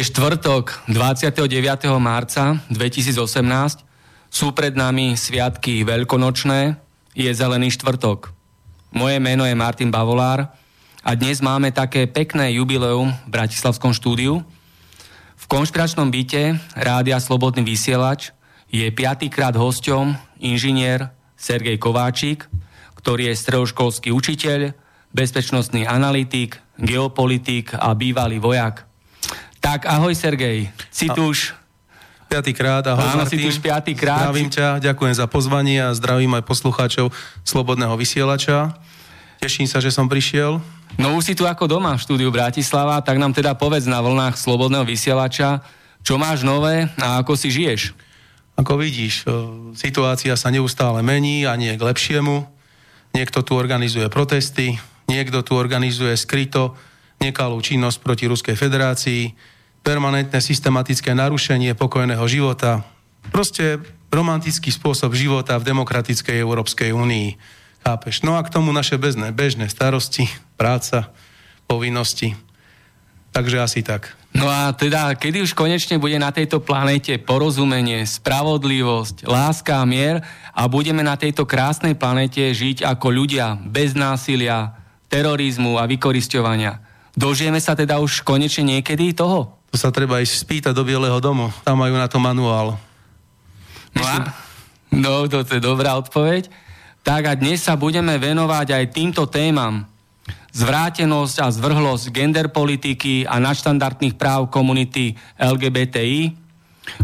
Štvrtok 29. marca 2018. Sú pred nami sviatky veľkonočné. Je zelený štvrtok. Moje meno je Martin Bavolár a dnes máme také pekné jubileum v Bratislavskom štúdiu. V konšpiračnom byte Rádia Slobodný vysielač je piatýkrát hosťom inžinier Sergej Kováčik, ktorý je stredoškolský učiteľ, bezpečnostný analytik, geopolitik a bývalý vojak. Tak ahoj Sergej, si tu už Piatýkrát, ahoj Áno, Martin. si tu už piatýkrát. Zdravím ťa, ďakujem za pozvanie a zdravím aj poslucháčov Slobodného vysielača. Teším sa, že som prišiel. No už si tu ako doma v štúdiu Bratislava, tak nám teda povedz na vlnách Slobodného vysielača, čo máš nové a ako si žiješ. Ako vidíš, e, situácia sa neustále mení a nie k lepšiemu. Niekto tu organizuje protesty, niekto tu organizuje skryto nekalú činnosť proti Ruskej federácii, permanentné systematické narušenie pokojného života, proste romantický spôsob života v demokratickej Európskej únii. Chápeš? No a k tomu naše bežné, bežné starosti, práca, povinnosti. Takže asi tak. No a teda, kedy už konečne bude na tejto planéte porozumenie, spravodlivosť, láska a mier a budeme na tejto krásnej planéte žiť ako ľudia, bez násilia, terorizmu a vykorisťovania. Dožijeme sa teda už konečne niekedy toho? To sa treba ísť spýtať do Bieleho domu. Tam majú na to manuál. No, a, no to je dobrá odpoveď. Tak a dnes sa budeme venovať aj týmto témam. Zvrátenosť a zvrhlosť gender politiky a nadštandardných práv komunity LGBTI,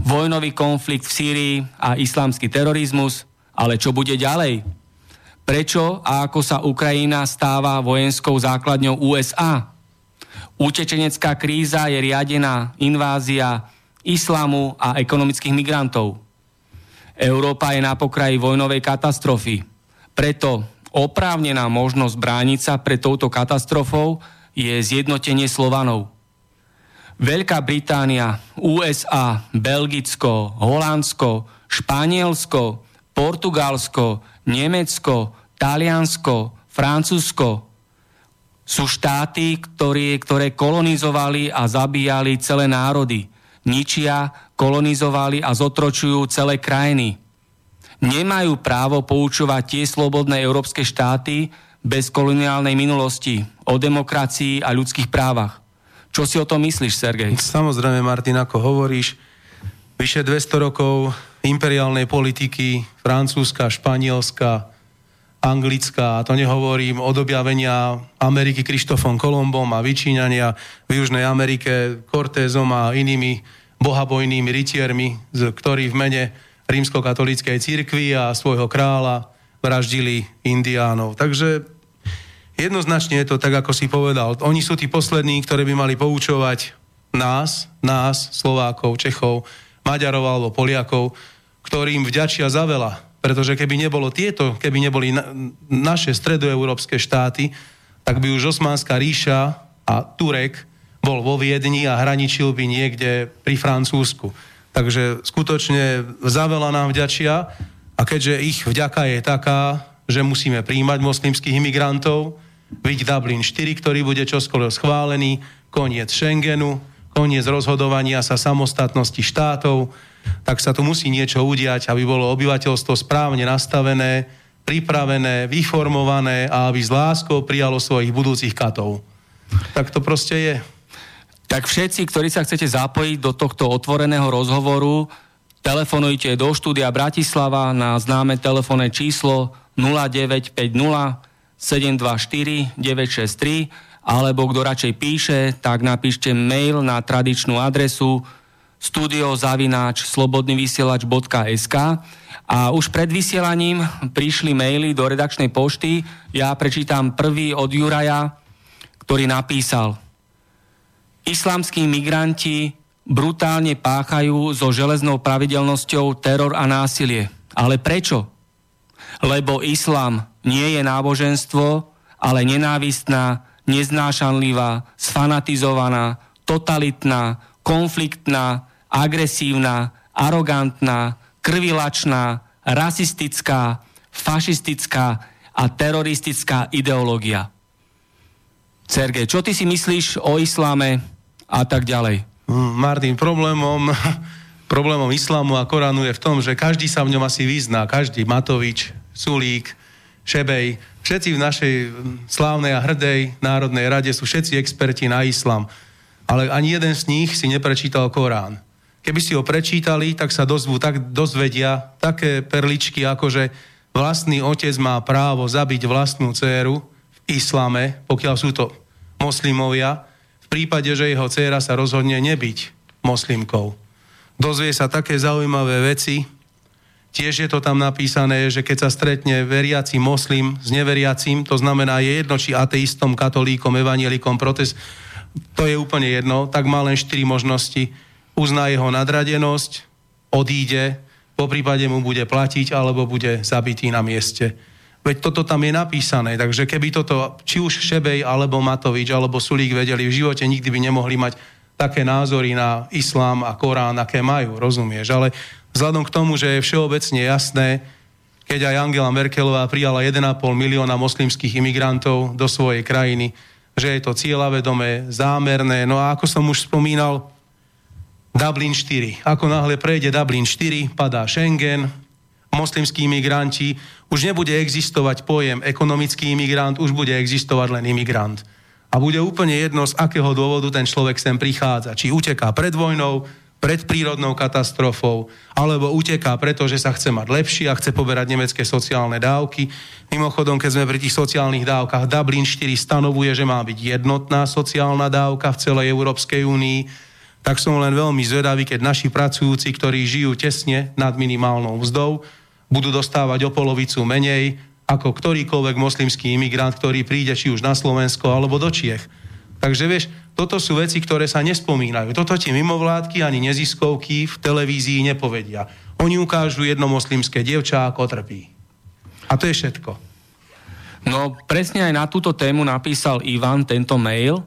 vojnový konflikt v Sýrii a islamský terorizmus, ale čo bude ďalej? Prečo a ako sa Ukrajina stáva vojenskou základňou USA? Utečenecká kríza je riadená invázia islamu a ekonomických migrantov. Európa je na pokraji vojnovej katastrofy. Preto oprávnená možnosť brániť sa pred touto katastrofou je zjednotenie Slovanov. Veľká Británia, USA, Belgicko, Holandsko, Španielsko, Portugalsko, Nemecko, Taliansko, Francúzsko sú štáty, ktoré, ktoré kolonizovali a zabíjali celé národy. Ničia, kolonizovali a zotročujú celé krajiny nemajú právo poučovať tie slobodné európske štáty bez koloniálnej minulosti o demokracii a ľudských právach. Čo si o tom myslíš, Sergej? Samozrejme, Martin, ako hovoríš, vyše 200 rokov imperiálnej politiky Francúzska, Španielska, Anglická, to nehovorím od objavenia Ameriky Krištofom Kolombom a vyčíňania v Južnej Amerike Cortézom a inými bohabojnými rytiermi, ktorí v mene rímskokatolíckej cirkvi a svojho kráľa vraždili indiánov. Takže jednoznačne je to tak, ako si povedal. Oni sú tí poslední, ktorí by mali poučovať nás, nás, Slovákov, Čechov, Maďarov alebo Poliakov, ktorým vďačia za veľa. Pretože keby nebolo tieto, keby neboli na, naše stredoeurópske štáty, tak by už Osmánska ríša a Turek bol vo Viedni a hraničil by niekde pri Francúzsku. Takže skutočne za veľa nám vďačia A keďže ich vďaka je taká, že musíme príjmať moslimských imigrantov, byť Dublin 4, ktorý bude čoskoro schválený, koniec Schengenu, koniec rozhodovania sa samostatnosti štátov, tak sa tu musí niečo udiať, aby bolo obyvateľstvo správne nastavené, pripravené, vyformované a aby s láskou prijalo svojich budúcich katov. Tak to proste je. Tak všetci, ktorí sa chcete zapojiť do tohto otvoreného rozhovoru, telefonujte do štúdia Bratislava na známe telefónne číslo 0950 724 963 alebo kto radšej píše, tak napíšte mail na tradičnú adresu studiozavináč slobodnyvysielač.sk a už pred vysielaním prišli maily do redakčnej pošty. Ja prečítam prvý od Juraja, ktorý napísal Islamskí migranti brutálne páchajú so železnou pravidelnosťou teror a násilie. Ale prečo? Lebo islám nie je náboženstvo, ale nenávistná, neznášanlivá, sfanatizovaná, totalitná, konfliktná, agresívna, arogantná, krvilačná, rasistická, fašistická a teroristická ideológia. Sergej, čo ty si myslíš o isláme a tak ďalej? Mm, Martin, problémom, problémom islámu a Koránu je v tom, že každý sa v ňom asi vyzná. Každý, Matovič, Sulík, Šebej, všetci v našej mm, slávnej a hrdej Národnej rade sú všetci experti na islám. Ale ani jeden z nich si neprečítal Korán. Keby si ho prečítali, tak sa dozvú, tak dozvedia také perličky, ako že vlastný otec má právo zabiť vlastnú dceru v islame, pokiaľ sú to moslimovia, v prípade, že jeho dcera sa rozhodne nebyť moslimkou. Dozvie sa také zaujímavé veci, Tiež je to tam napísané, že keď sa stretne veriaci moslim s neveriacím, to znamená je jedno, či ateistom, katolíkom, evanielikom, protest, to je úplne jedno, tak má len štyri možnosti uzná jeho nadradenosť, odíde, po prípade mu bude platiť alebo bude zabitý na mieste. Veď toto tam je napísané, takže keby toto či už Šebej, alebo Matovič, alebo Sulík vedeli, v živote nikdy by nemohli mať také názory na islám a Korán, aké majú, rozumieš? Ale vzhľadom k tomu, že je všeobecne jasné, keď aj Angela Merkelová prijala 1,5 milióna moslimských imigrantov do svojej krajiny, že je to cieľavedomé, zámerné. No a ako som už spomínal, Dublin 4. Ako náhle prejde Dublin 4, padá Schengen, moslimskí imigranti, už nebude existovať pojem ekonomický imigrant, už bude existovať len imigrant. A bude úplne jedno, z akého dôvodu ten človek sem prichádza. Či uteká pred vojnou, pred prírodnou katastrofou, alebo uteká preto, že sa chce mať lepšie a chce poberať nemecké sociálne dávky. Mimochodom, keď sme pri tých sociálnych dávkach, Dublin 4 stanovuje, že má byť jednotná sociálna dávka v celej Európskej únii tak som len veľmi zvedavý, keď naši pracujúci, ktorí žijú tesne nad minimálnou mzdou, budú dostávať o polovicu menej ako ktorýkoľvek moslimský imigrant, ktorý príde či už na Slovensko alebo do Čiech. Takže vieš, toto sú veci, ktoré sa nespomínajú. Toto ti mimovládky ani neziskovky v televízii nepovedia. Oni ukážu jedno moslimské dievča, ako trpí. A to je všetko. No presne aj na túto tému napísal Ivan tento mail,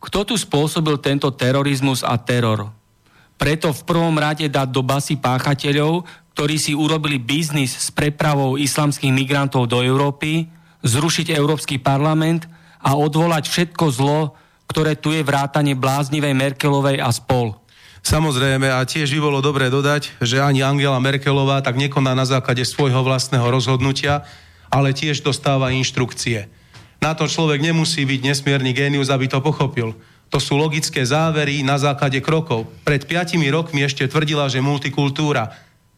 kto tu spôsobil tento terorizmus a teror? Preto v prvom rade dať do basy páchateľov, ktorí si urobili biznis s prepravou islamských migrantov do Európy, zrušiť Európsky parlament a odvolať všetko zlo, ktoré tu je vrátane bláznivej Merkelovej a spol. Samozrejme, a tiež by bolo dobré dodať, že ani Angela Merkelová tak nekoná na základe svojho vlastného rozhodnutia, ale tiež dostáva inštrukcie. Na to človek nemusí byť nesmierny génius, aby to pochopil. To sú logické závery na základe krokov. Pred piatimi rokmi ešte tvrdila, že multikultúra,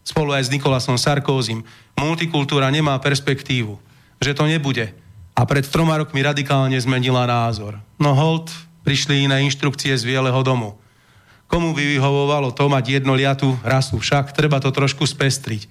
spolu aj s Nikolasom Sarkózim, multikultúra nemá perspektívu, že to nebude. A pred troma rokmi radikálne zmenila názor. No hold, prišli iné inštrukcie z Bieleho domu. Komu by vyhovovalo to mať jednoliatú rasu? Však treba to trošku spestriť.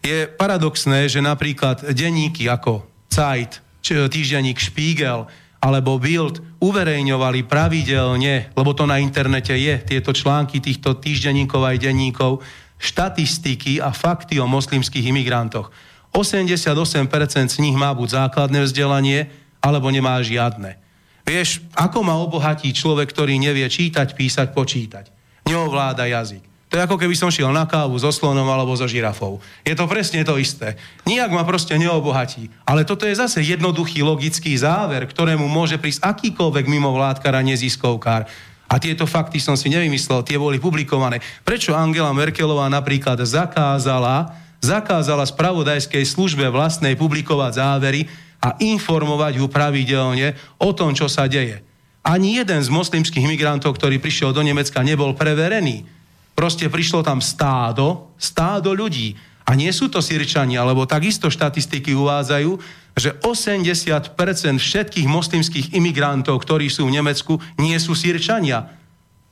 Je paradoxné, že napríklad denníky ako Zeit, týždenník Spiegel alebo Bild uverejňovali pravidelne, lebo to na internete je, tieto články týchto týždenníkov aj denníkov, štatistiky a fakty o moslimských imigrantoch. 88% z nich má buď základné vzdelanie, alebo nemá žiadne. Vieš, ako ma obohatí človek, ktorý nevie čítať, písať, počítať? Neovláda jazyk. To je ako keby som šiel na kávu so slonom alebo so žirafou. Je to presne to isté. Nijak ma proste neobohatí. Ale toto je zase jednoduchý logický záver, ktorému môže prísť akýkoľvek mimovládkar a neziskovkár. A tieto fakty som si nevymyslel, tie boli publikované. Prečo Angela Merkelová napríklad zakázala, zakázala spravodajskej službe vlastnej publikovať závery a informovať ju pravidelne o tom, čo sa deje. Ani jeden z moslimských migrantov, ktorý prišiel do Nemecka, nebol preverený Proste prišlo tam stádo, stádo ľudí. A nie sú to Sirčania, lebo takisto štatistiky uvádzajú, že 80% všetkých moslimských imigrantov, ktorí sú v Nemecku, nie sú Sirčania.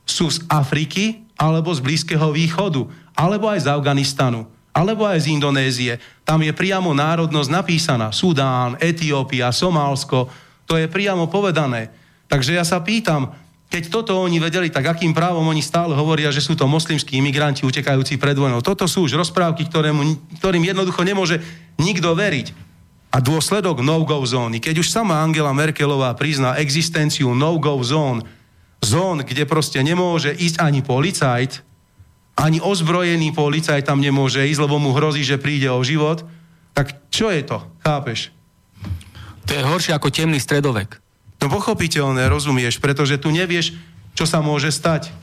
Sú z Afriky alebo z Blízkeho východu, alebo aj z Afganistanu, alebo aj z Indonézie. Tam je priamo národnosť napísaná. Sudán, Etiópia, Somálsko. To je priamo povedané. Takže ja sa pýtam, keď toto oni vedeli, tak akým právom oni stále hovoria, že sú to moslimskí imigranti utekajúci pred vojnou. Toto sú už rozprávky, ktorému, ktorým jednoducho nemôže nikto veriť. A dôsledok no-go zóny. Keď už sama Angela Merkelová prizná existenciu no-go zón, zón, kde proste nemôže ísť ani policajt, ani ozbrojený policajt tam nemôže ísť, lebo mu hrozí, že príde o život, tak čo je to? Chápeš? To je horšie ako temný stredovek. No pochopiteľné, rozumieš, pretože tu nevieš, čo sa môže stať.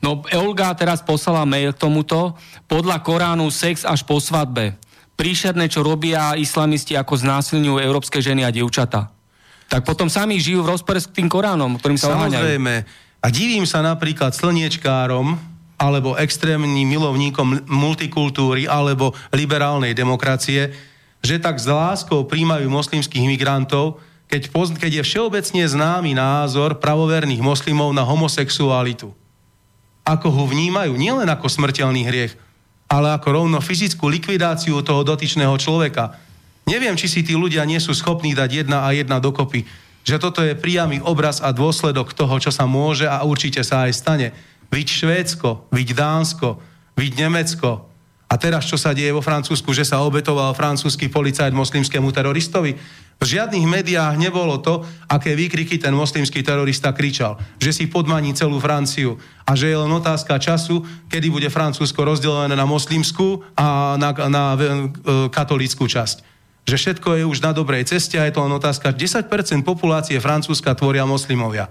No Olga teraz poslala mail k tomuto. Podľa Koránu sex až po svadbe. Príšerné, čo robia islamisti, ako znásilňujú európske ženy a dievčata. Tak potom sami žijú v rozpore s tým Koránom, ktorým sa Samozrejme. A divím sa napríklad slniečkárom, alebo extrémnym milovníkom multikultúry, alebo liberálnej demokracie, že tak s láskou príjmajú moslimských migrantov, keď, poz, keď je všeobecne známy názor pravoverných moslimov na homosexualitu. Ako ho vnímajú, nielen ako smrteľný hriech, ale ako rovno fyzickú likvidáciu toho dotyčného človeka. Neviem, či si tí ľudia nie sú schopní dať jedna a jedna dokopy. Že toto je priamy obraz a dôsledok toho, čo sa môže a určite sa aj stane. Viď Švédsko, viď Dánsko, viď Nemecko. A teraz, čo sa deje vo Francúzsku, že sa obetoval francúzsky policajt moslimskému teroristovi? V žiadnych médiách nebolo to, aké výkriky ten moslimský terorista kričal. Že si podmaní celú Franciu a že je len otázka času, kedy bude Francúzsko rozdelené na moslimskú a na, na e, katolickú časť. Že všetko je už na dobrej ceste a je to len otázka, 10% populácie Francúzska tvoria moslimovia.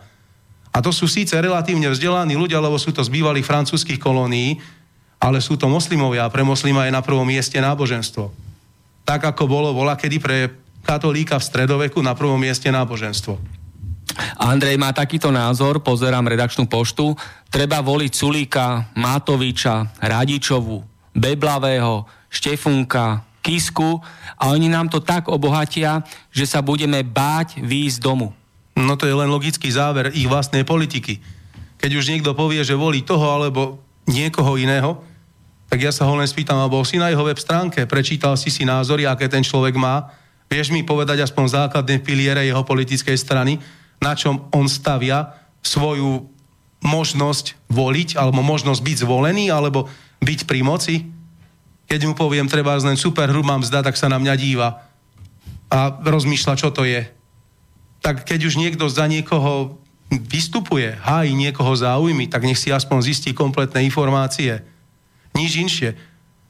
A to sú síce relatívne vzdelaní ľudia, lebo sú to z bývalých francúzských kolónií, ale sú to moslimovia a pre moslima je na prvom mieste náboženstvo. Tak ako bolo vola kedy pre katolíka v stredoveku na prvom mieste náboženstvo. Andrej má takýto názor, pozerám redakčnú poštu. Treba voliť Sulíka, Matoviča, Radičovu, Beblavého, Štefunka, Kisku a oni nám to tak obohatia, že sa budeme báť výjsť domu. No to je len logický záver ich vlastnej politiky. Keď už niekto povie, že volí toho alebo niekoho iného, tak ja sa ho len spýtam, alebo si na jeho web stránke, prečítal si si názory, aké ten človek má, Vieš mi povedať aspoň základné piliere jeho politickej strany, na čom on stavia svoju možnosť voliť, alebo možnosť byť zvolený, alebo byť pri moci? Keď mu poviem, treba len super hrubá mzda, tak sa na mňa díva a rozmýšľa, čo to je. Tak keď už niekto za niekoho vystupuje, hájí niekoho záujmy, tak nech si aspoň zistí kompletné informácie. Nič inšie.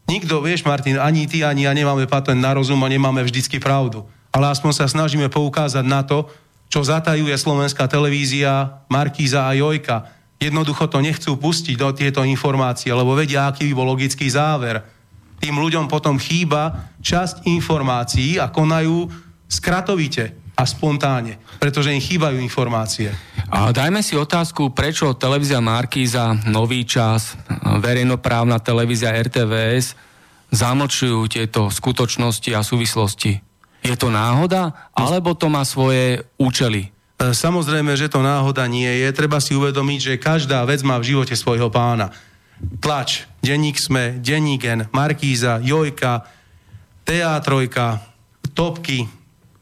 Nikto, vieš, Martin, ani ty, ani ja nemáme patent na rozum a nemáme vždycky pravdu. Ale aspoň sa snažíme poukázať na to, čo zatajuje slovenská televízia, Markíza a Jojka. Jednoducho to nechcú pustiť do tieto informácie, lebo vedia, aký by bol logický záver. Tým ľuďom potom chýba časť informácií a konajú skratovite a spontánne, pretože im chýbajú informácie. A dajme si otázku, prečo televízia Markíza, Nový čas, verejnoprávna televízia RTVS zamlčujú tieto skutočnosti a súvislosti. Je to náhoda, alebo to má svoje účely? E, samozrejme, že to náhoda nie je. Treba si uvedomiť, že každá vec má v živote svojho pána. Tlač, denník Sme, denník N, Markíza, Jojka, Teatrojka, Topky,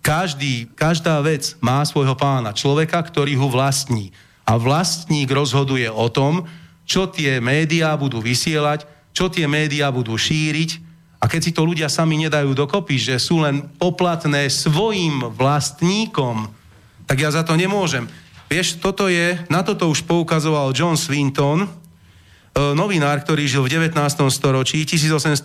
každý, každá vec má svojho pána, človeka, ktorý ho vlastní. A vlastník rozhoduje o tom, čo tie médiá budú vysielať, čo tie médiá budú šíriť. A keď si to ľudia sami nedajú dokopy, že sú len poplatné svojim vlastníkom, tak ja za to nemôžem. Vieš, toto je, na toto už poukazoval John Swinton, novinár, ktorý žil v 19. storočí 1829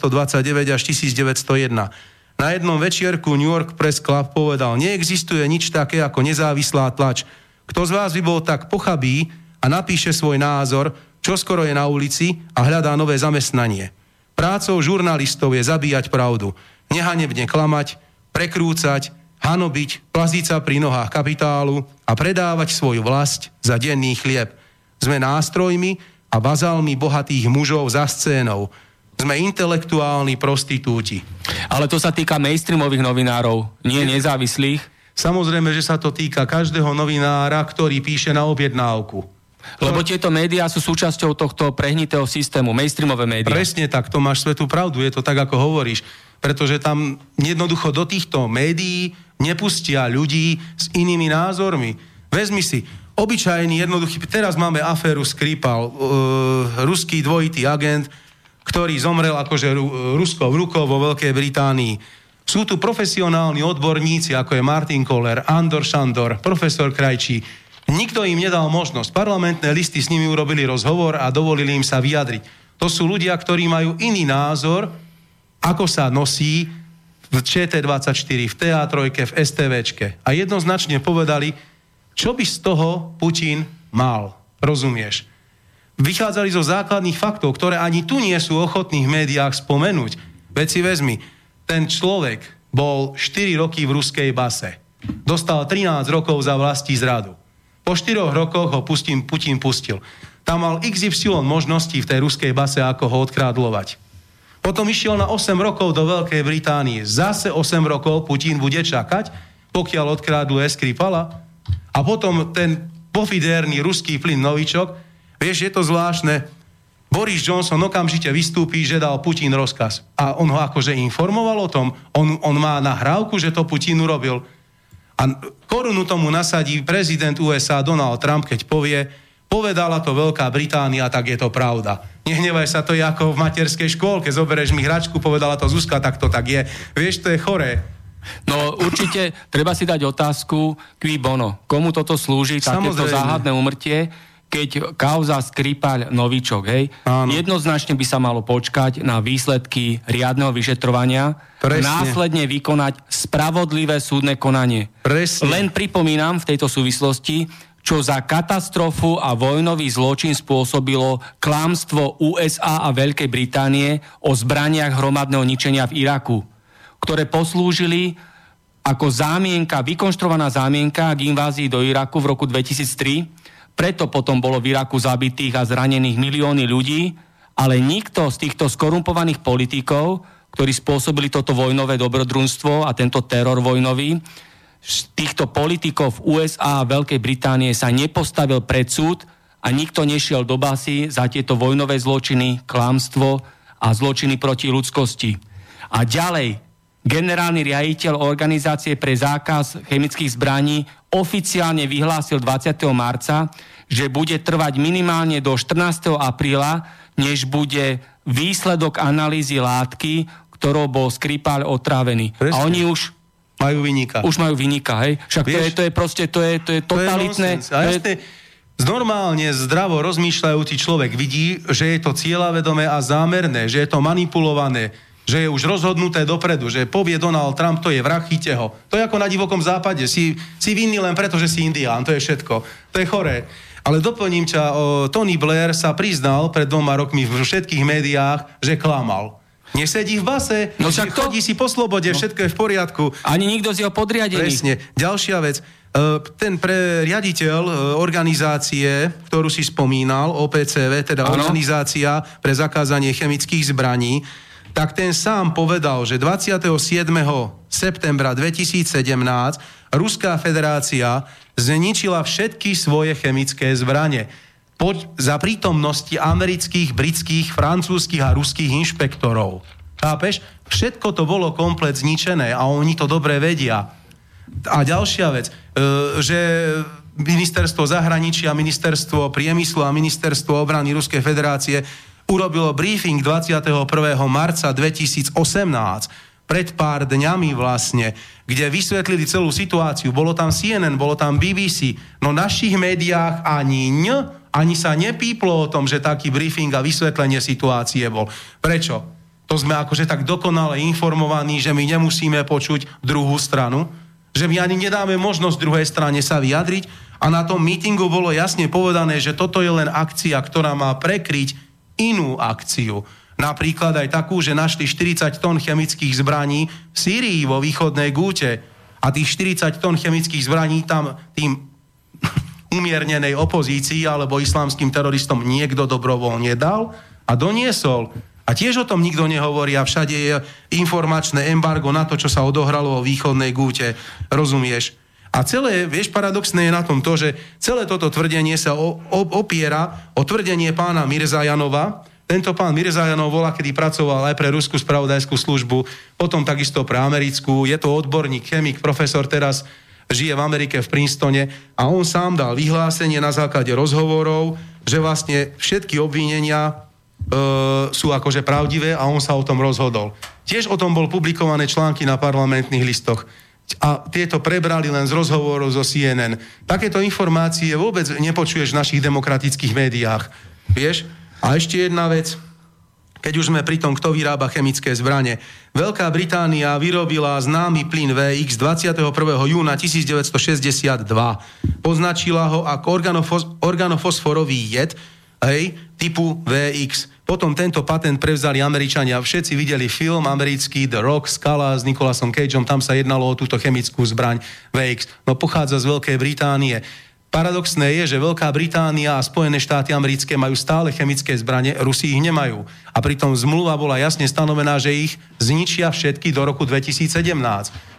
až 1901. Na jednom večierku New York Press Club povedal, neexistuje nič také ako nezávislá tlač. Kto z vás by bol tak pochabý a napíše svoj názor, čo skoro je na ulici a hľadá nové zamestnanie. Prácou žurnalistov je zabíjať pravdu, nehanebne klamať, prekrúcať, hanobiť, plaziť sa pri nohách kapitálu a predávať svoju vlast za denný chlieb. Sme nástrojmi a bazálmi bohatých mužov za scénou. Sme intelektuálni prostitúti. Ale to sa týka mainstreamových novinárov, nie nezávislých. Samozrejme, že sa to týka každého novinára, ktorý píše na objednávku. Lebo tieto médiá sú súčasťou tohto prehnitého systému, mainstreamové médiá. Presne tak, to máš svetú pravdu, je to tak, ako hovoríš. Pretože tam jednoducho do týchto médií nepustia ľudí s inými názormi. Vezmi si, obyčajný, jednoduchý, teraz máme aféru Skripal, uh, ruský dvojitý agent, ktorý zomrel akože Rusko v rukou vo Veľkej Británii. Sú tu profesionálni odborníci, ako je Martin Koller, Andor Šandor, profesor Krajčí. Nikto im nedal možnosť. Parlamentné listy s nimi urobili rozhovor a dovolili im sa vyjadriť. To sú ľudia, ktorí majú iný názor, ako sa nosí v ČT24, v TA3, v STVčke. A jednoznačne povedali, čo by z toho Putin mal? Rozumieš? Vychádzali zo základných faktov, ktoré ani tu nie sú ochotní v médiách spomenúť. Veď si vezmi, ten človek bol 4 roky v ruskej base. Dostal 13 rokov za vlastí zradu. Po 4 rokoch ho Putin, Putin pustil. Tam mal XY možností v tej ruskej base, ako ho odkrádlovať. Potom išiel na 8 rokov do Veľkej Británie. Zase 8 rokov Putin bude čakať, pokiaľ odkrádlu Eskripala a potom ten pofidérny ruský plyn Novičok, vieš, je to zvláštne, Boris Johnson okamžite vystúpi, že dal Putin rozkaz. A on ho akože informoval o tom, on, on má nahrávku, že to Putin urobil. A korunu tomu nasadí prezident USA Donald Trump, keď povie, povedala to Veľká Británia, tak je to pravda. Nehnevaj sa, to je ako v materskej škôlke, zoberieš mi hračku, povedala to Zuzka, tak to tak je. Vieš, to je choré. No určite treba si dať otázku, bono, komu toto slúži, takéto záhadné umrtie, keď kauza Skripal Novičok, hej, Áno. jednoznačne by sa malo počkať na výsledky riadneho vyšetrovania, Presne. následne vykonať spravodlivé súdne konanie. Presne. Len pripomínam v tejto súvislosti, čo za katastrofu a vojnový zločin spôsobilo klámstvo USA a Veľkej Británie o zbraniach hromadného ničenia v Iraku ktoré poslúžili ako zámienka, vykonštruovaná zámienka k invázii do Iraku v roku 2003. Preto potom bolo v Iraku zabitých a zranených milióny ľudí, ale nikto z týchto skorumpovaných politikov, ktorí spôsobili toto vojnové dobrodružstvo a tento teror vojnový, z týchto politikov USA a Veľkej Británie sa nepostavil pred súd a nikto nešiel do basy za tieto vojnové zločiny, klámstvo a zločiny proti ľudskosti. A ďalej, generálny riaditeľ organizácie pre zákaz chemických zbraní oficiálne vyhlásil 20. marca, že bude trvať minimálne do 14. apríla, než bude výsledok analýzy látky, ktorou bol Skripal otrávený. Presne. A oni už majú vynika. Už majú vynika, hej? Však Vieš, to, je, to je proste, to je, to je totalitné. To je, to je... Normálne zdravo rozmýšľajúci človek vidí, že je to cieľavedomé a zámerné, že je to manipulované, že je už rozhodnuté dopredu, že povie Donald Trump, to je vrah, chyte ho. To je ako na divokom západe. Si, si vinný len preto, že si indián, to je všetko. To je choré. Ale doplním ťa, o, Tony Blair sa priznal pred dvoma rokmi v všetkých médiách, že klamal. Nesedí v base, no však to... chodí si po slobode, no. všetko je v poriadku. Ani nikto z jeho podriadený. Presne. Ďalšia vec. E, ten pre riaditeľ e, organizácie, ktorú si spomínal, OPCV, teda ano. Organizácia pre zakázanie chemických zbraní, tak ten sám povedal, že 27. septembra 2017 Ruská federácia zničila všetky svoje chemické zbranie pod, za prítomnosti amerických, britských, francúzskych a ruských inšpektorov. Chápeš? Všetko to bolo komplet zničené a oni to dobre vedia. A ďalšia vec, e, že ministerstvo zahraničia, ministerstvo priemyslu a ministerstvo obrany Ruskej federácie urobilo briefing 21. marca 2018, pred pár dňami vlastne, kde vysvetlili celú situáciu. Bolo tam CNN, bolo tam BBC, no v našich médiách ani ň Ani sa nepíplo o tom, že taký briefing a vysvetlenie situácie bol. Prečo? To sme akože tak dokonale informovaní, že my nemusíme počuť druhú stranu, že my ani nedáme možnosť druhej strane sa vyjadriť a na tom mítingu bolo jasne povedané, že toto je len akcia, ktorá má prekryť inú akciu. Napríklad aj takú, že našli 40 tón chemických zbraní v Sýrii vo východnej Gúte a tých 40 tón chemických zbraní tam tým umiernenej opozícii alebo islamským teroristom niekto dobrovoľne dal a doniesol. A tiež o tom nikto nehovorí a všade je informačné embargo na to, čo sa odohralo vo východnej gúte. Rozumieš? A celé, vieš, paradoxné je na tom to, že celé toto tvrdenie sa o, o, opiera o tvrdenie pána Mirzajanova. Tento pán Mirzajanov volá, kedy pracoval aj pre ruskú spravodajskú službu, potom takisto pre americkú. Je to odborník, chemik, profesor teraz žije v Amerike v Princetone a on sám dal vyhlásenie na základe rozhovorov, že vlastne všetky obvinenia e, sú akože pravdivé a on sa o tom rozhodol. Tiež o tom bol publikované články na parlamentných listoch a tieto prebrali len z rozhovorov zo CNN. Takéto informácie vôbec nepočuješ v našich demokratických médiách. Vieš? A ešte jedna vec, keď už sme pri tom, kto vyrába chemické zbranie. Veľká Británia vyrobila známy plyn VX 21. júna 1962. Poznačila ho ako organofos- organofosforový jed hej, typu VX. Potom tento patent prevzali Američania. Všetci videli film americký The Rock, Skala s Nicolasom Cageom, tam sa jednalo o túto chemickú zbraň VX. No pochádza z Veľkej Británie. Paradoxné je, že Veľká Británia a Spojené štáty americké majú stále chemické zbranie, Rusi ich nemajú. A pritom zmluva bola jasne stanovená, že ich zničia všetky do roku 2017.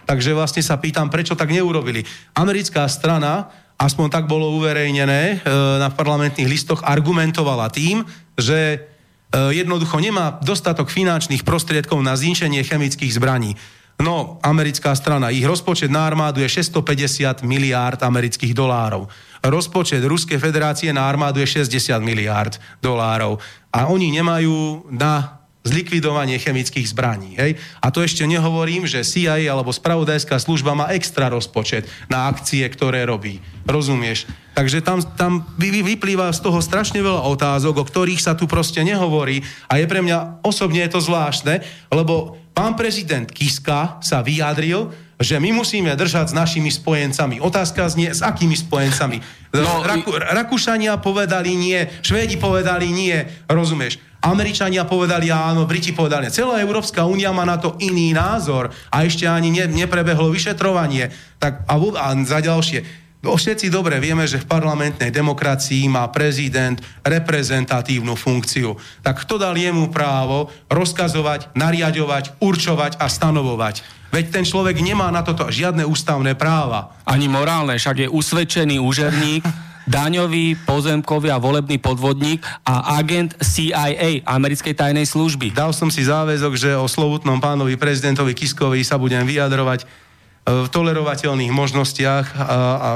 Takže vlastne sa pýtam, prečo tak neurobili. Americká strana, aspoň tak bolo uverejnené e, na parlamentných listoch, argumentovala tým, že jednoducho nemá dostatok finančných prostriedkov na zničenie chemických zbraní. No, americká strana, ich rozpočet na armádu je 650 miliárd amerických dolárov. Rozpočet Ruskej federácie na armádu je 60 miliárd dolárov. A oni nemajú na zlikvidovanie chemických zbraní. Hej? A to ešte nehovorím, že CIA alebo spravodajská služba má extra rozpočet na akcie, ktoré robí. Rozumieš? Takže tam, tam vyplýva z toho strašne veľa otázok, o ktorých sa tu proste nehovorí. A je pre mňa osobne je to zvláštne, lebo pán prezident Kiska sa vyjadril, že my musíme držať s našimi spojencami. Otázka znie, s akými spojencami? No, Raku, Rakúšania povedali nie, Švédi povedali nie, rozumieš? Američania povedali áno, Briti povedali. Celá Európska únia má na to iný názor a ešte ani ne, neprebehlo vyšetrovanie. Tak, a, a za ďalšie, všetci dobre vieme, že v parlamentnej demokracii má prezident reprezentatívnu funkciu. Tak kto dal jemu právo rozkazovať, nariadovať, určovať a stanovovať? Veď ten človek nemá na toto žiadne ústavné práva. Ani morálne, však je usvedčený úžerník, daňový, pozemkový a volebný podvodník a agent CIA, americkej tajnej služby. Dal som si záväzok, že o slovutnom pánovi prezidentovi Kiskovi sa budem vyjadrovať v tolerovateľných možnostiach a, a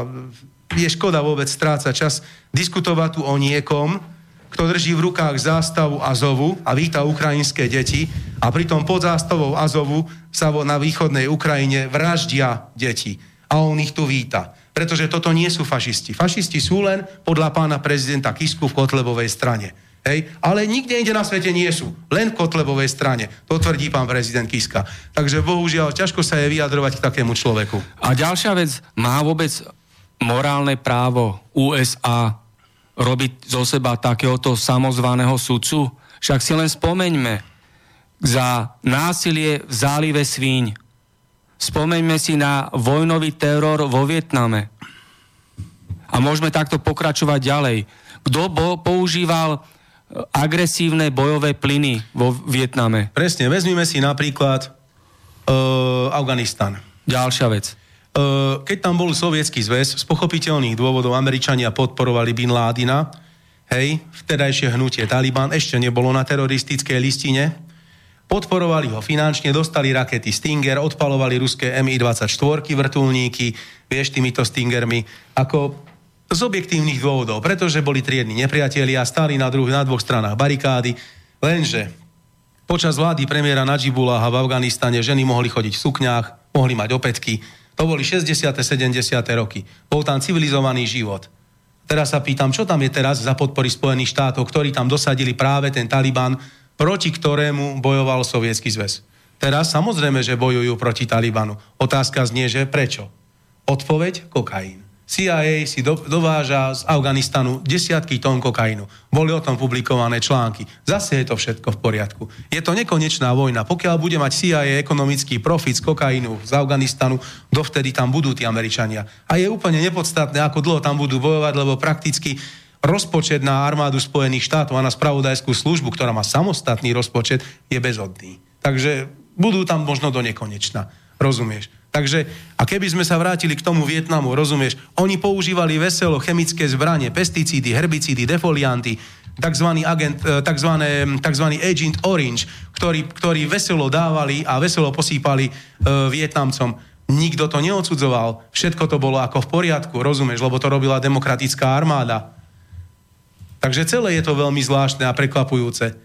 je škoda vôbec strácať čas diskutovať tu o niekom, kto drží v rukách zástavu Azovu a víta ukrajinské deti a pritom pod zástavou Azovu sa na východnej Ukrajine vraždia deti a on ich tu víta. Pretože toto nie sú fašisti. Fašisti sú len podľa pána prezidenta Kisku v Kotlebovej strane. Hej? Ale nikde inde na svete nie sú. Len v Kotlebovej strane. To tvrdí pán prezident Kiska. Takže bohužiaľ, ťažko sa je vyjadrovať k takému človeku. A ďalšia vec, má vôbec morálne právo USA robiť zo seba takéhoto samozvaného sudcu? Však si len spomeňme za násilie v zálive Svíň. Spomeňme si na vojnový teror vo Vietname. A môžeme takto pokračovať ďalej. Kto bo, používal agresívne bojové plyny vo Vietname. Presne, vezmime si napríklad uh, Afganistan. Ďalšia vec. Uh, keď tam bol sovietský zväz, z pochopiteľných dôvodov Američania podporovali Bin Ládina, hej, vtedajšie hnutie Taliban ešte nebolo na teroristickej listine, podporovali ho finančne, dostali rakety Stinger, odpalovali ruské Mi-24 vrtulníky, vieš, týmito Stingermi. Ako z objektívnych dôvodov, pretože boli triedni nepriatelia stáli na, druh- na dvoch stranách barikády, lenže počas vlády premiéra Najibullah v Afganistane ženy mohli chodiť v sukňách, mohli mať opätky. To boli 60. 70. roky. Bol tam civilizovaný život. Teraz sa pýtam, čo tam je teraz za podpory Spojených štátov, ktorí tam dosadili práve ten Taliban, proti ktorému bojoval Sovietský zväz. Teraz samozrejme, že bojujú proti Talibanu. Otázka znie, že prečo? Odpoveď? Kokain. CIA si do, dováža z Afganistanu desiatky tón kokainu. Boli o tom publikované články. Zase je to všetko v poriadku. Je to nekonečná vojna. Pokiaľ bude mať CIA ekonomický profit z kokainu z Afganistanu, dovtedy tam budú tí Američania. A je úplne nepodstatné, ako dlho tam budú bojovať, lebo prakticky rozpočet na armádu Spojených štátov a na spravodajskú službu, ktorá má samostatný rozpočet, je bezodný. Takže budú tam možno do nekonečna. Rozumieš? Takže, a keby sme sa vrátili k tomu Vietnamu, rozumieš, oni používali veselo chemické zbranie, pesticídy, herbicídy, defolianty, tzv. Agent, e, tzv. tzv. Agent Orange, ktorý, ktorý veselo dávali a veselo posýpali e, Vietnamcom. Nikto to neodsudzoval, všetko to bolo ako v poriadku, rozumieš, lebo to robila demokratická armáda. Takže celé je to veľmi zvláštne a prekvapujúce.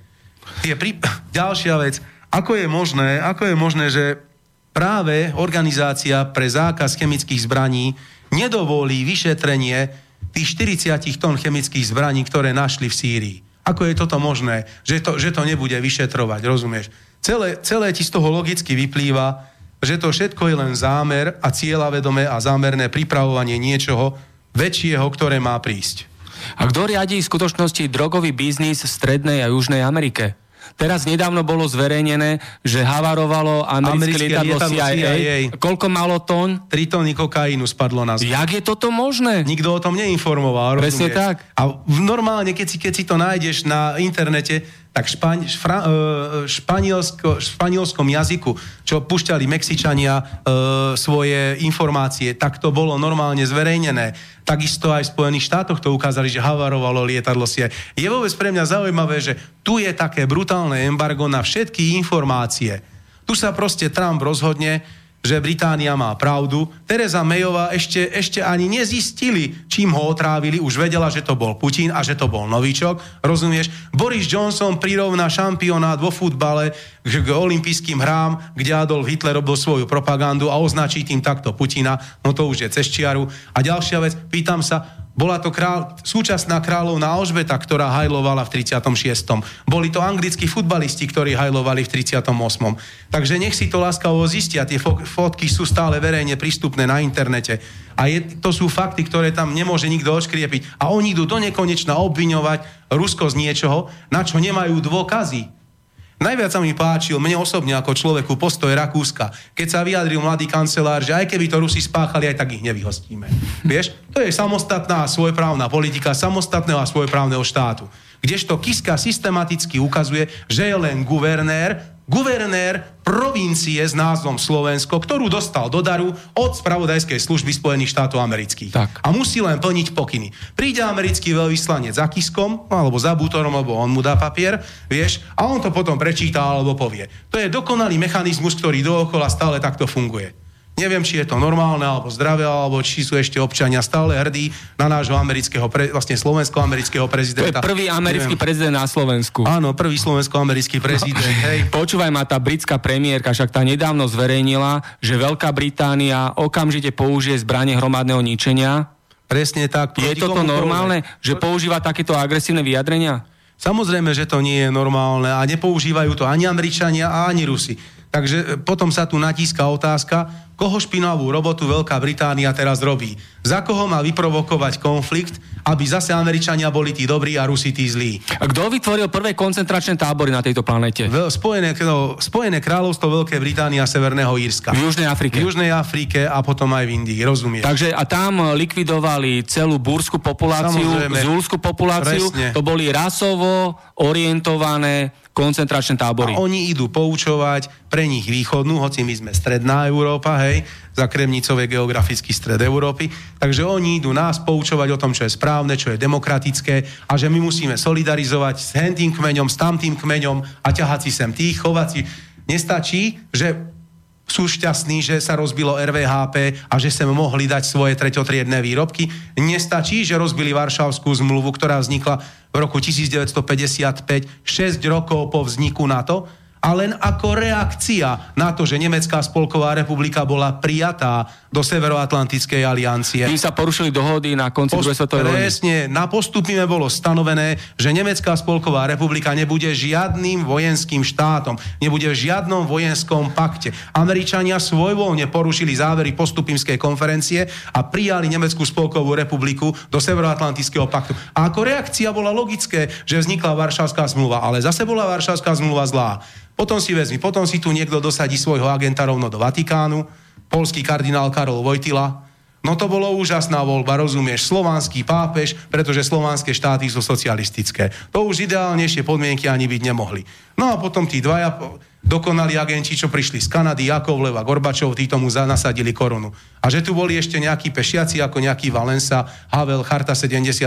Je pri... Ďalšia vec, ako je možné, ako je možné, že práve organizácia pre zákaz chemických zbraní nedovolí vyšetrenie tých 40 tón chemických zbraní, ktoré našli v Sýrii. Ako je toto možné, že to, že to nebude vyšetrovať, rozumieš? Celé, celé ti z toho logicky vyplýva, že to všetko je len zámer a cieľavedomé a zámerné pripravovanie niečoho väčšieho, ktoré má prísť. A kto riadí v skutočnosti drogový biznis v Strednej a Južnej Amerike? Teraz nedávno bolo zverejnené, že havarovalo americké, americké lietadlo, lietadlo CIA. CIA. Koľko malo tón? 3 tóny kokainu spadlo na zem. Jak je toto možné? Nikto o tom neinformoval. Presne rozumieš? tak. A normálne, keď si, keď si to nájdeš na internete, tak špaň, šfra, e, španielsko, španielskom jazyku, čo pušťali Mexičania e, svoje informácie, tak to bolo normálne zverejnené. Takisto aj v Spojených štátoch to ukázali, že havarovalo lietadlo si. Je vôbec pre mňa zaujímavé, že tu je také brutálne embargo na všetky informácie. Tu sa proste Trump rozhodne, že Británia má pravdu. Teresa Mayová ešte, ešte ani nezistili, čím ho otrávili. Už vedela, že to bol Putin a že to bol novičok. Rozumieš? Boris Johnson prirovná šampionát vo futbale k, k olympijským hrám, kde Adolf Hitler robil svoju propagandu a označí tým takto Putina. No to už je cez čiaru. A ďalšia vec, pýtam sa, bola to král, súčasná kráľovná Alžbeta, ktorá hajlovala v 36. Boli to anglickí futbalisti, ktorí hajlovali v 38. Takže nech si to láskavo zistia. Tie fotky sú stále verejne prístupné na internete. A je, to sú fakty, ktoré tam nemôže nikto odškriepiť. A oni idú do nekonečna obviňovať Rusko z niečoho, na čo nemajú dôkazy. Najviac sa mi páčil mne osobne ako človeku postoj Rakúska, keď sa vyjadril mladý kancelár, že aj keby to Rusi spáchali, aj tak ich nevyhostíme. Vieš, to je samostatná svojprávna politika samostatného a svojprávneho štátu. Kdežto Kiska systematicky ukazuje, že je len guvernér, guvernér provincie s názvom Slovensko, ktorú dostal do daru od spravodajskej služby Spojených štátov amerických. Tak. A musí len plniť pokyny. Príde americký veľvyslanec za Kiskom, alebo za Bútorom, alebo on mu dá papier, vieš, a on to potom prečíta alebo povie. To je dokonalý mechanizmus, ktorý dookola stále takto funguje. Neviem, či je to normálne, alebo zdravé, alebo či sú ešte občania stále hrdí na nášho amerického, pre, vlastne slovensko-amerického prezidenta. To je prvý americký Neviem. prezident na Slovensku. Áno, prvý slovensko-americký prezident. Hej. Počúvaj ma, tá britská premiérka však tá nedávno zverejnila, že Veľká Británia okamžite použije zbranie hromadného ničenia. Presne tak. Je toto normálne, že používa takéto agresívne vyjadrenia? Samozrejme, že to nie je normálne a nepoužívajú to ani Američania, ani Rusi. Takže e, potom sa tu natíska otázka, koho špinavú robotu Veľká Británia teraz robí. Za koho má vyprovokovať konflikt, aby zase Američania boli tí dobrí a Rusi tí zlí. A kto vytvoril prvé koncentračné tábory na tejto planete? Spojené, no, Spojené kráľovstvo Veľkej Británie a Severného Írska. V Južnej Afrike. V Južnej Afrike a potom aj v Indii, rozumieš? Takže a tam likvidovali celú búrskú populáciu, zulskú populáciu. Presne. To boli rasovo orientované koncentračné tábory. A oni idú poučovať pre nich východnú, hoci my sme stredná Európa, hej, za Kremnicové geografický stred Európy, takže oni idú nás poučovať o tom, čo je správne, čo je demokratické a že my musíme solidarizovať s tým kmeňom, s tamtým kmeňom a ťahať si sem tých, chovať si. Nestačí, že sú šťastní, že sa rozbilo RVHP a že sem mohli dať svoje treťotriedné výrobky. Nestačí, že rozbili Varšavskú zmluvu, ktorá vznikla v roku 1955, 6 rokov po vzniku NATO, a len ako reakcia na to, že Nemecká spolková republika bola prijatá do Severoatlantickej aliancie. Tým sa porušili dohody na konci Post- druhej svetovej vojny. Presne, na postupime bolo stanovené, že Nemecká spolková republika nebude žiadnym vojenským štátom, nebude v žiadnom vojenskom pakte. Američania svojvoľne porušili závery postupimskej konferencie a prijali Nemeckú spolkovú republiku do Severoatlantického paktu. A ako reakcia bola logické, že vznikla Varšavská zmluva, ale zase bola Varšavská zmluva zlá. Potom si vezmi, potom si tu niekto dosadí svojho agenta rovno do Vatikánu, polský kardinál Karol Vojtila, No to bolo úžasná voľba, rozumieš, slovanský pápež, pretože slovanské štáty sú socialistické. To už ideálnejšie podmienky ani byť nemohli. No a potom tí dvaja dokonali agenti, čo prišli z Kanady, Jakovlev a Gorbačov, tí tomu nasadili korunu. A že tu boli ešte nejakí pešiaci, ako nejaký Valensa, Havel, Charta 77,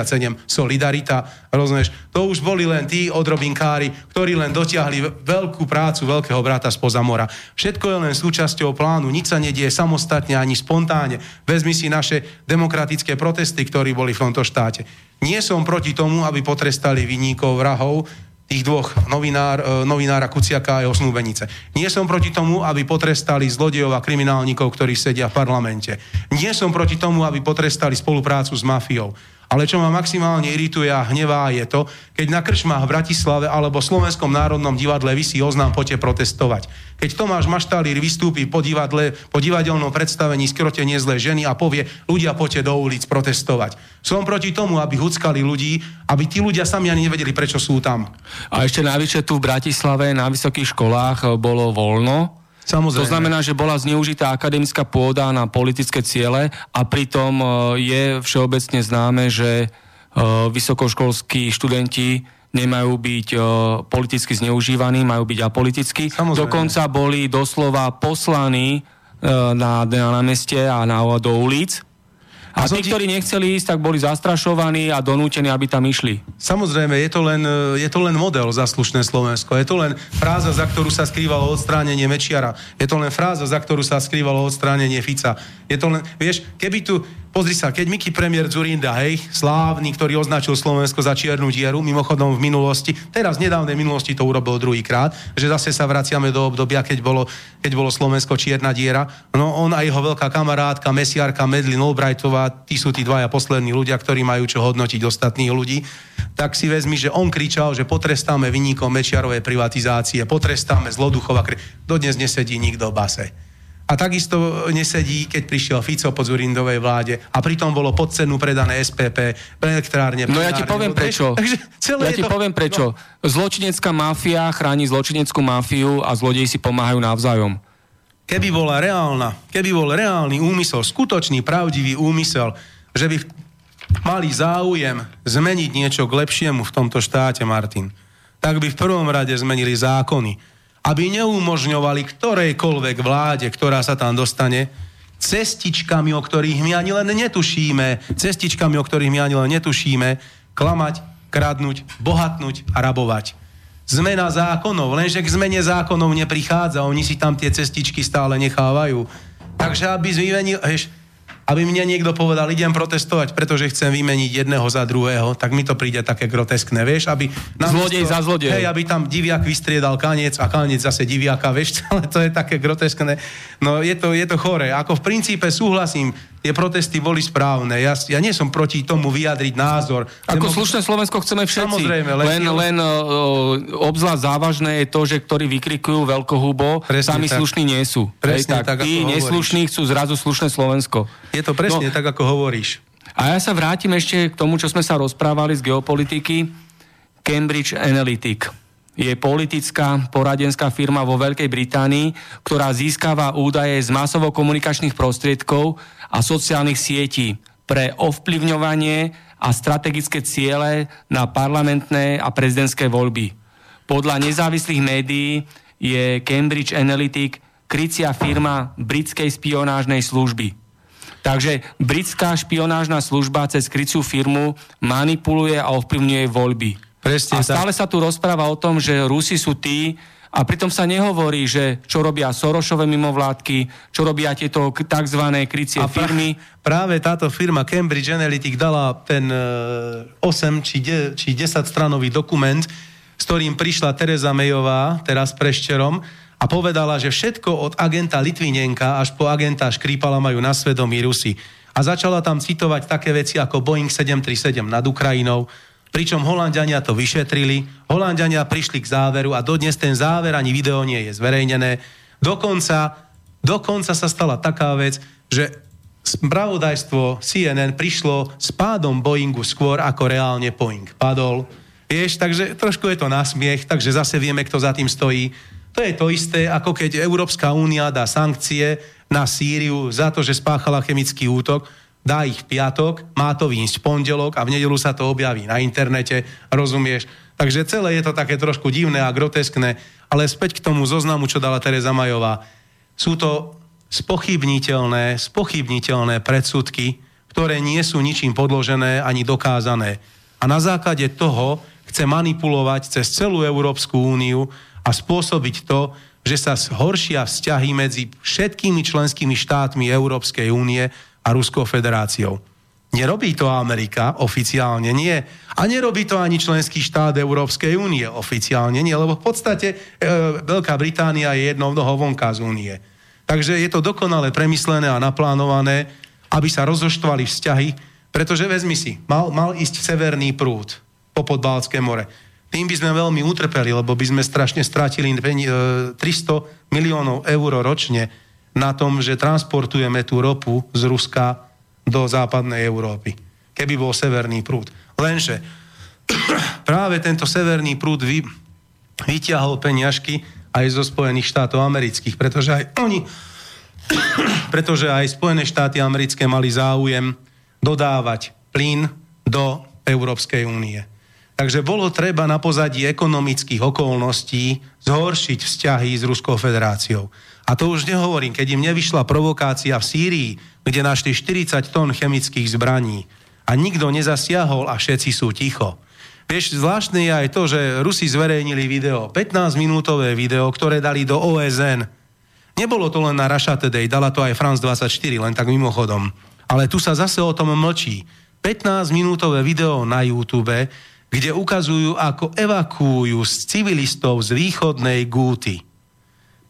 Solidarita, rozumieš, to už boli len tí odrobinkári, ktorí len dotiahli veľkú prácu veľkého brata spoza mora. Všetko je len súčasťou plánu, nič sa nedieje samostatne ani spontánne. Vezmi si naše demokratické protesty, ktorí boli v tomto štáte. Nie som proti tomu, aby potrestali vinníkov, vrahov, tých dvoch novinár, e, novinára Kuciaka a jeho snúbenice. Nie som proti tomu, aby potrestali zlodejov a kriminálnikov, ktorí sedia v parlamente. Nie som proti tomu, aby potrestali spoluprácu s mafiou. Ale čo ma maximálne irituje a hnevá je to, keď na krčmách v Bratislave alebo Slovenskom národnom divadle vysí oznám poďte protestovať. Keď Tomáš Maštalír vystúpi po, divadle, po divadelnom predstavení skrotenie zlé ženy a povie ľudia poďte do ulic protestovať. Som proti tomu, aby huckali ľudí, aby tí ľudia sami ani nevedeli, prečo sú tam. A ešte navyše tu v Bratislave na vysokých školách bolo voľno, Samozrejme. To znamená, že bola zneužitá akademická pôda na politické ciele a pritom e, je všeobecne známe, že e, vysokoškolskí študenti nemajú byť uh, politicky zneužívaní, majú byť apolitickí. Samozrejme. Dokonca boli doslova poslaní uh, na, na meste a na, do ulic a tí, ktorí nechceli ísť, tak boli zastrašovaní a donútení, aby tam išli. Samozrejme, je to len, je to len model za slušné Slovensko. Je to len fráza, za ktorú sa skrývalo odstránenie Mečiara. Je to len fráza, za ktorú sa skrývalo odstránenie Fica. Je to len, vieš, keby tu Pozri sa, keď Miky premiér Zurinda, hej, slávny, ktorý označil Slovensko za čiernu dieru, mimochodom v minulosti, teraz v nedávnej minulosti to urobil druhýkrát, že zase sa vraciame do obdobia, keď bolo, keď bolo Slovensko čierna diera. No on a jeho veľká kamarátka, mesiarka Medlin Albrightová, tí sú tí dvaja poslední ľudia, ktorí majú čo hodnotiť ostatných ľudí, tak si vezmi, že on kričal, že potrestáme vynikom Mečiarovej privatizácie, potrestáme zloduchova. Dodnes nesedí nikto v base. A takisto nesedí, keď prišiel Fico po Zurindovej vláde a pritom bolo pod cenu predané SPP, elektrárne. No ja ti poviem prečo. Takže celé ja ti to... poviem prečo. No. Zločinecká mafia chráni zločineckú mafiu a zlodeji si pomáhajú navzájom. Keby bola reálna, keby bol reálny úmysel, skutočný, pravdivý úmysel, že by mali záujem zmeniť niečo k lepšiemu v tomto štáte, Martin, tak by v prvom rade zmenili zákony aby neumožňovali ktorejkoľvek vláde, ktorá sa tam dostane, cestičkami, o ktorých my ani len netušíme, cestičkami, o ktorých my ani len netušíme, klamať, kradnúť, bohatnúť a rabovať. Zmena zákonov, lenže k zmene zákonov neprichádza, oni si tam tie cestičky stále nechávajú. Takže aby zvymenil, vieš, aby mne niekto povedal, idem protestovať, pretože chcem vymeniť jedného za druhého, tak mi to príde také groteskné, vieš, aby... Zlodej za zlodej. Hej, aby tam diviak vystriedal kaniec a kaniec zase diviaka, vieš, ale to je také groteskné. No je to, je to chore. Ako v princípe súhlasím, tie protesty boli správne. Ja, ja nie som proti tomu vyjadriť názor. Ako Demo... slušné Slovensko chceme všetci. Samozrejme. Len, len, len uh, obzvlášť závažné je to, že ktorí vykrikujú veľkohubo, sami tak. slušní nie sú. Presne Hej, tak, tak tí neslušní chcú zrazu slušné Slovensko. Je to presne no, tak, ako hovoríš. A ja sa vrátim ešte k tomu, čo sme sa rozprávali z geopolitiky. Cambridge Analytic je politická poradenská firma vo Veľkej Británii, ktorá získava údaje z masovo-komunikačných prostriedkov a sociálnych sietí pre ovplyvňovanie a strategické ciele na parlamentné a prezidentské voľby. Podľa nezávislých médií je Cambridge Analytic krycia firma britskej spionážnej služby. Takže britská špionážna služba cez kryciu firmu manipuluje a ovplyvňuje voľby. Presne a stále tak. sa tu rozpráva o tom, že Rusi sú tí, a pritom sa nehovorí, že čo robia Sorošové mimovládky, čo robia tieto tzv. krycie a firmy. Práve táto firma Cambridge Analytic dala ten 8 e, či, de, či 10 stranový dokument, s ktorým prišla Teresa Mejová, teraz preščerom, a povedala, že všetko od agenta Litvinenka až po agenta Škrípala majú na svedomí Rusy. A začala tam citovať také veci ako Boeing 737 nad Ukrajinou, pričom Holandiania to vyšetrili, Holandiania prišli k záveru a dodnes ten záver ani video nie je zverejnené. Dokonca, dokonca sa stala taká vec, že spravodajstvo CNN prišlo s pádom Boeingu skôr ako reálne Boeing padol. Vieš, takže trošku je to nasmiech, takže zase vieme, kto za tým stojí. To je to isté, ako keď Európska únia dá sankcie na Sýriu za to, že spáchala chemický útok, dá ich piatok, má to výjsť v pondelok a v nedelu sa to objaví na internete, rozumieš? Takže celé je to také trošku divné a groteskné, ale späť k tomu zoznamu, čo dala Teresa Majová. Sú to spochybniteľné, spochybniteľné predsudky, ktoré nie sú ničím podložené ani dokázané. A na základe toho chce manipulovať cez celú Európsku úniu a spôsobiť to, že sa zhoršia vzťahy medzi všetkými členskými štátmi Európskej únie a Ruskou federáciou. Nerobí to Amerika oficiálne, nie. A nerobí to ani členský štát Európskej únie oficiálne, nie, lebo v podstate e, Veľká Británia je jednou vonka z únie. Takže je to dokonale premyslené a naplánované, aby sa rozoštvali vzťahy, pretože vezmi si, mal, mal ísť severný prúd po Podbálské more tým by sme veľmi utrpeli, lebo by sme strašne stratili 300 e, miliónov eur ročne na tom, že transportujeme tú ropu z Ruska do západnej Európy. Keby bol severný prúd. Lenže práve tento severný prúd vy, vyťahol peniažky aj zo Spojených štátov amerických, pretože aj oni, pretože aj Spojené štáty americké mali záujem dodávať plyn do Európskej únie. Takže bolo treba na pozadí ekonomických okolností zhoršiť vzťahy s Ruskou federáciou. A to už nehovorím, keď im nevyšla provokácia v Sýrii, kde našli 40 tón chemických zbraní a nikto nezasiahol a všetci sú ticho. Vieš, zvláštne je aj to, že Rusi zverejnili video, 15-minútové video, ktoré dali do OSN. Nebolo to len na Russia Today, dala to aj France 24, len tak mimochodom. Ale tu sa zase o tom mlčí. 15-minútové video na YouTube, kde ukazujú, ako evakuujú civilistov z východnej Gúty.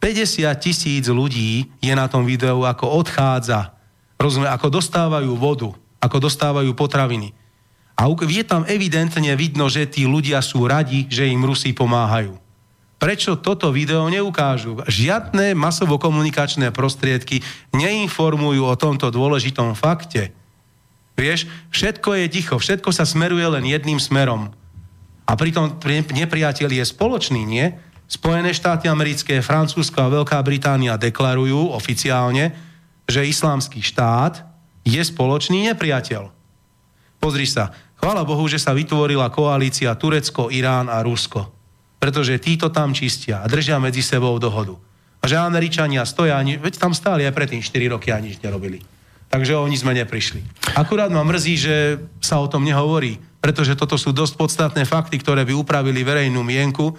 50 tisíc ľudí je na tom videu, ako odchádza, rozumie, ako dostávajú vodu, ako dostávajú potraviny. A je tam evidentne vidno, že tí ľudia sú radi, že im Rusi pomáhajú. Prečo toto video neukážu? Žiadne masovo-komunikačné prostriedky neinformujú o tomto dôležitom fakte. Vieš, všetko je ticho, všetko sa smeruje len jedným smerom. A pritom nepriateľ je spoločný, nie? Spojené štáty americké, Francúzsko a Veľká Británia deklarujú oficiálne, že islámsky štát je spoločný nepriateľ. Pozri sa, chvála Bohu, že sa vytvorila koalícia Turecko, Irán a Rusko. Pretože títo tam čistia a držia medzi sebou dohodu. A že Američania stoja, veď tam stáli aj predtým 4 roky a nič nerobili. Takže oni sme neprišli. Akurát ma mrzí, že sa o tom nehovorí, pretože toto sú dosť podstatné fakty, ktoré by upravili verejnú mienku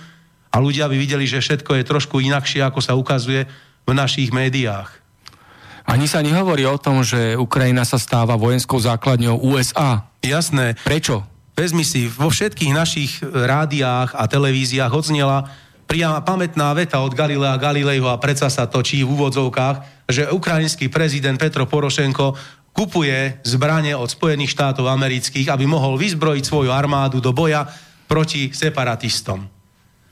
a ľudia by videli, že všetko je trošku inakšie, ako sa ukazuje v našich médiách. Ani sa nehovorí o tom, že Ukrajina sa stáva vojenskou základňou USA. Jasné. Prečo? Vezmi si, vo všetkých našich rádiách a televíziách odznela priama pamätná veta od Galilea Galileiho a predsa sa točí v úvodzovkách, že ukrajinský prezident Petro Porošenko kupuje zbranie od Spojených štátov amerických, aby mohol vyzbrojiť svoju armádu do boja proti separatistom.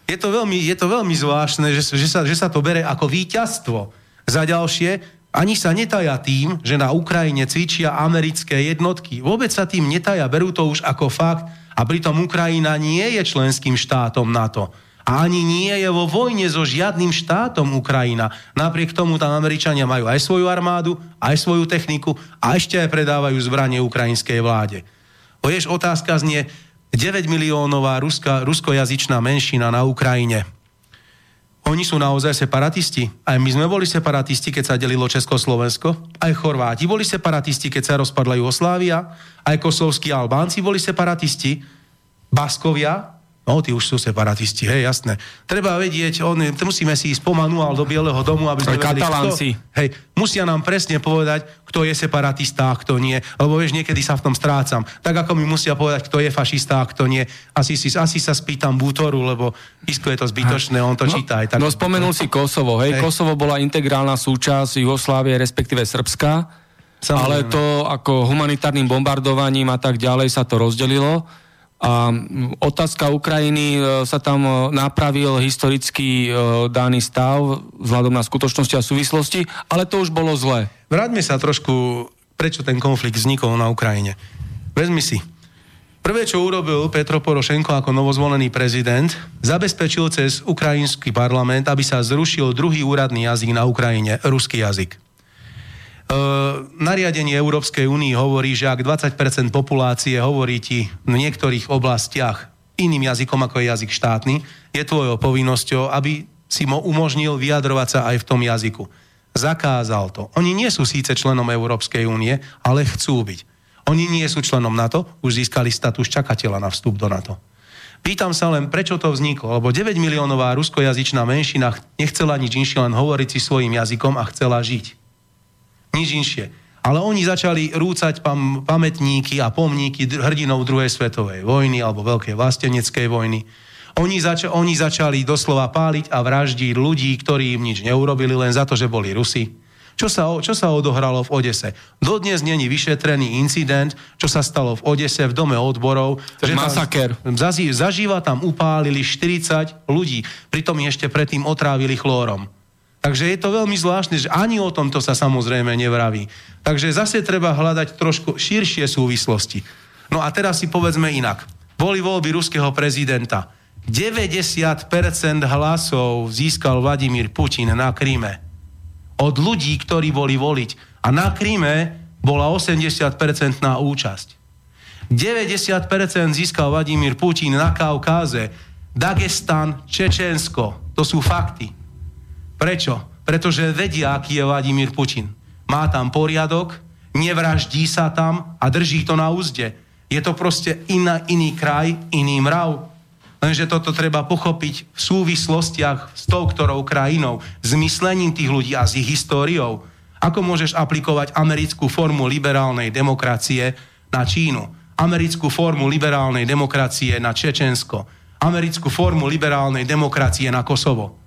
Je to veľmi, je to veľmi zvláštne, že, že, sa, že sa to bere ako víťazstvo. Za ďalšie, ani sa netaja tým, že na Ukrajine cvičia americké jednotky. Vôbec sa tým netaja, berú to už ako fakt a pritom Ukrajina nie je členským štátom NATO. A ani nie je vo vojne so žiadnym štátom Ukrajina. Napriek tomu tam Američania majú aj svoju armádu, aj svoju techniku a ešte aj predávajú zbranie ukrajinskej vláde. Vieš, otázka znie, 9 miliónová ruska, ruskojazyčná menšina na Ukrajine. Oni sú naozaj separatisti. Aj my sme boli separatisti, keď sa delilo Československo. Aj Chorváti boli separatisti, keď sa rozpadla Jugoslávia. Aj kosovskí Albánci boli separatisti. Baskovia No, tí už sú separatisti, hej, jasné. Treba vedieť, on, musíme si ísť po manuál do Bieleho domu, aby sme vedeli, kto, hej, musia nám presne povedať, kto je separatista a kto nie, lebo vieš, niekedy sa v tom strácam. Tak ako mi musia povedať, kto je fašista a kto nie. Asi, si, asi sa spýtam Bútoru, lebo isko je to zbytočné, on to no, číta aj tak. No spomenul si Kosovo, hej, hej. Kosovo bola integrálna súčasť Jugoslávie, respektíve Srbska, Samozrejme. ale to ako humanitárnym bombardovaním a tak ďalej sa to rozdelilo. A otázka Ukrajiny e, sa tam e, napravil historicky e, daný stav vzhľadom na skutočnosti a súvislosti, ale to už bolo zlé. Vráťme sa trošku, prečo ten konflikt vznikol na Ukrajine. Vezmi si. Prvé, čo urobil Petro Porošenko ako novozvolený prezident, zabezpečil cez ukrajinský parlament, aby sa zrušil druhý úradný jazyk na Ukrajine, ruský jazyk. E, nariadenie Európskej únii hovorí, že ak 20% populácie hovorí ti v niektorých oblastiach iným jazykom ako je jazyk štátny, je tvojou povinnosťou, aby si mo umožnil vyjadrovať sa aj v tom jazyku. Zakázal to. Oni nie sú síce členom Európskej únie, ale chcú byť. Oni nie sú členom NATO, už získali status čakateľa na vstup do NATO. Pýtam sa len, prečo to vzniklo, lebo 9 miliónová ruskojazyčná menšina nechcela nič inšie, len hovoriť si svojim jazykom a chcela žiť nič inšie. Ale oni začali rúcať pam, pamätníky a pomníky hrdinov druhej svetovej vojny alebo veľkej vlasteneckej vojny. Oni, zač- oni začali doslova páliť a vraždiť ľudí, ktorí im nič neurobili len za to, že boli Rusi. Čo sa, čo sa odohralo v Odese? Dodnes není vyšetrený incident, čo sa stalo v Odese v dome odborov. To že masaker. Tam, zažíva tam upálili 40 ľudí, pritom ešte predtým otrávili chlórom. Takže je to veľmi zvláštne, že ani o tomto sa samozrejme nevraví. Takže zase treba hľadať trošku širšie súvislosti. No a teraz si povedzme inak. Boli voľby ruského prezidenta. 90% hlasov získal Vladimír Putin na Kríme. Od ľudí, ktorí boli voliť. A na Kríme bola 80% na účasť. 90% získal Vladimír Putin na Kaukáze, Dagestan, Čečensko. To sú fakty. Prečo? Pretože vedia, aký je Vladimír Putin. Má tam poriadok, nevraždí sa tam a drží to na úzde. Je to proste iná, iný kraj, iný mrav. Lenže toto treba pochopiť v súvislostiach s tou ktorou krajinou, s myslením tých ľudí a s ich históriou. Ako môžeš aplikovať americkú formu liberálnej demokracie na Čínu, americkú formu liberálnej demokracie na Čečensko, americkú formu liberálnej demokracie na Kosovo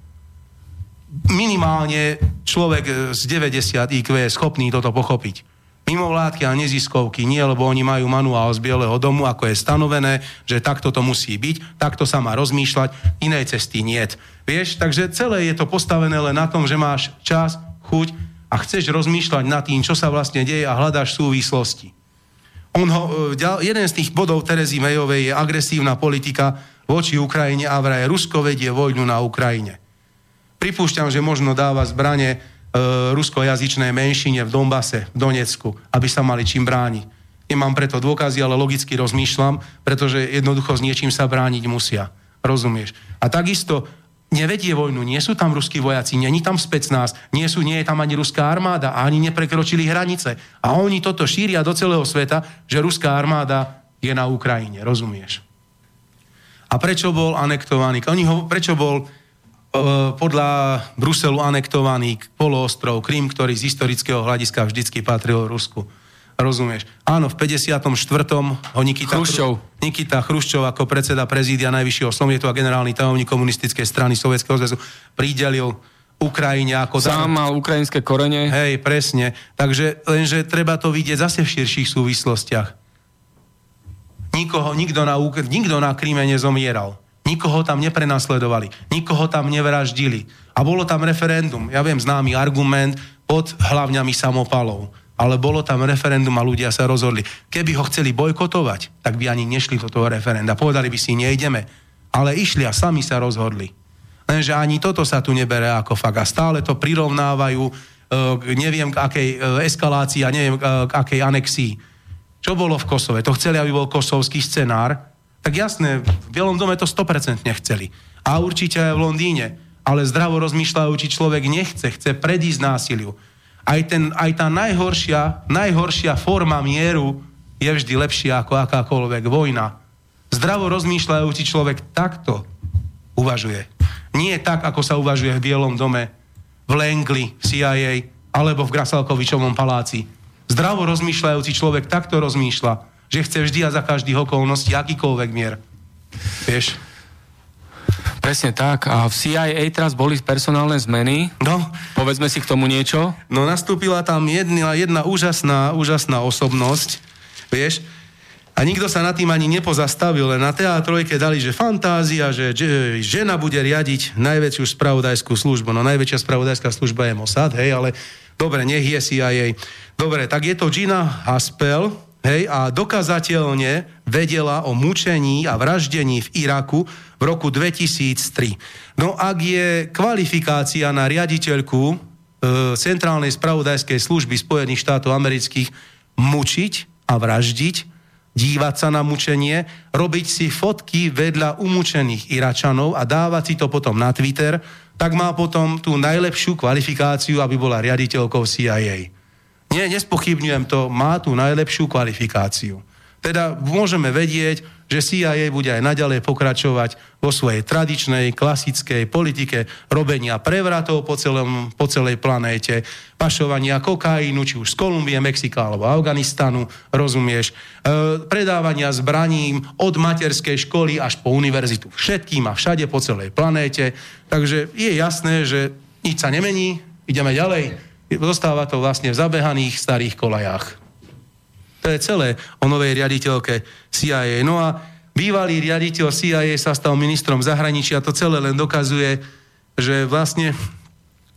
minimálne človek z 90 IQ je schopný toto pochopiť. Mimovládky a neziskovky nie, lebo oni majú manuál z Bieleho domu, ako je stanovené, že takto to musí byť, takto sa má rozmýšľať, inej cesty niet. Vieš, takže celé je to postavené len na tom, že máš čas, chuť a chceš rozmýšľať nad tým, čo sa vlastne deje a hľadáš súvislosti. On ho, e, jeden z tých bodov Terezy Mejovej je agresívna politika voči Ukrajine a vraj Rusko vedie vojnu na Ukrajine. Pripúšťam, že možno dáva zbranie e, ruskojazyčnej menšine v Dombase, v Donecku, aby sa mali čím brániť. Nemám preto dôkazy, ale logicky rozmýšľam, pretože jednoducho s niečím sa brániť musia. Rozumieš? A takisto nevedie vojnu, nie sú tam ruskí vojaci, není tam specnás, nie, sú, nie je tam ani ruská armáda a ani neprekročili hranice. A oni toto šíria do celého sveta, že ruská armáda je na Ukrajine, rozumieš? A prečo bol anektovaný? Oni ho, prečo bol podľa Bruselu anektovaný poloostrov Krym, ktorý z historického hľadiska vždycky patril Rusku. Rozumieš? Áno, v 54. ho Nikita Chruščov. Nikita Chruščov ako predseda prezídia Najvyššieho Sovietu a generálny tajomník komunistickej strany Sovietskeho zväzu pridelil Ukrajine ako... Sám dar... mal ukrajinské korene. Hej, presne. Takže lenže treba to vidieť zase v širších súvislostiach. Nikoho, nikto na, nikto na Kríme nezomieral. Nikoho tam neprenasledovali, nikoho tam nevraždili. A bolo tam referendum. Ja viem, známy argument pod hlavňami samopalov. Ale bolo tam referendum a ľudia sa rozhodli. Keby ho chceli bojkotovať, tak by ani nešli do toho referenda. Povedali by si, nejdeme. Ale išli a sami sa rozhodli. Lenže ani toto sa tu nebere ako fakt. A stále to prirovnávajú e, k neviem k akej e, eskalácii a neviem e, k akej anexii. Čo bolo v Kosove? To chceli, aby bol kosovský scenár, tak jasné, v Bielom dome to 100% nechceli. A určite aj v Londýne. Ale zdravo rozmýšľajúci človek nechce, chce predísť násiliu. Aj, ten, aj tá najhoršia, najhoršia forma mieru je vždy lepšia ako akákoľvek vojna. Zdravo rozmýšľajúci človek takto uvažuje. Nie tak, ako sa uvažuje v Bielom dome, v Langley, v CIA alebo v Grasalkovičovom paláci. Zdravo rozmýšľajúci človek takto rozmýšľa, že chce vždy a za každých okolností akýkoľvek mier. Vieš? Presne tak. A v CIA teraz boli personálne zmeny. No. Povedzme si k tomu niečo. No nastúpila tam jedna, jedna úžasná, úžasná osobnosť, vieš, a nikto sa nad tým ani nepozastavil, len na teatrojke dali, že fantázia, že, že žena bude riadiť najväčšiu spravodajskú službu. No najväčšia spravodajská služba je Mossad, hej, ale dobre, nech je CIA. Dobre, tak je to Gina Haspel, hej, a dokazateľne vedela o mučení a vraždení v Iraku v roku 2003. No ak je kvalifikácia na riaditeľku e, Centrálnej spravodajskej služby Spojených štátov amerických mučiť a vraždiť, dívať sa na mučenie, robiť si fotky vedľa umúčených Iračanov a dávať si to potom na Twitter, tak má potom tú najlepšiu kvalifikáciu, aby bola riaditeľkou CIA. Nie, nespochybňujem to, má tú najlepšiu kvalifikáciu. Teda môžeme vedieť, že CIA bude aj naďalej pokračovať vo svojej tradičnej, klasickej politike robenia prevratov po, celom, po celej planéte, pašovania kokainu, či už z Kolumbie, Mexika alebo Afganistanu, rozumieš, e, predávania zbraním od materskej školy až po univerzitu všetkým a všade po celej planéte. Takže je jasné, že nič sa nemení, ideme ďalej. Zostáva to vlastne v zabehaných starých kolajách. To je celé o novej riaditeľke CIA. No a bývalý riaditeľ CIA sa stal ministrom zahraničia. To celé len dokazuje, že vlastne,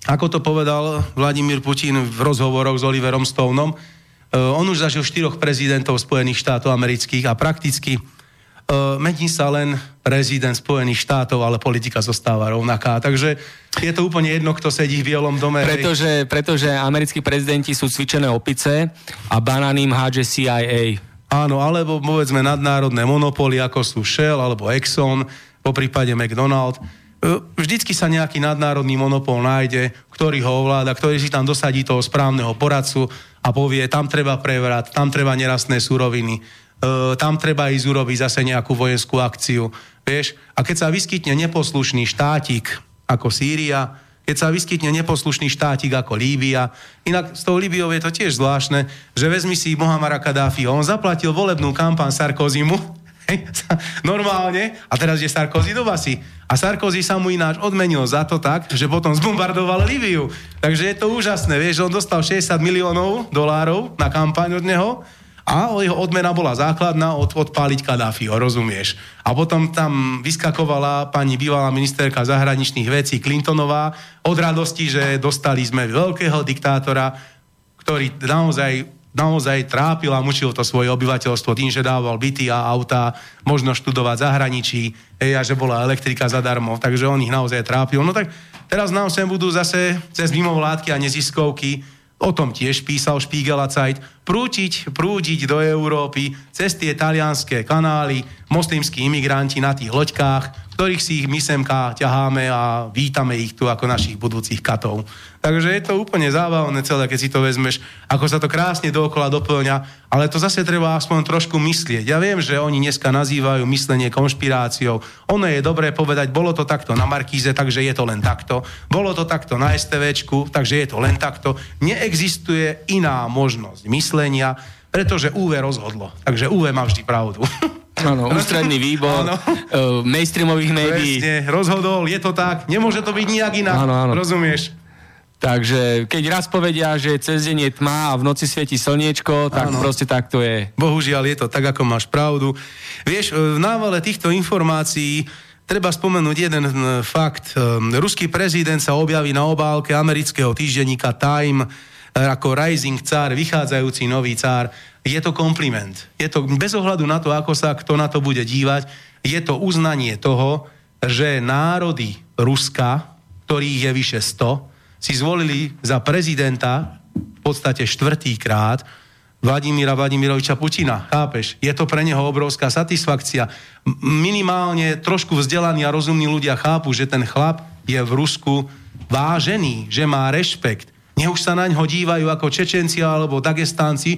ako to povedal Vladimír Putin v rozhovoroch s Oliverom Stoneom, eh, on už zažil štyroch prezidentov Spojených štátov amerických a prakticky mení sa len prezident Spojených štátov, ale politika zostáva rovnaká. Takže je to úplne jedno, kto sedí v Bielom dome. Pretože, pretože americkí prezidenti sú cvičené opice a banáným hádže CIA. Áno, alebo povedzme nadnárodné monopóly, ako sú Shell alebo Exxon, po prípade McDonald. E, vždycky sa nejaký nadnárodný monopol nájde, ktorý ho ovláda, ktorý si tam dosadí toho správneho poradcu a povie, tam treba prevrat, tam treba nerastné suroviny E, tam treba ísť urobiť zase nejakú vojenskú akciu. Vieš? A keď sa vyskytne neposlušný štátik ako Sýria, keď sa vyskytne neposlušný štátik ako Líbia. Inak s tou Líbiou je to tiež zvláštne, že vezmi si Mohamara Kadáfiho. On zaplatil volebnú kampaň Sarkozymu, normálne, a teraz je Sarkozy do basy. A Sarkozy sa mu ináč odmenil za to tak, že potom zbombardoval Líbiu. Takže je to úžasné, vieš, on dostal 60 miliónov dolárov na kampaň od neho a jeho odmena bola základná od, odpáliť Kadáfiho, rozumieš? A potom tam vyskakovala pani bývalá ministerka zahraničných vecí Clintonová od radosti, že dostali sme veľkého diktátora, ktorý naozaj naozaj trápil a mučil to svoje obyvateľstvo tým, že dával byty a auta, možno študovať zahraničí, hej, a že bola elektrika zadarmo, takže on ich naozaj trápil. No tak teraz nám sem budú zase cez mimovládky a neziskovky o tom tiež písal Spiegel a Zeit, prútiť, prúdiť do Európy cez tie talianské kanály moslimskí imigranti na tých loďkách, ktorých si ich my semka ťaháme a vítame ich tu ako našich budúcich katov. Takže je to úplne zábavné celé, keď si to vezmeš, ako sa to krásne dookola doplňa, ale to zase treba aspoň trošku myslieť. Ja viem, že oni dneska nazývajú myslenie konšpiráciou. Ono je dobré povedať, bolo to takto na Markíze, takže je to len takto. Bolo to takto na STVčku, takže je to len takto. Neexistuje iná možnosť myslenia, pretože UV rozhodlo. Takže UV má vždy pravdu. Áno, ústredný výbor uh, mainstreamových médií. Presne, rozhodol, je to tak, nemôže to byť nijak inak, áno, áno. rozumieš? Takže keď raz povedia, že cez deň je tma a v noci svieti slniečko, tak Áno. proste tak to je. Bohužiaľ je to tak, ako máš pravdu. Vieš, v návale týchto informácií treba spomenúť jeden fakt. Ruský prezident sa objaví na obálke amerického týždenníka Time ako rising cár, vychádzajúci nový cár je to kompliment. Je to bez ohľadu na to, ako sa kto na to bude dívať, je to uznanie toho, že národy Ruska, ktorých je vyše 100, si zvolili za prezidenta v podstate štvrtýkrát Vladimíra Vladimiroviča Putina. Chápeš? Je to pre neho obrovská satisfakcia. Minimálne trošku vzdelaní a rozumní ľudia chápu, že ten chlap je v Rusku vážený, že má rešpekt. Nech už sa na ňo dívajú ako Čečenci alebo Dagestánci,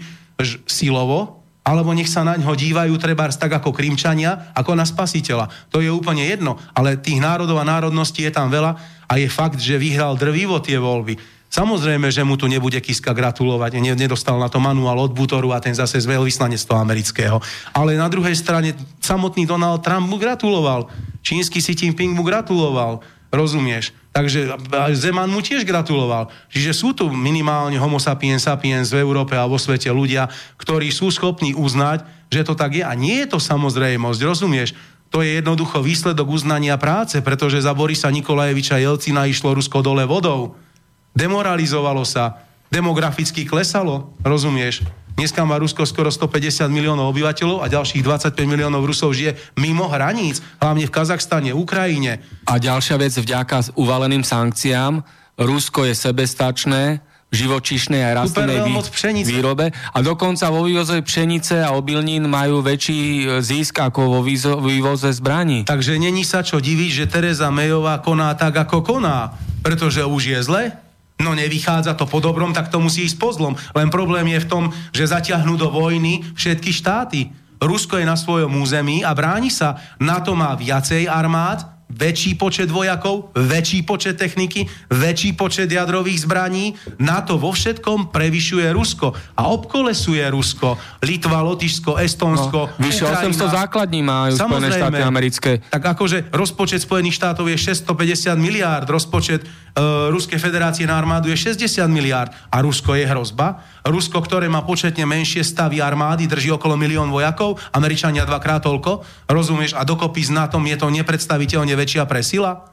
silovo, alebo nech sa na ňo dívajú treba tak ako Krímčania, ako na spasiteľa. To je úplne jedno, ale tých národov a národností je tam veľa a je fakt, že vyhral drvivo tie voľby. Samozrejme, že mu tu nebude Kiska gratulovať, nedostal na to manuál od Butoru a ten zase z veľvyslanectva amerického. Ale na druhej strane samotný Donald Trump mu gratuloval. Čínsky Xi Jinping mu gratuloval. Rozumieš? Takže Zeman mu tiež gratuloval. Čiže sú tu minimálne homo sapiens sapiens v Európe a vo svete ľudia, ktorí sú schopní uznať, že to tak je. A nie je to samozrejmosť, rozumieš? To je jednoducho výsledok uznania práce, pretože za Borisa Nikolajeviča Jelcina išlo Rusko dole vodou demoralizovalo sa, demograficky klesalo, rozumieš? Dneska má Rusko skoro 150 miliónov obyvateľov a ďalších 25 miliónov Rusov žije mimo hraníc, hlavne v Kazachstane, Ukrajine. A ďalšia vec, vďaka uvaleným sankciám, Rusko je sebestačné, živočišnej a rastlinnej vý, výrobe a dokonca vo vývoze pšenice a obilnín majú väčší e, zisk ako vo výzo, vývoze zbraní. Takže není sa čo diviť, že Teresa Mayová koná tak, ako koná, pretože už je zle, No nevychádza to po dobrom, tak to musí ísť po zlom. Len problém je v tom, že zaťahnú do vojny všetky štáty. Rusko je na svojom území a bráni sa. NATO má viacej armád, väčší počet vojakov, väčší počet techniky, väčší počet jadrových zbraní. NATO vo všetkom prevyšuje Rusko a obkolesuje Rusko. Litva, Lotyšsko, Estonsko, no, Vyše Ukrajina. 800 základní majú Spojené štáty americké. Tak akože rozpočet Spojených štátov je 650 miliárd, rozpočet uh, Ruskej federácie na armádu je 60 miliárd a Rusko je hrozba. Rusko, ktoré má početne menšie stavy armády, drží okolo milión vojakov, Američania dvakrát toľko, rozumieš, a dokopy s NATO je to nepredstaviteľne väčšia presila?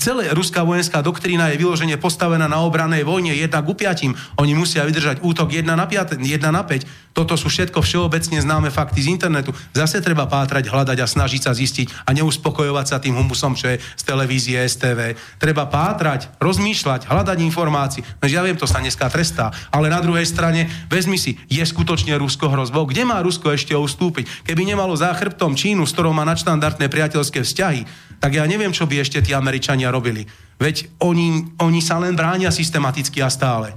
Celá ruská vojenská doktrína je vyložene postavená na obranej vojne 1 ku 5. Oni musia vydržať útok 1 na 5. 1 na 5. Toto sú všetko všeobecne známe fakty z internetu. Zase treba pátrať, hľadať a snažiť sa zistiť a neuspokojovať sa tým humusom, čo je z televízie STV. Treba pátrať, rozmýšľať, hľadať informácií. No, ja viem, to sa dneska trestá. Ale na druhej strane, vezmi si, je skutočne Rusko hrozbou. Kde má Rusko ešte ustúpiť? Keby nemalo záchrbtom Čínu, s ktorou má nadštandardné priateľské vzťahy, tak ja neviem, čo by ešte tí Američania robili. Veď oni, oni sa len bránia systematicky a stále.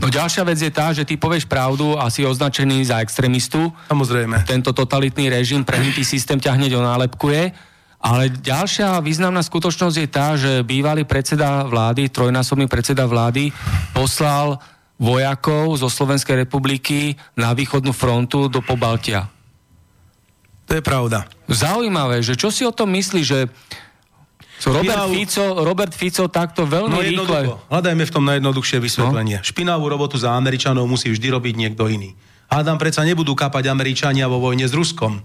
No ďalšia vec je tá, že ty povieš pravdu a si označený za extrémistu. Samozrejme. Tento totalitný režim, prehnitý systém ťa hneď onálepkuje. Ale ďalšia významná skutočnosť je tá, že bývalý predseda vlády, trojnásobný predseda vlády, poslal vojakov zo Slovenskej republiky na východnú frontu do Pobaltia. To je pravda. Zaujímavé, že čo si o tom myslí, že Robert, Špinavú... Fico, Robert Fico takto veľmi no, rýchle... Hľadajme v tom najjednoduchšie vysvetlenie. No? Špinavú robotu za Američanov musí vždy robiť niekto iný. Hádam predsa nebudú kapať Američania vo vojne s Ruskom.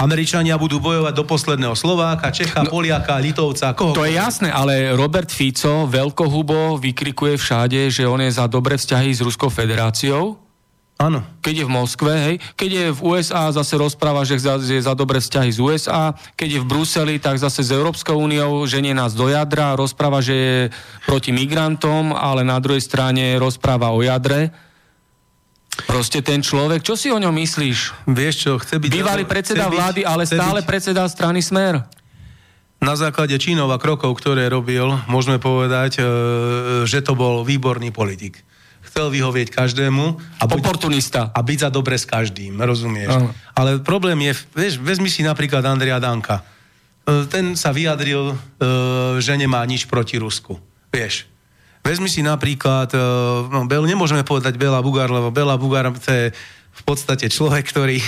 Američania budú bojovať do posledného Slováka, Čecha, no, Poliaka, Litovca, koho? To je jasné, ale Robert Fico veľkohubo vykrikuje všade, že on je za dobré vzťahy s Ruskou federáciou Áno. Keď je v Moskve, hej, keď je v USA, zase rozpráva, že je za dobré vzťahy z USA, keď je v Bruseli, tak zase s Európskou úniou ženie nás do jadra, rozpráva, že je proti migrantom, ale na druhej strane rozpráva o jadre. Proste ten človek, čo si o ňom myslíš? Vieš čo, chce byť... Bývalý predseda vlády, ale stále byť... predseda strany Smer. Na základe činov a krokov, ktoré robil, môžeme povedať, e, že to bol výborný politik chcel vyhovieť každému. A buď, Oportunista. A byť za dobre s každým, rozumieš? Uh. Ale problém je, vieš, vezmi si napríklad Andrea Danka. E, ten sa vyjadril, e, že nemá nič proti Rusku. Vieš, vezmi si napríklad, e, no, Bel, nemôžeme povedať Bela Bugár, lebo Bela Bugár to je v podstate človek, ktorý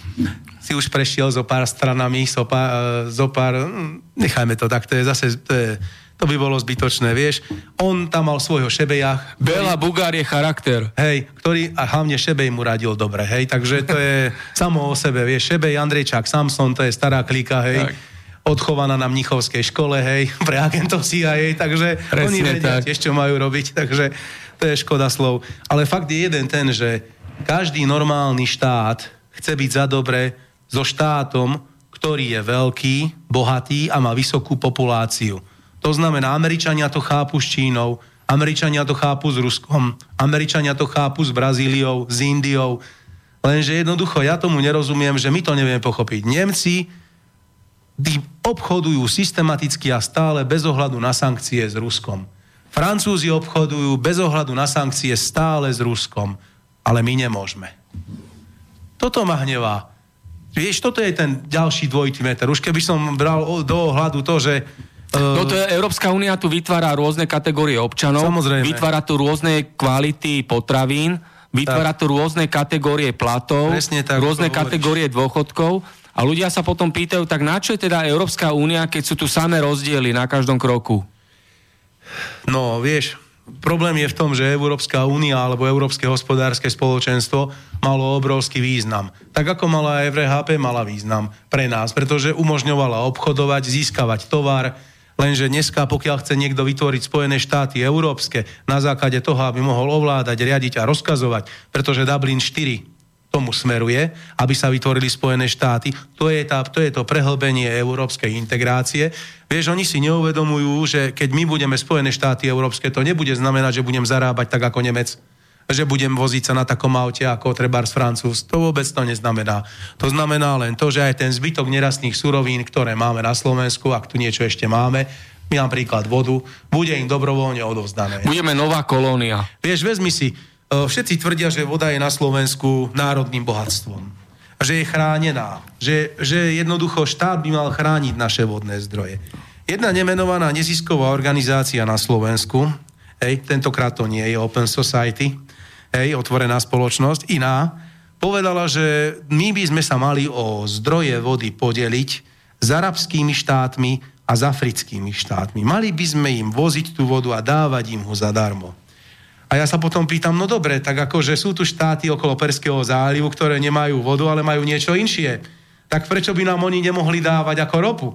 si už prešiel zo pár stranami, zo pár, zo pár hm, nechajme to tak, to je zase, to je, to by bolo zbytočné, vieš. On tam mal svojho šebeja. Bela Bugár je charakter. Hej, ktorý, a hlavne šebej mu radil dobre, hej, takže to je samo o sebe, vieš, šebej, Andrejčák, Samson, to je stará klika, hej. Tak odchovaná na Mnichovskej škole, hej, pre agentov CIA, takže Presne oni vedia tak. tiež, čo majú robiť, takže to je škoda slov. Ale fakt je jeden ten, že každý normálny štát chce byť za dobre so štátom, ktorý je veľký, bohatý a má vysokú populáciu. To znamená, Američania to chápu s Čínou, Američania to chápu s Ruskom, Američania to chápu s Brazíliou, s Indiou. Lenže jednoducho ja tomu nerozumiem, že my to nevieme pochopiť. Nemci obchodujú systematicky a stále bez ohľadu na sankcie s Ruskom. Francúzi obchodujú bez ohľadu na sankcie stále s Ruskom. Ale my nemôžeme. Toto ma hnevá. Vieš, toto je ten ďalší dvojitý meter. Už keby som bral do ohľadu to, že No to je, Európska únia tu vytvára rôzne kategórie občanov, Samozrejme. vytvára tu rôzne kvality potravín, vytvára Tak. tu rôzne kategórie platov, Presne tak, rôzne kategórie dôchodkov a ľudia sa potom pýtajú, tak na čo je teda Európska únia, keď sú tu samé rozdiely na každom kroku? No, vieš, problém je v tom, že Európska únia alebo Európske hospodárske spoločenstvo malo obrovský význam. Tak ako mala aj VHP, mala význam pre nás, pretože umožňovala obchodovať, získavať tovar, lenže dneska, pokiaľ chce niekto vytvoriť Spojené štáty európske na základe toho, aby mohol ovládať, riadiť a rozkazovať, pretože Dublin 4 tomu smeruje, aby sa vytvorili Spojené štáty. To je, tá, to je to prehlbenie európskej integrácie. Vieš, oni si neuvedomujú, že keď my budeme Spojené štáty európske, to nebude znamenať, že budem zarábať tak ako Nemec že budem voziť sa na takom aute ako trebárs Francúz. To vôbec to neznamená. To znamená len to, že aj ten zbytok nerastných surovín, ktoré máme na Slovensku, ak tu niečo ešte máme, my napríklad vodu, bude im dobrovoľne odovzdané. Budeme nová kolónia. Vieš, vezmi si, e, všetci tvrdia, že voda je na Slovensku národným bohatstvom. Že je chránená. Že, že jednoducho štát by mal chrániť naše vodné zdroje. Jedna nemenovaná nezisková organizácia na Slovensku, hej, tentokrát to nie je Open Society, hej, otvorená spoločnosť, iná, povedala, že my by sme sa mali o zdroje vody podeliť s arabskými štátmi a s africkými štátmi. Mali by sme im voziť tú vodu a dávať im ho zadarmo. A ja sa potom pýtam, no dobre, tak akože sú tu štáty okolo Perského zálivu, ktoré nemajú vodu, ale majú niečo inšie. Tak prečo by nám oni nemohli dávať ako ropu?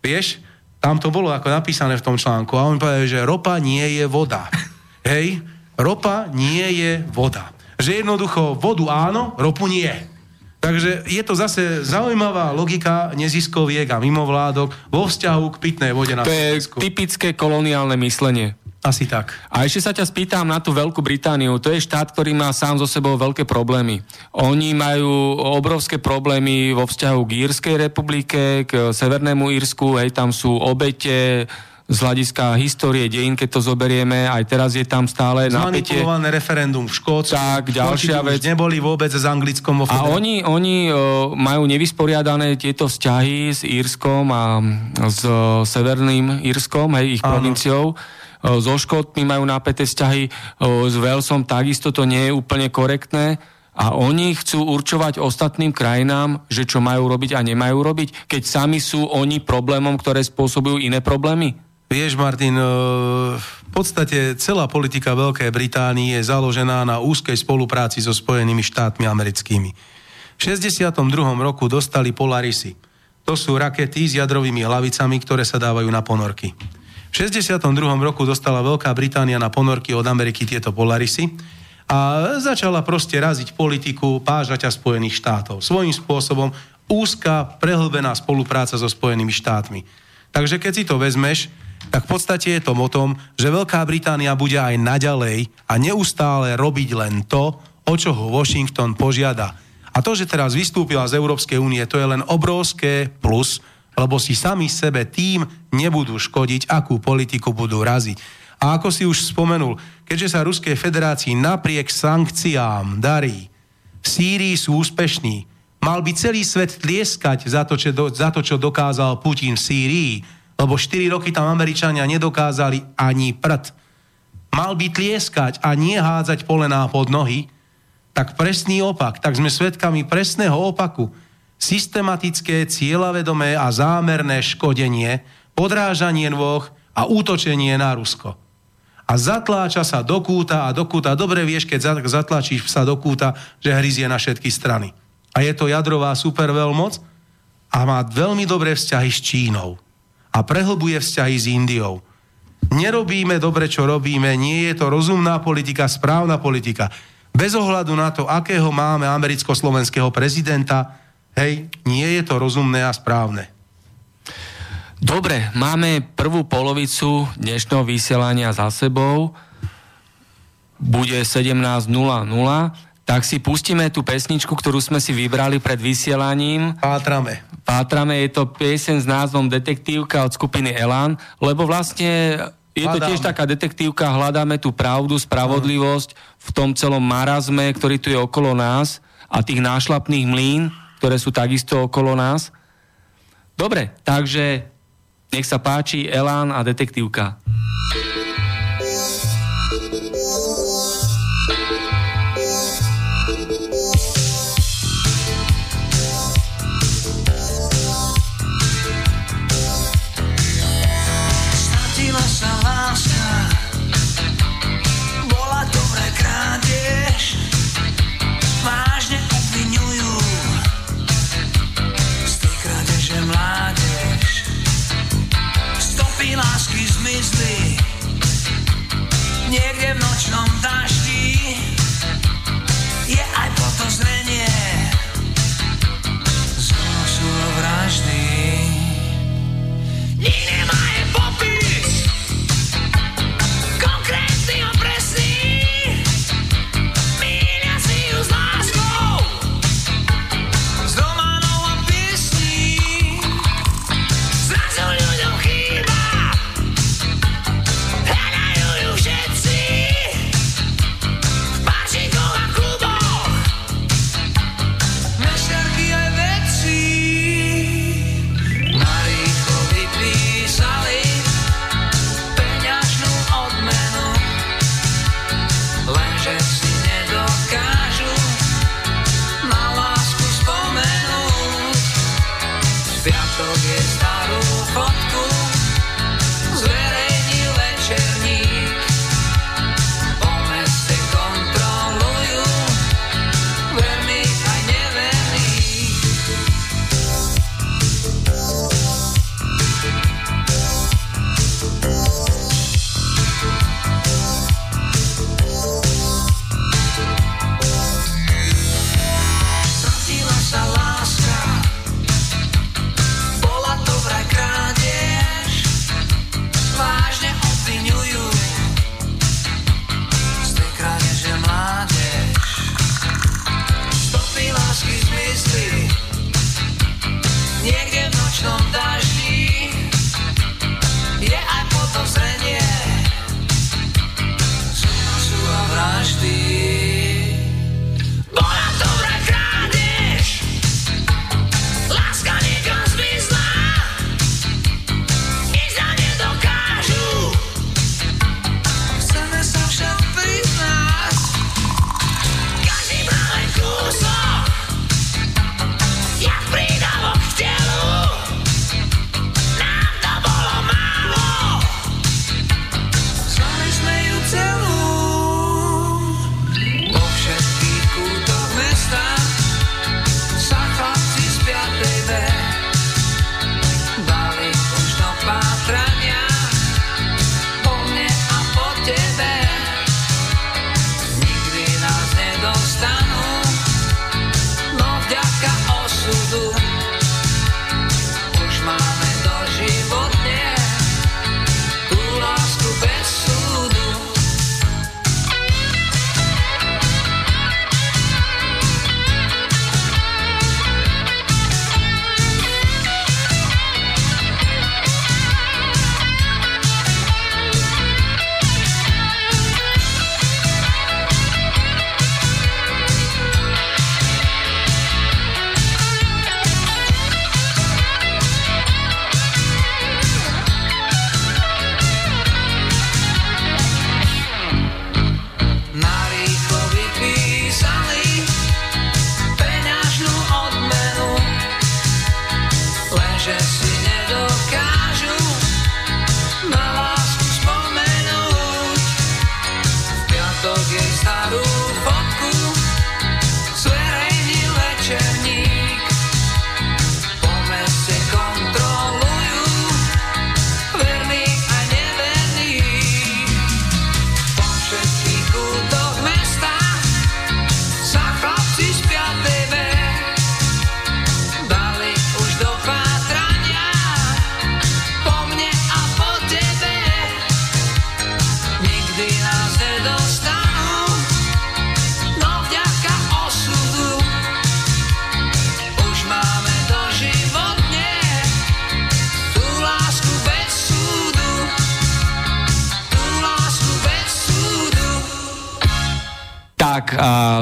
Vieš, tam to bolo ako napísané v tom článku. A on povedal, že ropa nie je voda. Hej, ropa nie je voda. Že jednoducho vodu áno, ropu nie. Takže je to zase zaujímavá logika neziskoviek a mimovládok vo vzťahu k pitnej vode na To je Slovensku. typické koloniálne myslenie. Asi tak. A ešte sa ťa spýtam na tú Veľkú Britániu. To je štát, ktorý má sám so sebou veľké problémy. Oni majú obrovské problémy vo vzťahu k Írskej republike, k Severnému Írsku, hej, tam sú obete z hľadiska histórie dejín, keď to zoberieme, aj teraz je tam stále napätie. Zmanipulované referendum v Škótsku. Tak, ďalšia vec. neboli vôbec s Anglickom vo A oni, oni o, majú nevysporiadané tieto vzťahy s Írskom a s o, Severným Írskom, hej, ich Áno. provinciou. O, So Škótmi majú napäté vzťahy, s Walesom takisto to nie je úplne korektné. A oni chcú určovať ostatným krajinám, že čo majú robiť a nemajú robiť, keď sami sú oni problémom, ktoré spôsobujú iné problémy. Vieš, Martin, e, v podstate celá politika Veľkej Británii je založená na úzkej spolupráci so Spojenými štátmi americkými. V 62. roku dostali Polarisy. To sú rakety s jadrovými hlavicami, ktoré sa dávajú na ponorky. V 62. roku dostala Veľká Británia na ponorky od Ameriky tieto Polarisy a začala proste raziť politiku pážaťa Spojených štátov. Svojím spôsobom úzka, prehlbená spolupráca so Spojenými štátmi. Takže keď si to vezmeš, tak v podstate je to o tom, že Veľká Británia bude aj naďalej a neustále robiť len to, o čo ho Washington požiada. A to, že teraz vystúpila z Európskej únie, to je len obrovské plus, lebo si sami sebe tým nebudú škodiť, akú politiku budú raziť. A ako si už spomenul, keďže sa Ruskej federácii napriek sankciám darí, v Sýrii sú úspešní, mal by celý svet tlieskať za to, čo, do, za to, čo dokázal Putin v Sýrii, lebo 4 roky tam Američania nedokázali ani prd. Mal by tlieskať a nie hádzať polená pod nohy, tak presný opak, tak sme svedkami presného opaku. Systematické, cieľavedomé a zámerné škodenie, podrážanie nôh a útočenie na Rusko. A zatláča sa do kúta a do kúta. Dobre vieš, keď za- zatlačíš sa do kúta, že hryzie na všetky strany. A je to jadrová superveľmoc a má veľmi dobré vzťahy s Čínou. A prehlbuje vzťahy s Indiou. Nerobíme dobre, čo robíme, nie je to rozumná politika, správna politika. Bez ohľadu na to, akého máme americko-slovenského prezidenta, hej, nie je to rozumné a správne. Dobre, máme prvú polovicu dnešného vysielania za sebou. Bude 17.00, tak si pustíme tú pesničku, ktorú sme si vybrali pred vysielaním. Pátrame. Pátrame, je to piesen s názvom Detektívka od skupiny Elan, lebo vlastne je to tiež taká detektívka, hľadáme tú pravdu, spravodlivosť v tom celom marazme, ktorý tu je okolo nás a tých nášlapných mlín, ktoré sú takisto okolo nás. Dobre, takže nech sa páči Elán a detektívka. Tak, a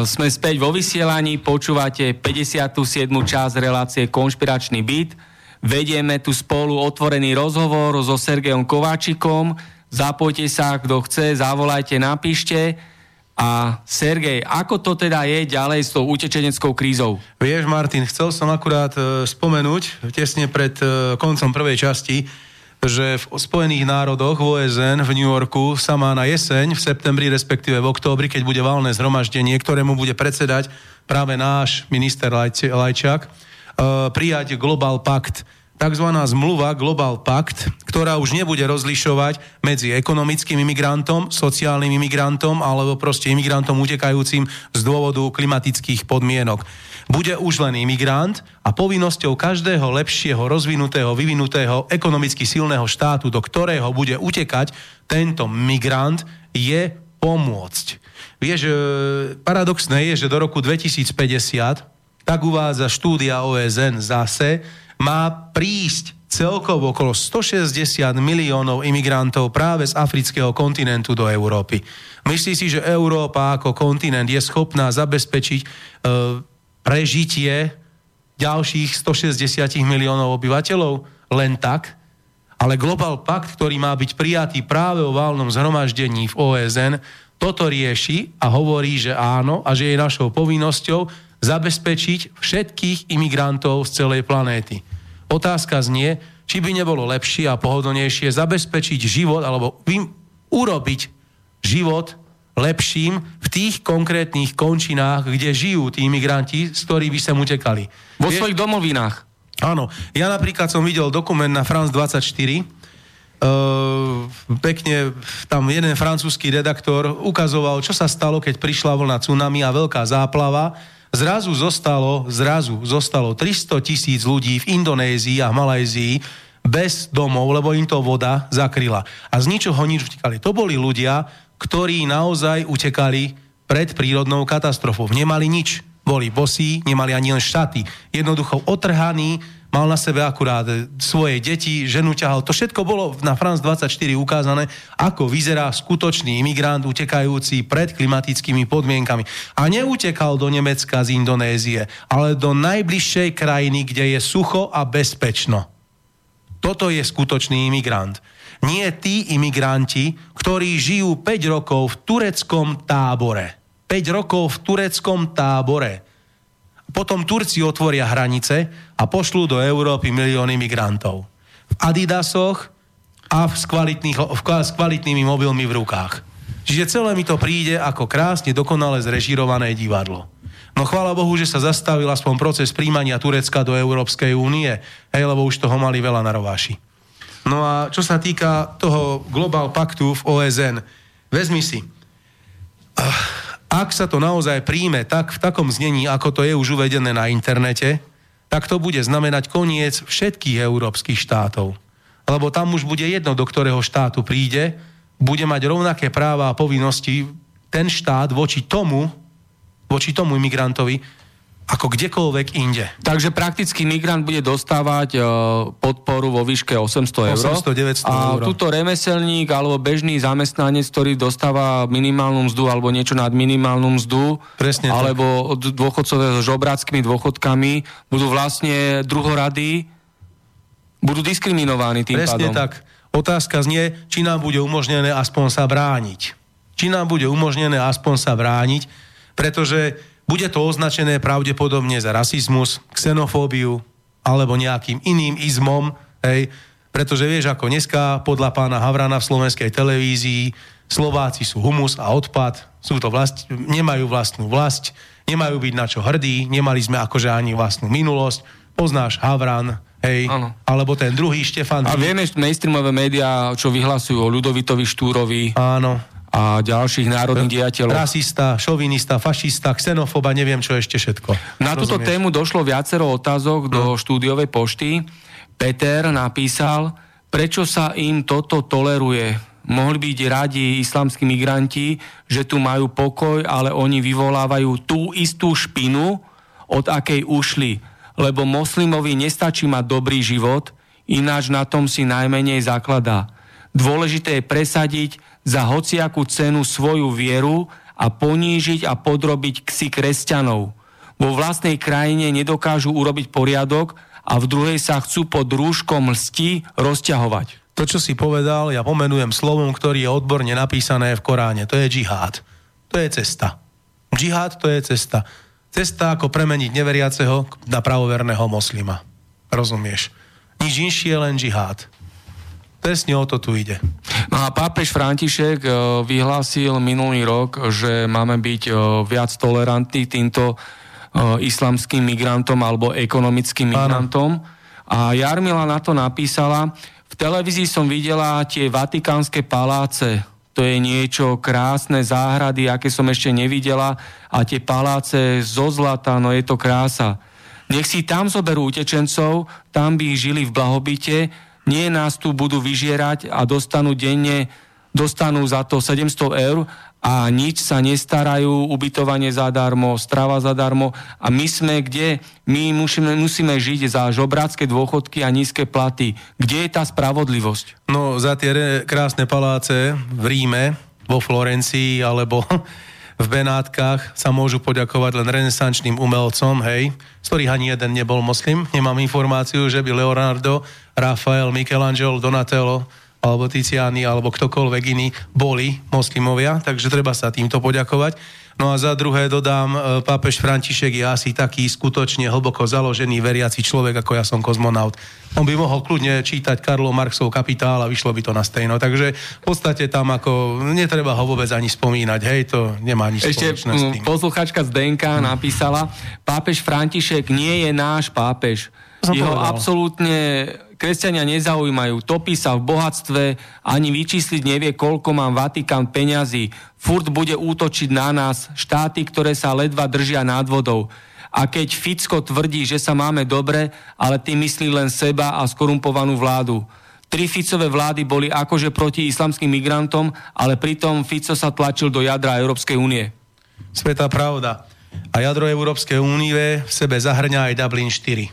sme späť vo vysielaní, počúvate 57. časť relácie Konšpiračný byt. Vedieme tu spolu otvorený rozhovor so Sergejom Kováčikom. Zapojte sa, kto chce, zavolajte, napíšte. A Sergej, ako to teda je ďalej s tou utečeneckou krízou? Vieš, Martin, chcel som akurát e, spomenúť tesne pred e, koncom prvej časti, že v Spojených národoch v OSN v New Yorku sa má na jeseň, v septembri, respektíve v októbri, keď bude valné zhromaždenie, ktorému bude predsedať práve náš minister Lajčák, uh, prijať Global Pact, takzvaná zmluva Global Pact, ktorá už nebude rozlišovať medzi ekonomickým imigrantom, sociálnym imigrantom alebo proste imigrantom utekajúcim z dôvodu klimatických podmienok bude už len imigrant a povinnosťou každého lepšieho, rozvinutého, vyvinutého, ekonomicky silného štátu, do ktorého bude utekať tento migrant, je pomôcť. Vieš, e, paradoxné je, že do roku 2050, tak uvádza štúdia OSN zase, má prísť celkovo okolo 160 miliónov imigrantov práve z afrického kontinentu do Európy. Myslí si, že Európa ako kontinent je schopná zabezpečiť e, prežitie ďalších 160 miliónov obyvateľov len tak, ale Global Pact, ktorý má byť prijatý práve o válnom zhromaždení v OSN, toto rieši a hovorí, že áno a že je našou povinnosťou zabezpečiť všetkých imigrantov z celej planéty. Otázka znie, či by nebolo lepšie a pohodlnejšie zabezpečiť život alebo urobiť život lepším v tých konkrétnych končinách, kde žijú tí imigranti, z ktorých by sa utekali. Vo svojich domovinách. Áno. Ja napríklad som videl dokument na France 24, Uh, pekne tam jeden francúzsky redaktor ukazoval, čo sa stalo, keď prišla vlna tsunami a veľká záplava. Zrazu zostalo, zrazu zostalo 300 tisíc ľudí v Indonézii a v Malajzii bez domov, lebo im to voda zakryla. A z ničoho nič utekali. To boli ľudia, ktorí naozaj utekali pred prírodnou katastrofou. Nemali nič. Boli bosí, nemali ani len šaty. Jednoducho otrhaní, mal na sebe akurát svoje deti, ženu ťahal. To všetko bolo na France 24 ukázané, ako vyzerá skutočný imigrant utekajúci pred klimatickými podmienkami. A neutekal do Nemecka z Indonézie, ale do najbližšej krajiny, kde je sucho a bezpečno. Toto je skutočný imigrant. Nie tí imigranti, ktorí žijú 5 rokov v tureckom tábore. 5 rokov v tureckom tábore. Potom Turci otvoria hranice a pošlú do Európy milión imigrantov. V Adidasoch a v s, kvalitnými mobilmi v rukách. Čiže celé mi to príde ako krásne dokonale zrežirované divadlo. No chvála Bohu, že sa zastavil aspoň proces príjmania Turecka do Európskej únie, hej, lebo už toho mali veľa na rováši. No a čo sa týka toho Global Paktu v OSN, vezmi si, ak sa to naozaj príjme tak v takom znení, ako to je už uvedené na internete, tak to bude znamenať koniec všetkých európskych štátov. Lebo tam už bude jedno, do ktorého štátu príde, bude mať rovnaké práva a povinnosti ten štát voči tomu, voči tomu imigrantovi, ako kdekoľvek inde. Takže prakticky migrant bude dostávať uh, podporu vo výške 800 eur. 800-900 a eur. tuto remeselník alebo bežný zamestnanec, ktorý dostáva minimálnu mzdu alebo niečo nad minimálnu mzdu, Presne alebo tak. dôchodcové so žobráckými dôchodkami, budú vlastne druhorady, budú diskriminovaní tým Presne pádom. tak. Otázka znie, či nám bude umožnené aspoň sa brániť. Či nám bude umožnené aspoň sa brániť, pretože bude to označené pravdepodobne za rasizmus, xenofóbiu alebo nejakým iným izmom, hej, pretože vieš, ako dneska podľa pána Havrana v slovenskej televízii Slováci sú humus a odpad, sú to vlast, nemajú vlastnú vlast, nemajú byť na čo hrdí, nemali sme akože ani vlastnú minulosť, poznáš Havran, hej, ano. alebo ten druhý Štefan. A vieme, mainstreamové médiá, čo vyhlasujú o Ľudovitovi Štúrovi. Áno a ďalších národných diateľov. Rasista, šovinista, fašista, xenofoba, neviem čo ešte všetko. Na Rozumieš? túto tému došlo viacero otázok do štúdiovej pošty. Peter napísal, prečo sa im toto toleruje. Mohli byť radi islamskí migranti, že tu majú pokoj, ale oni vyvolávajú tú istú špinu, od akej ušli. Lebo moslimovi nestačí mať dobrý život, ináč na tom si najmenej zakladá. Dôležité je presadiť za hociakú cenu svoju vieru a ponížiť a podrobiť ksi kresťanov. Vo vlastnej krajine nedokážu urobiť poriadok a v druhej sa chcú pod rúškom lsti rozťahovať. To, čo si povedal, ja pomenujem slovom, ktorý je odborne napísané v Koráne. To je džihad. To je cesta. Džihad to je cesta. Cesta, ako premeniť neveriaceho na pravoverného moslima. Rozumieš? Nič inšie, len džihad. Presne o to tu ide. No a pápež František e, vyhlásil minulý rok, že máme byť e, viac tolerantní týmto e, islamským migrantom alebo ekonomickým migrantom. A Jarmila na to napísala, v televízii som videla tie vatikánske paláce, to je niečo krásne, záhrady, aké som ešte nevidela a tie paláce zo zlata, no je to krása. Nech si tam zoberú utečencov, tam by žili v blahobite, nie nás tu budú vyžierať a dostanú denne, dostanú za to 700 eur a nič sa nestarajú, ubytovanie zadarmo, strava zadarmo a my sme kde? My musíme, musíme žiť za žobrácké dôchodky a nízke platy. Kde je tá spravodlivosť? No za tie re- krásne paláce v Ríme, vo Florencii alebo v Benátkach sa môžu poďakovať len renesančným umelcom, hej, z ktorých ani jeden nebol moslim. Nemám informáciu, že by Leonardo, Rafael, Michelangelo, Donatello alebo Tiziani, alebo ktokoľvek iný boli moslimovia, takže treba sa týmto poďakovať. No a za druhé dodám, e, pápež František je asi taký skutočne hlboko založený veriaci človek, ako ja som kozmonaut. On by mohol kľudne čítať Karlo Marxov kapitál a vyšlo by to na stejno. Takže v podstate tam ako netreba ho vôbec ani spomínať, hej, to nemá nič Ešte spoločné s tým. posluchačka z DNK napísala, pápež František nie je náš pápež. Jeho absolútne kresťania nezaujímajú. Topí sa v bohatstve, ani vyčísliť nevie, koľko má Vatikán peňazí. Furt bude útočiť na nás, štáty, ktoré sa ledva držia nad vodou. A keď Ficko tvrdí, že sa máme dobre, ale ty myslí len seba a skorumpovanú vládu. Tri Ficové vlády boli akože proti islamským migrantom, ale pritom Fico sa tlačil do jadra Európskej únie. Svetá pravda. A jadro Európskej únie v sebe zahrňa aj Dublin 4.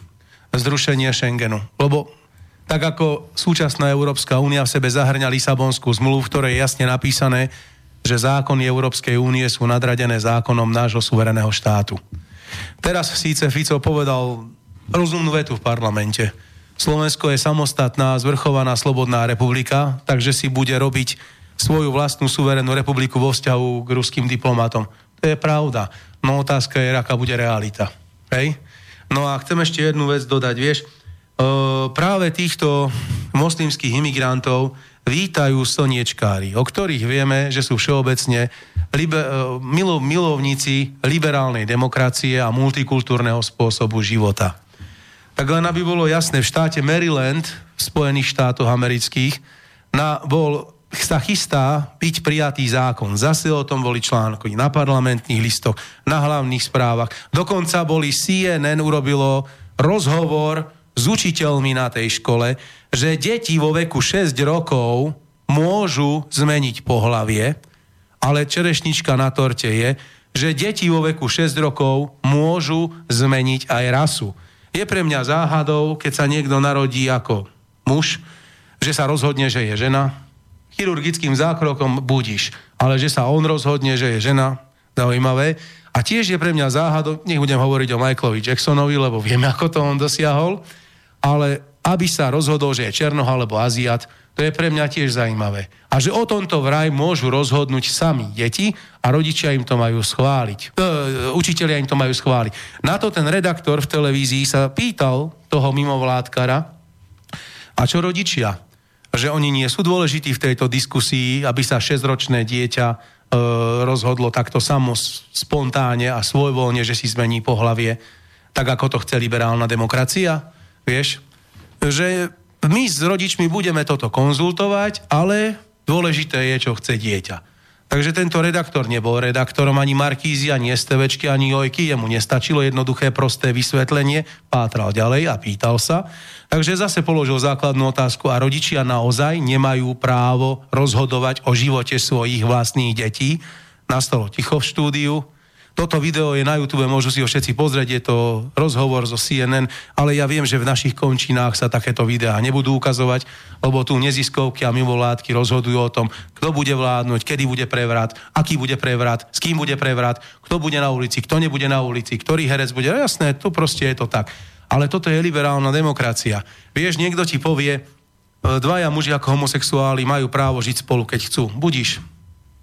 Zrušenie Schengenu. Lebo tak ako súčasná Európska únia v sebe zahrňa Lisabonskú zmluvu, v ktorej je jasne napísané, že zákony Európskej únie sú nadradené zákonom nášho suvereného štátu. Teraz síce Fico povedal rozumnú vetu v parlamente. Slovensko je samostatná, zvrchovaná, slobodná republika, takže si bude robiť svoju vlastnú suverénnu republiku vo vzťahu k ruským diplomatom. To je pravda. No otázka je, aká bude realita. Hej? No a chcem ešte jednu vec dodať, vieš, práve týchto moslimských imigrantov vítajú slniečkári, o ktorých vieme, že sú všeobecne libe, e, milo, milovníci liberálnej demokracie a multikultúrneho spôsobu života. Tak len aby bolo jasné, v štáte Maryland, v Spojených štátoch amerických, na, bol, sa chystá byť prijatý zákon. Zase o tom boli články na parlamentných listoch, na hlavných správach. Dokonca boli CNN urobilo rozhovor s učiteľmi na tej škole, že deti vo veku 6 rokov môžu zmeniť pohlavie, ale čerešnička na torte je, že deti vo veku 6 rokov môžu zmeniť aj rasu. Je pre mňa záhadou, keď sa niekto narodí ako muž, že sa rozhodne, že je žena, chirurgickým zákrokom budíš, ale že sa on rozhodne, že je žena, zaujímavé. A tiež je pre mňa záhadou, nech budem hovoriť o Michaelovi Jacksonovi, lebo vieme, ako to on dosiahol, ale aby sa rozhodol, že je Černoch alebo Aziat, to je pre mňa tiež zaujímavé. A že o tomto vraj môžu rozhodnúť sami deti a rodičia im to majú schváliť. E, učiteľia im to majú schváliť. Na to ten redaktor v televízii sa pýtal toho mimovládkara, a čo rodičia? Že oni nie sú dôležití v tejto diskusii, aby sa 6-ročné dieťa e, rozhodlo takto samo spontánne a svojvoľne, že si zmení pohlavie, tak ako to chce liberálna demokracia. Vieš? Že my s rodičmi budeme toto konzultovať, ale dôležité je, čo chce dieťa. Takže tento redaktor nebol redaktorom ani Markízy, ani STVčky, ani Jojky, jemu nestačilo jednoduché, prosté vysvetlenie, pátral ďalej a pýtal sa. Takže zase položil základnú otázku a rodičia naozaj nemajú právo rozhodovať o živote svojich vlastných detí. Nastalo ticho v štúdiu. Toto video je na YouTube, môžu si ho všetci pozrieť, je to rozhovor zo CNN, ale ja viem, že v našich končinách sa takéto videá nebudú ukazovať, lebo tu neziskovky a mimovládky rozhodujú o tom, kto bude vládnuť, kedy bude prevrat, aký bude prevrat, s kým bude prevrat, kto bude na ulici, kto nebude na ulici, ktorý herec bude. No jasné, to proste je to tak. Ale toto je liberálna demokracia. Vieš, niekto ti povie, e, dvaja muži ako homosexuáli majú právo žiť spolu, keď chcú. Budíš,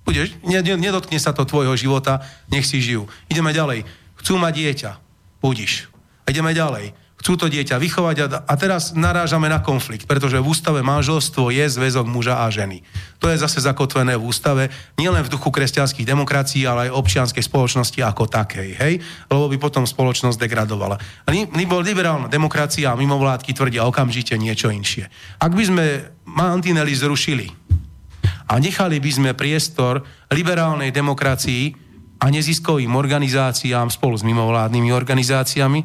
Budeš, nedotkne sa to tvojho života, nech si žijú. Ideme ďalej. Chcú mať dieťa. Budiš. Ideme ďalej. Chcú to dieťa vychovať a, a teraz narážame na konflikt, pretože v ústave manželstvo je zväzok muža a ženy. To je zase zakotvené v ústave, nielen v duchu kresťanských demokracií, ale aj občianskej spoločnosti ako takej, hej? Lebo by potom spoločnosť degradovala. Liberálna demokracia a mimovládky tvrdia okamžite niečo inšie. Ak by sme mantinely zrušili, a nechali by sme priestor liberálnej demokracii a neziskovým organizáciám spolu s mimovládnymi organizáciami,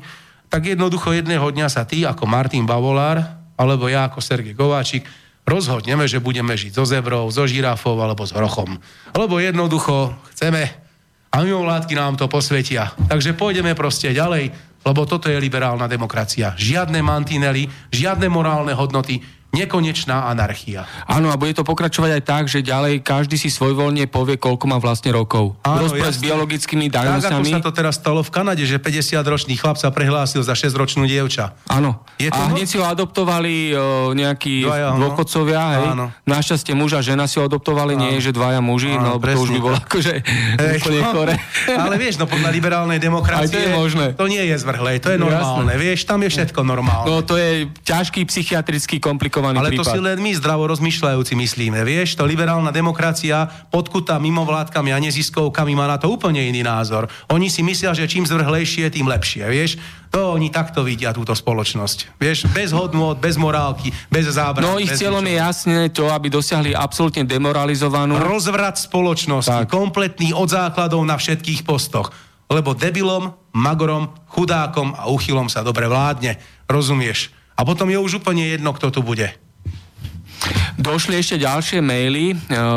tak jednoducho jedného dňa sa ty ako Martin Bavolár alebo ja ako Sergej Kováčik rozhodneme, že budeme žiť so zebrou, so žirafou alebo s hrochom. Lebo jednoducho chceme a mimovládky nám to posvetia. Takže pôjdeme proste ďalej, lebo toto je liberálna demokracia. Žiadne mantinely, žiadne morálne hodnoty, nekonečná anarchia. Áno, a bude to pokračovať aj tak, že ďalej každý si svojvoľne povie, koľko má vlastne rokov. Áno, s biologickými danosťami. Tak, ako sa to teraz stalo v Kanade, že 50-ročný chlap sa prehlásil za 6-ročnú dievča. Áno. Je to a hneď si ho adoptovali o, nejakí dvaja, dôchodcovia, hej. Áno. Našťastie muž a žena si ho adoptovali, áno. nie že dvaja muži, áno, no to už by bolo akože hej, úplne no, chore. Ale vieš, no podľa liberálnej demokracie to, je možné. to nie je zvrhlé, to je normálne, Jasné. vieš, tam je všetko normálne. No to je ťažký psychiatrický komplikovaný komplikovaný Ale prípad. to si len my zdravo rozmýšľajúci myslíme. Vieš, to liberálna demokracia podkutá mimovládkami a neziskovkami má na to úplne iný názor. Oni si myslia, že čím zvrhlejšie, tým lepšie. Vieš, to oni takto vidia túto spoločnosť. Vieš, bez hodnôt, bez morálky, bez zábrany. No ich cieľom je jasne to, aby dosiahli absolútne demoralizovanú... Rozvrat spoločnosti, tak. kompletný od základov na všetkých postoch. Lebo debilom, magorom, chudákom a uchylom sa dobre vládne. Rozumieš? A potom je už úplne jedno, kto tu bude. Došli ešte ďalšie maily. E,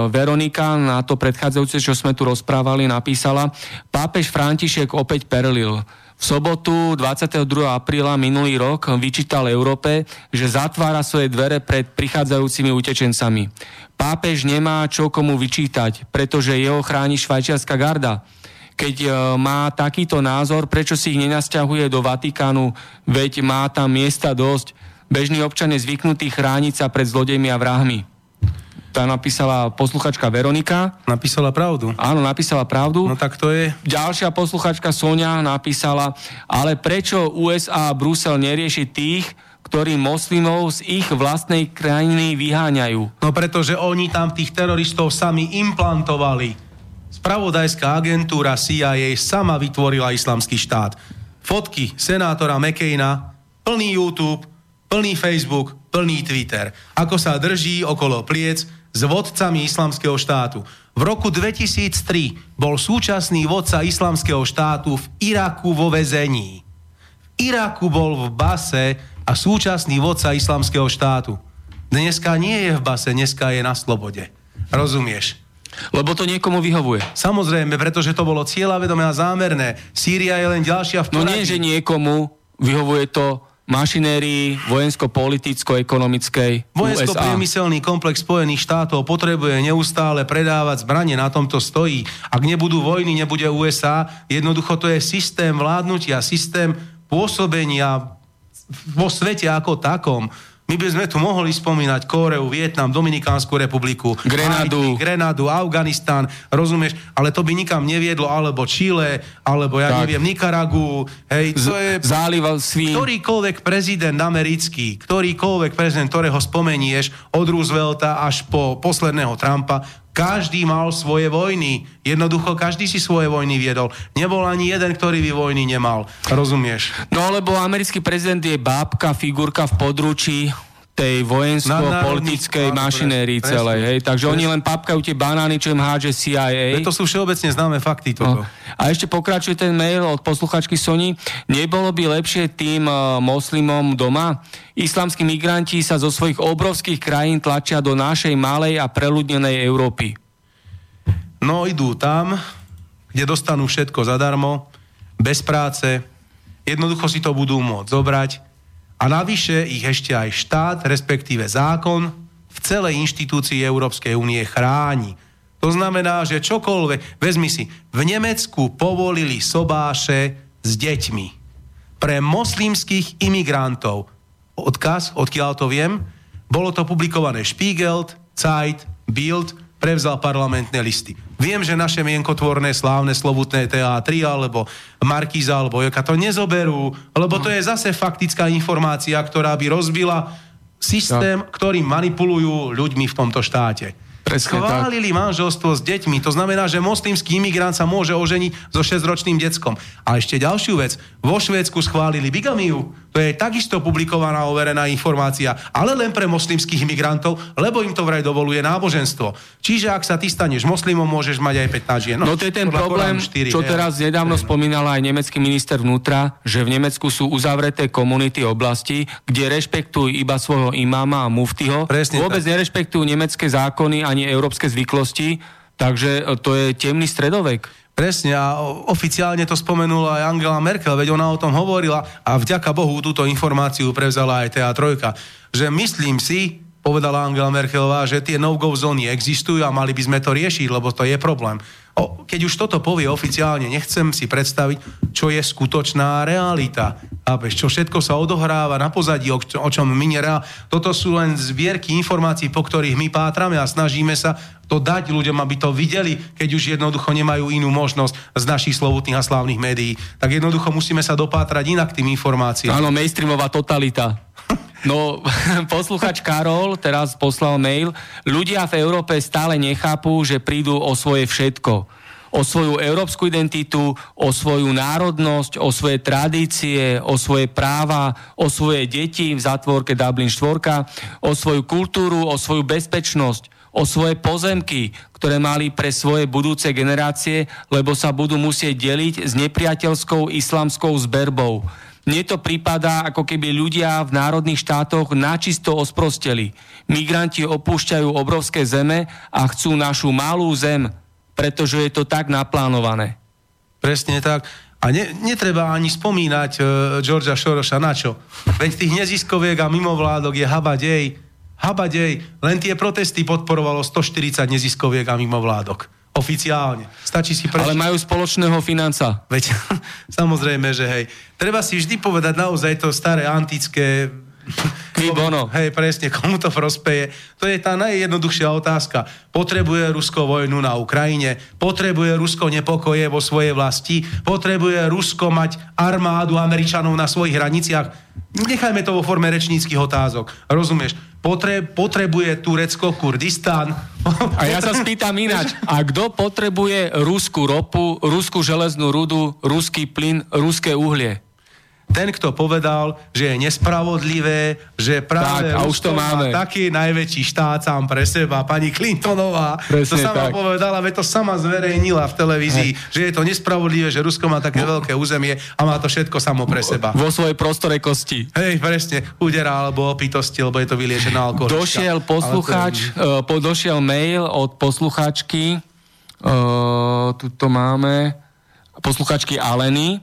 Veronika na to predchádzajúce, čo sme tu rozprávali, napísala Pápež František opäť perlil. V sobotu 22. apríla minulý rok vyčítal Európe, že zatvára svoje dvere pred prichádzajúcimi utečencami. Pápež nemá čo komu vyčítať, pretože jeho chráni švajčiarska garda keď e, má takýto názor, prečo si ich nenasťahuje do Vatikánu, veď má tam miesta dosť. Bežný občan je zvyknutý chrániť sa pred zlodejmi a vrahmi. Tá napísala posluchačka Veronika. Napísala pravdu. Áno, napísala pravdu. No tak to je. Ďalšia posluchačka Sonia napísala, ale prečo USA a Brusel nerieši tých, ktorí moslimov z ich vlastnej krajiny vyháňajú? No pretože oni tam tých teroristov sami implantovali. Spravodajská agentúra CIA sama vytvorila islamský štát. Fotky senátora McCaina, plný YouTube, plný Facebook, plný Twitter. Ako sa drží okolo pliec s vodcami islamského štátu. V roku 2003 bol súčasný vodca islamského štátu v Iraku vo vezení. V Iraku bol v base a súčasný vodca islamského štátu. Dneska nie je v base, dneska je na slobode. Rozumieš? Lebo to niekomu vyhovuje. Samozrejme, pretože to bolo cieľavedomé a zámerné. Sýria je len ďalšia v poradí. No nie, že niekomu vyhovuje to mašinérii vojensko-politicko-ekonomickej Vojensko-priemyselný komplex Spojených štátov potrebuje neustále predávať zbranie, na tomto stojí. Ak nebudú vojny, nebude USA. Jednoducho to je systém vládnutia, systém pôsobenia vo svete ako takom. My by sme tu mohli spomínať Kóreu, Vietnam, Dominikánsku republiku, Grenadu, Haiti, Grenadu Afganistán, rozumieš, ale to by nikam neviedlo, alebo Chile, alebo ja tak. neviem, Nikaragu, hej, to je... Záliv svín. Ktorýkoľvek prezident americký, ktorýkoľvek prezident, ktorého spomenieš, od Roosevelta až po posledného Trumpa, každý mal svoje vojny. Jednoducho každý si svoje vojny viedol. Nebol ani jeden, ktorý by vojny nemal. Rozumieš? No lebo americký prezident je bábka, figurka v područí tej vojensko-politickej mašinérii celej. Hej? Takže oni len papkajú tie banány, čo im hádže CIA. To sú všeobecne známe fakty. Toto. No. A ešte pokračuje ten mail od posluchačky Sony. Nebolo by lepšie tým uh, moslimom doma? Islamskí migranti sa zo svojich obrovských krajín tlačia do našej malej a preľudnenej Európy. No idú tam, kde dostanú všetko zadarmo, bez práce, jednoducho si to budú môcť zobrať a navyše ich ešte aj štát, respektíve zákon v celej inštitúcii Európskej únie chráni. To znamená, že čokoľvek, vezmi si, v Nemecku povolili sobáše s deťmi. Pre moslimských imigrantov. Odkaz, odkiaľ to viem, bolo to publikované Spiegel, Zeit, Bild, prevzal parlamentné listy. Viem, že naše mienkotvorné slávne slovutné teatry alebo Markíza alebo Joka to nezoberú, lebo to je zase faktická informácia, ktorá by rozbila systém, ktorým manipulujú ľuďmi v tomto štáte. Presne Schválili tak. manželstvo s deťmi. To znamená, že moslimský imigrant sa môže oženiť so 6-ročným deckom. A ešte ďalšiu vec. Vo Švédsku schválili bigamiu. To je takisto publikovaná overená informácia, ale len pre moslimských imigrantov, lebo im to vraj dovoluje náboženstvo. Čiže ak sa ty staneš moslimom, môžeš mať aj 15 žien. No, no to je ten problém, 4, čo teraz nedávno spomínal aj nemecký minister vnútra, že v Nemecku sú uzavreté komunity oblasti, kde rešpektujú iba svojho imáma a muftyho. Presne Vôbec tak. nerešpektujú nemecké zákony ani európske zvyklosti, takže to je temný stredovek. Presne a oficiálne to spomenula aj Angela Merkel, veď ona o tom hovorila a vďaka Bohu túto informáciu prevzala aj TA3, že myslím si, povedala Angela Merkelová, že tie no-go zóny existujú a mali by sme to riešiť, lebo to je problém. O, keď už toto povie oficiálne, nechcem si predstaviť, čo je skutočná realita. A čo všetko sa odohráva na pozadí, o, o čom my nereál. Toto sú len zbierky informácií, po ktorých my pátrame a snažíme sa to dať ľuďom, aby to videli, keď už jednoducho nemajú inú možnosť z našich slovutných a slávnych médií. Tak jednoducho musíme sa dopátrať inak tým informáciám. Áno, mainstreamová totalita. No, posluchač Karol teraz poslal mail. Ľudia v Európe stále nechápu, že prídu o svoje všetko o svoju európsku identitu, o svoju národnosť, o svoje tradície, o svoje práva, o svoje deti v zátvorke Dublin 4, o svoju kultúru, o svoju bezpečnosť, o svoje pozemky, ktoré mali pre svoje budúce generácie, lebo sa budú musieť deliť s nepriateľskou islamskou zberbou. Mne to prípada, ako keby ľudia v národných štátoch načisto osprosteli. Migranti opúšťajú obrovské zeme a chcú našu malú zem, pretože je to tak naplánované. Presne tak. A ne, netreba ani spomínať uh, Georgia Sorosa na čo. Veď tých neziskoviek a mimovládok je habadej, habadej. Len tie protesty podporovalo 140 neziskoviek a mimovládok. Oficiálne. Stačí si prečítať. Ale majú spoločného financa. Veď, samozrejme, že hej. Treba si vždy povedať naozaj to staré antické bono. Hej, presne, komu to prospeje. To je tá najjednoduchšia otázka. Potrebuje Rusko vojnu na Ukrajine? Potrebuje Rusko nepokoje vo svojej vlasti? Potrebuje Rusko mať armádu Američanov na svojich hraniciach? Nechajme to vo forme rečníckých otázok. Rozumieš? Potre, potrebuje Turecko Kurdistán. A ja sa spýtam ináč. A kto potrebuje ruskú ropu, ruskú železnú rudu, ruský plyn, ruské uhlie? Ten, kto povedal, že je nespravodlivé, že práve tak, a už to máme. má taký najväčší štát sám pre seba, pani Clintonová, Presne to sama tak. povedala, veď to sama zverejnila v televízii, Hej. že je to nespravodlivé, že Rusko má také veľké územie a má to všetko samo pre seba. Vo svojej prostore kosti. Hej, presne, udera alebo opitosti, lebo je to vyliečené alkohol. Došiel poslucháč, to... uh, po, došiel mail od posluchačky, uh, tu to máme, posluchačky Aleny,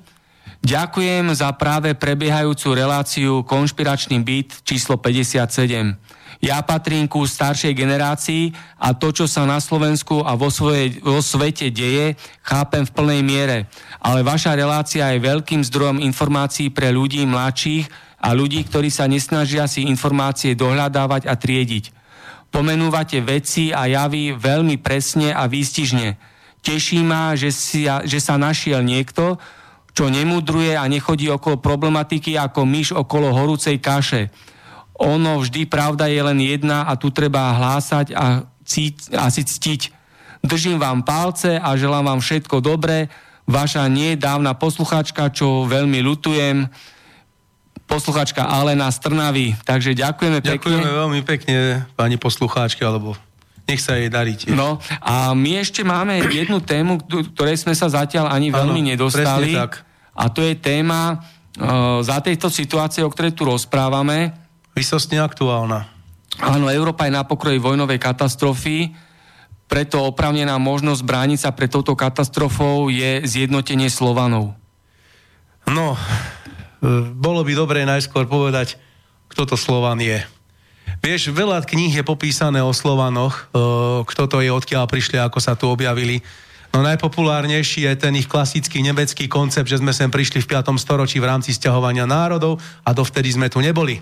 Ďakujem za práve prebiehajúcu reláciu Konšpiračný byt číslo 57. Ja patrím ku staršej generácii a to, čo sa na Slovensku a vo, svojej, vo svete deje, chápem v plnej miere. Ale vaša relácia je veľkým zdrojom informácií pre ľudí mladších a ľudí, ktorí sa nesnažia si informácie dohľadávať a triediť. Pomenúvate veci a javy veľmi presne a výstižne. Teší ma, že, si, že sa našiel niekto, čo nemudruje a nechodí okolo problematiky ako myš okolo horúcej kaše. Ono vždy pravda je len jedna a tu treba hlásať a, cíť, a si ctiť. Držím vám palce a želám vám všetko dobré. Vaša nie dávna posluchačka, čo veľmi lutujem, posluchačka Alena Strnavy. Takže ďakujeme pekne. Ďakujeme veľmi pekne, pani poslucháčka, alebo nech sa jej darí tiež. No a my ešte máme jednu tému, ktorej sme sa zatiaľ ani veľmi ano, nedostali. tak. A to je téma uh, za tejto situácie, o ktorej tu rozprávame. Vysostne aktuálna. Áno, Európa je na pokroji vojnovej katastrofy. preto opravnená možnosť brániť sa pred touto katastrofou je zjednotenie Slovanov. No, e, bolo by dobré najskôr povedať, kto to Slovan je. Vieš, veľa kníh je popísané o Slovanoch, e, kto to je, odkiaľ prišli, ako sa tu objavili. No najpopulárnejší je ten ich klasický nemecký koncept, že sme sem prišli v 5. storočí v rámci sťahovania národov a dovtedy sme tu neboli.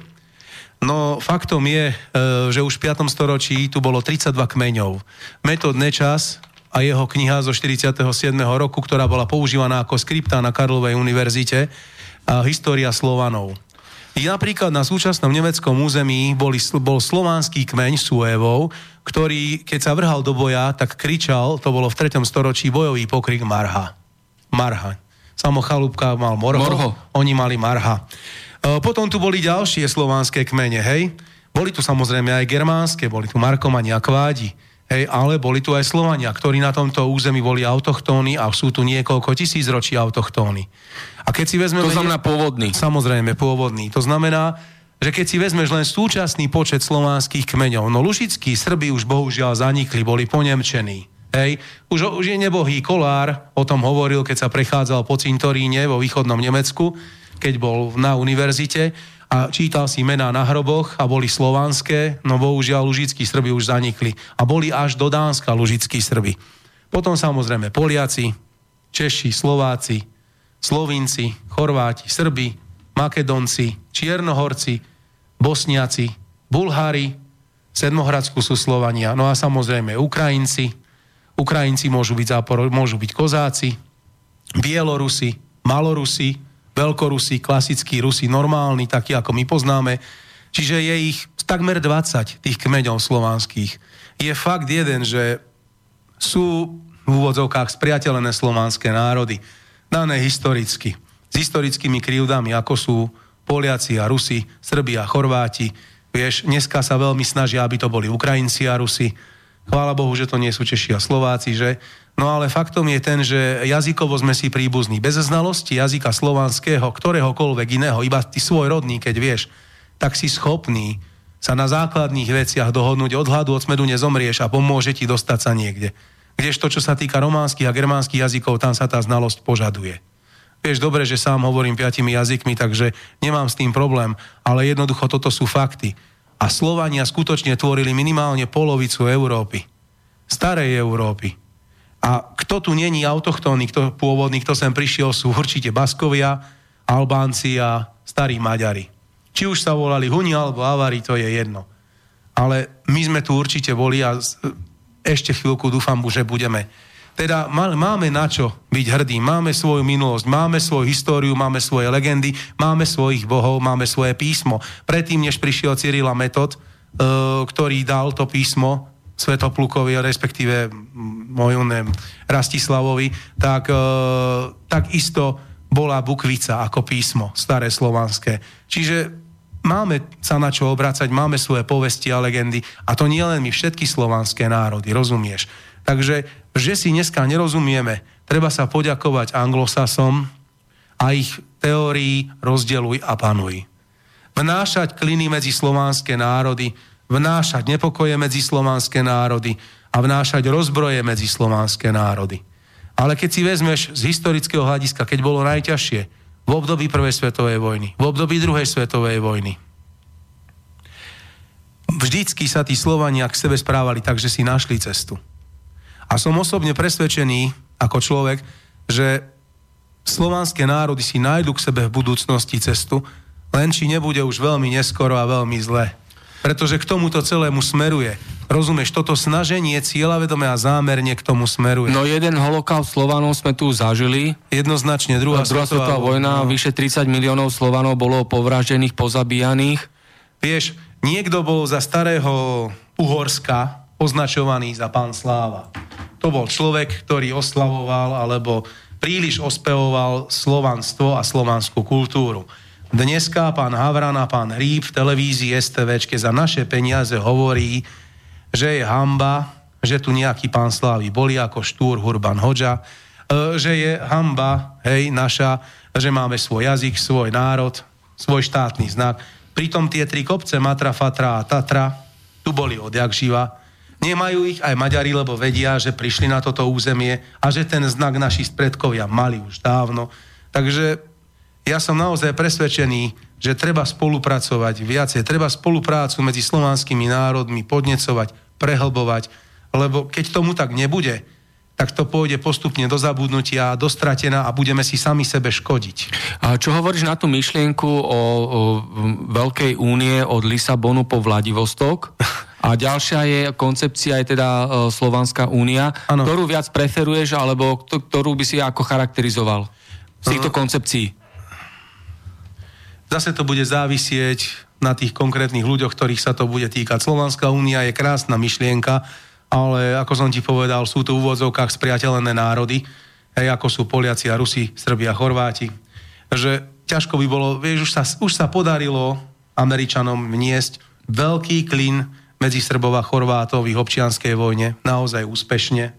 No faktom je, e, že už v 5. storočí tu bolo 32 kmeňov. Metod Nečas a jeho kniha zo 47. roku, ktorá bola používaná ako skripta na Karlovej univerzite, a História Slovanov. Napríklad na súčasnom nemeckom území boli, bol slovanský kmeň Suevov, ktorý, keď sa vrhal do boja, tak kričal, to bolo v 3. storočí, bojový pokrik Marha. Marha. Samo Chalúbka mal Morho, Morho. oni mali Marha. E, potom tu boli ďalšie slovanské kmene, hej. Boli tu samozrejme aj germánske, boli tu Markomani a Kvádi. Hej, ale boli tu aj Slovania, ktorí na tomto území boli autochtóni a sú tu niekoľko tisíc ročí autochtóny. A keď si vezmeme... To znamená pôvodný. Samozrejme, pôvodný. To znamená, že keď si vezmeš len súčasný počet slovanských kmeňov, no lušickí Srby už bohužiaľ zanikli, boli ponemčení. Hej. Už, už je nebohý Kolár, o tom hovoril, keď sa prechádzal po cintoríne vo východnom Nemecku, keď bol na univerzite a čítal si mená na hroboch a boli slovanské, no bohužiaľ lužickí Srby už zanikli. A boli až do Dánska lužickí Srby. Potom samozrejme Poliaci, Češi, Slováci, Slovinci, Chorváti, Srbi, Makedonci, Čiernohorci, Bosniaci, Bulhári, Sedmohradsku sú Slovania, no a samozrejme Ukrajinci, Ukrajinci môžu byť, zápor, môžu byť kozáci, Bielorusi, Malorusi, Veľkorusi, klasickí Rusi, normálni, takí ako my poznáme. Čiže je ich takmer 20 tých kmeňov slovanských. Je fakt jeden, že sú v úvodzovkách spriateľené slovanské národy, dané historicky, s historickými krivdami, ako sú Poliaci a Rusi, Srbi a Chorváti. Vieš, dneska sa veľmi snažia, aby to boli Ukrajinci a Rusi. Chvála Bohu, že to nie sú Češi a Slováci, že? No ale faktom je ten, že jazykovo sme si príbuzní. Bez znalosti jazyka slovanského, ktoréhokoľvek iného, iba ty svoj rodný, keď vieš, tak si schopný sa na základných veciach dohodnúť od hladu, od smedu nezomrieš a pomôže ti dostať sa niekde. Kdežto, čo sa týka románskych a germánskych jazykov, tam sa tá znalosť požaduje. Vieš dobre, že sám hovorím piatimi jazykmi, takže nemám s tým problém, ale jednoducho toto sú fakty. A Slovania skutočne tvorili minimálne polovicu Európy. Starej Európy. A kto tu není autochtónny, kto pôvodný, kto sem prišiel, sú určite Baskovia, Albánci a starí Maďari. Či už sa volali Huni alebo Avari, to je jedno. Ale my sme tu určite boli a ešte chvíľku dúfam, že budeme. Teda máme na čo byť hrdí, máme svoju minulosť, máme svoju históriu, máme svoje legendy, máme svojich bohov, máme svoje písmo. Predtým, než prišiel Cyrila Metod, e, ktorý dal to písmo Svetoplukovi, respektíve môj Rastislavovi, tak e, takisto bola Bukvica ako písmo, staré slovanské. Čiže máme sa na čo obracať, máme svoje povesti a legendy a to nie len my, všetky slovanské národy, rozumieš? Takže, že si dneska nerozumieme, treba sa poďakovať anglosasom a ich teórii rozdeluj a panuj. Vnášať kliny medzi slovanské národy, vnášať nepokoje medzi slovanské národy a vnášať rozbroje medzi slovanské národy. Ale keď si vezmeš z historického hľadiska, keď bolo najťažšie, v období Prvej svetovej vojny, v období Druhej svetovej vojny, vždycky sa tí Slovania k sebe správali tak, že si našli cestu. A som osobne presvedčený ako človek, že slovanské národy si nájdu k sebe v budúcnosti cestu, len či nebude už veľmi neskoro a veľmi zle pretože k tomuto celému smeruje. Rozumieš, toto snaženie cieľavedomé a zámerne k tomu smeruje. No jeden holokaust Slovanov sme tu zažili. Jednoznačne druhá, druhá svetová vojna, no. vyše 30 miliónov Slovanov bolo povraždených, pozabíjaných. Vieš, niekto bol za starého Uhorska označovaný za pán Sláva. To bol človek, ktorý oslavoval alebo príliš ospevoval slovanstvo a slovanskú kultúru. Dneska pán Havran a pán Hríb v televízii STVčke za naše peniaze hovorí, že je hamba, že tu nejaký pán Slávy boli ako Štúr Hurban Hoďa, e, že je hamba, hej, naša, že máme svoj jazyk, svoj národ, svoj štátny znak. Pritom tie tri kopce Matra, Fatra a Tatra tu boli odjak živa. Nemajú ich aj Maďari, lebo vedia, že prišli na toto územie a že ten znak naši predkovia mali už dávno. Takže ja som naozaj presvedčený, že treba spolupracovať viacej. Treba spoluprácu medzi slovanskými národmi podnecovať, prehlbovať, lebo keď tomu tak nebude, tak to pôjde postupne do zabudnutia, do stratená a budeme si sami sebe škodiť. A čo hovoríš na tú myšlienku o, o Veľkej únie od Lisabonu po Vladivostok? A ďalšia je koncepcia, je teda uh, Slovanská únia, ano. ktorú viac preferuješ, alebo ktorú by si ako charakterizoval z týchto koncepcií? Zase to bude závisieť na tých konkrétnych ľuďoch, ktorých sa to bude týkať. Slovanská únia je krásna myšlienka, ale ako som ti povedal, sú to v úvodzovkách spriateľené národy, hej, ako sú Poliaci a Rusi, Srbi a Chorváti. Že ťažko by bolo, vieš, už sa, už sa podarilo Američanom vniesť veľký klin medzi Srbov a Chorvátov v ich občianskej vojne, naozaj úspešne.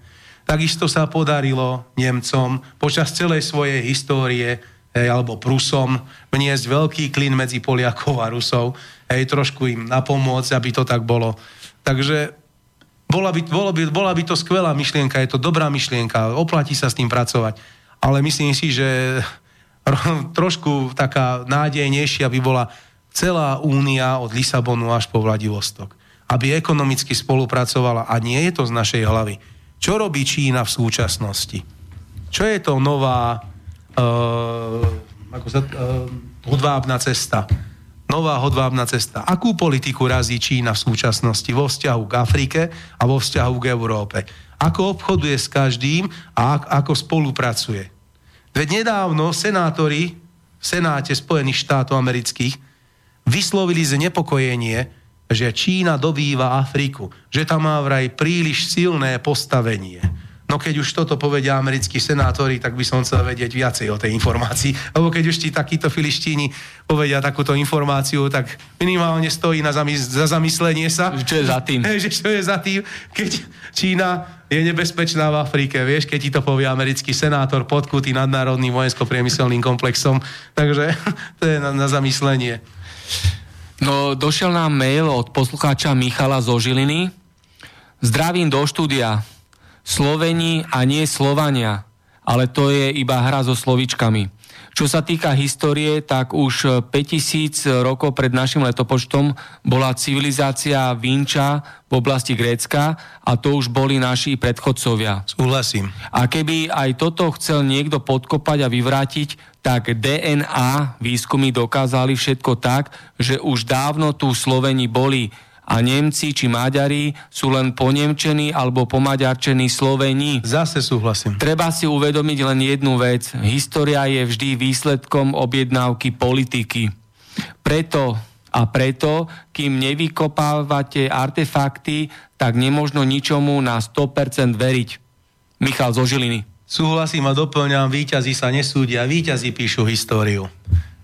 Takisto sa podarilo Nemcom počas celej svojej histórie hej, alebo Prusom vniesť veľký klin medzi Poliakov a Rusov, hej, trošku im napomôcť, aby to tak bolo. Takže bola by, bola, by, bola by to skvelá myšlienka, je to dobrá myšlienka, oplatí sa s tým pracovať. Ale myslím si, že trošku taká nádejnejšia by bola celá únia od Lisabonu až po Vladivostok. Aby ekonomicky spolupracovala. A nie je to z našej hlavy. Čo robí Čína v súčasnosti? Čo je to nová uh, ako sa, uh, hodvábna cesta? Nová hodvábna cesta. Akú politiku razí Čína v súčasnosti vo vzťahu k Afrike a vo vzťahu k Európe? Ako obchoduje s každým a ako spolupracuje? Veď nedávno senátori v Senáte Spojených štátov amerických vyslovili znepokojenie, že Čína dobýva Afriku, že tam má vraj príliš silné postavenie No keď už toto povedia americkí senátori, tak by som chcel vedieť viacej o tej informácii. Lebo keď už ti takíto filištíni povedia takúto informáciu, tak minimálne stojí na zamys- za zamyslenie sa. Čo je za tým? Že čo je za tým, keď Čína je nebezpečná v Afrike, vieš, keď ti to povie americký senátor podkutý nadnárodným vojensko-priemyselným komplexom. Takže to je na, na zamyslenie. No, došiel nám mail od poslucháča Michala zo Žiliny. Zdravím do štúdia. Sloveni a nie Slovania, ale to je iba hra so slovičkami. Čo sa týka histórie, tak už 5000 rokov pred našim letopočtom bola civilizácia Vinča v oblasti Grécka a to už boli naši predchodcovia. Súhlasím. A keby aj toto chcel niekto podkopať a vyvrátiť, tak DNA výskumy dokázali všetko tak, že už dávno tu Sloveni boli a Nemci či Maďari sú len ponemčení alebo pomaďarčení Slovení. Zase súhlasím. Treba si uvedomiť len jednu vec. História je vždy výsledkom objednávky politiky. Preto a preto, kým nevykopávate artefakty, tak nemožno ničomu na 100% veriť. Michal zo Žiliny. Súhlasím a doplňam, výťazí sa nesúdia, výťazí píšu históriu.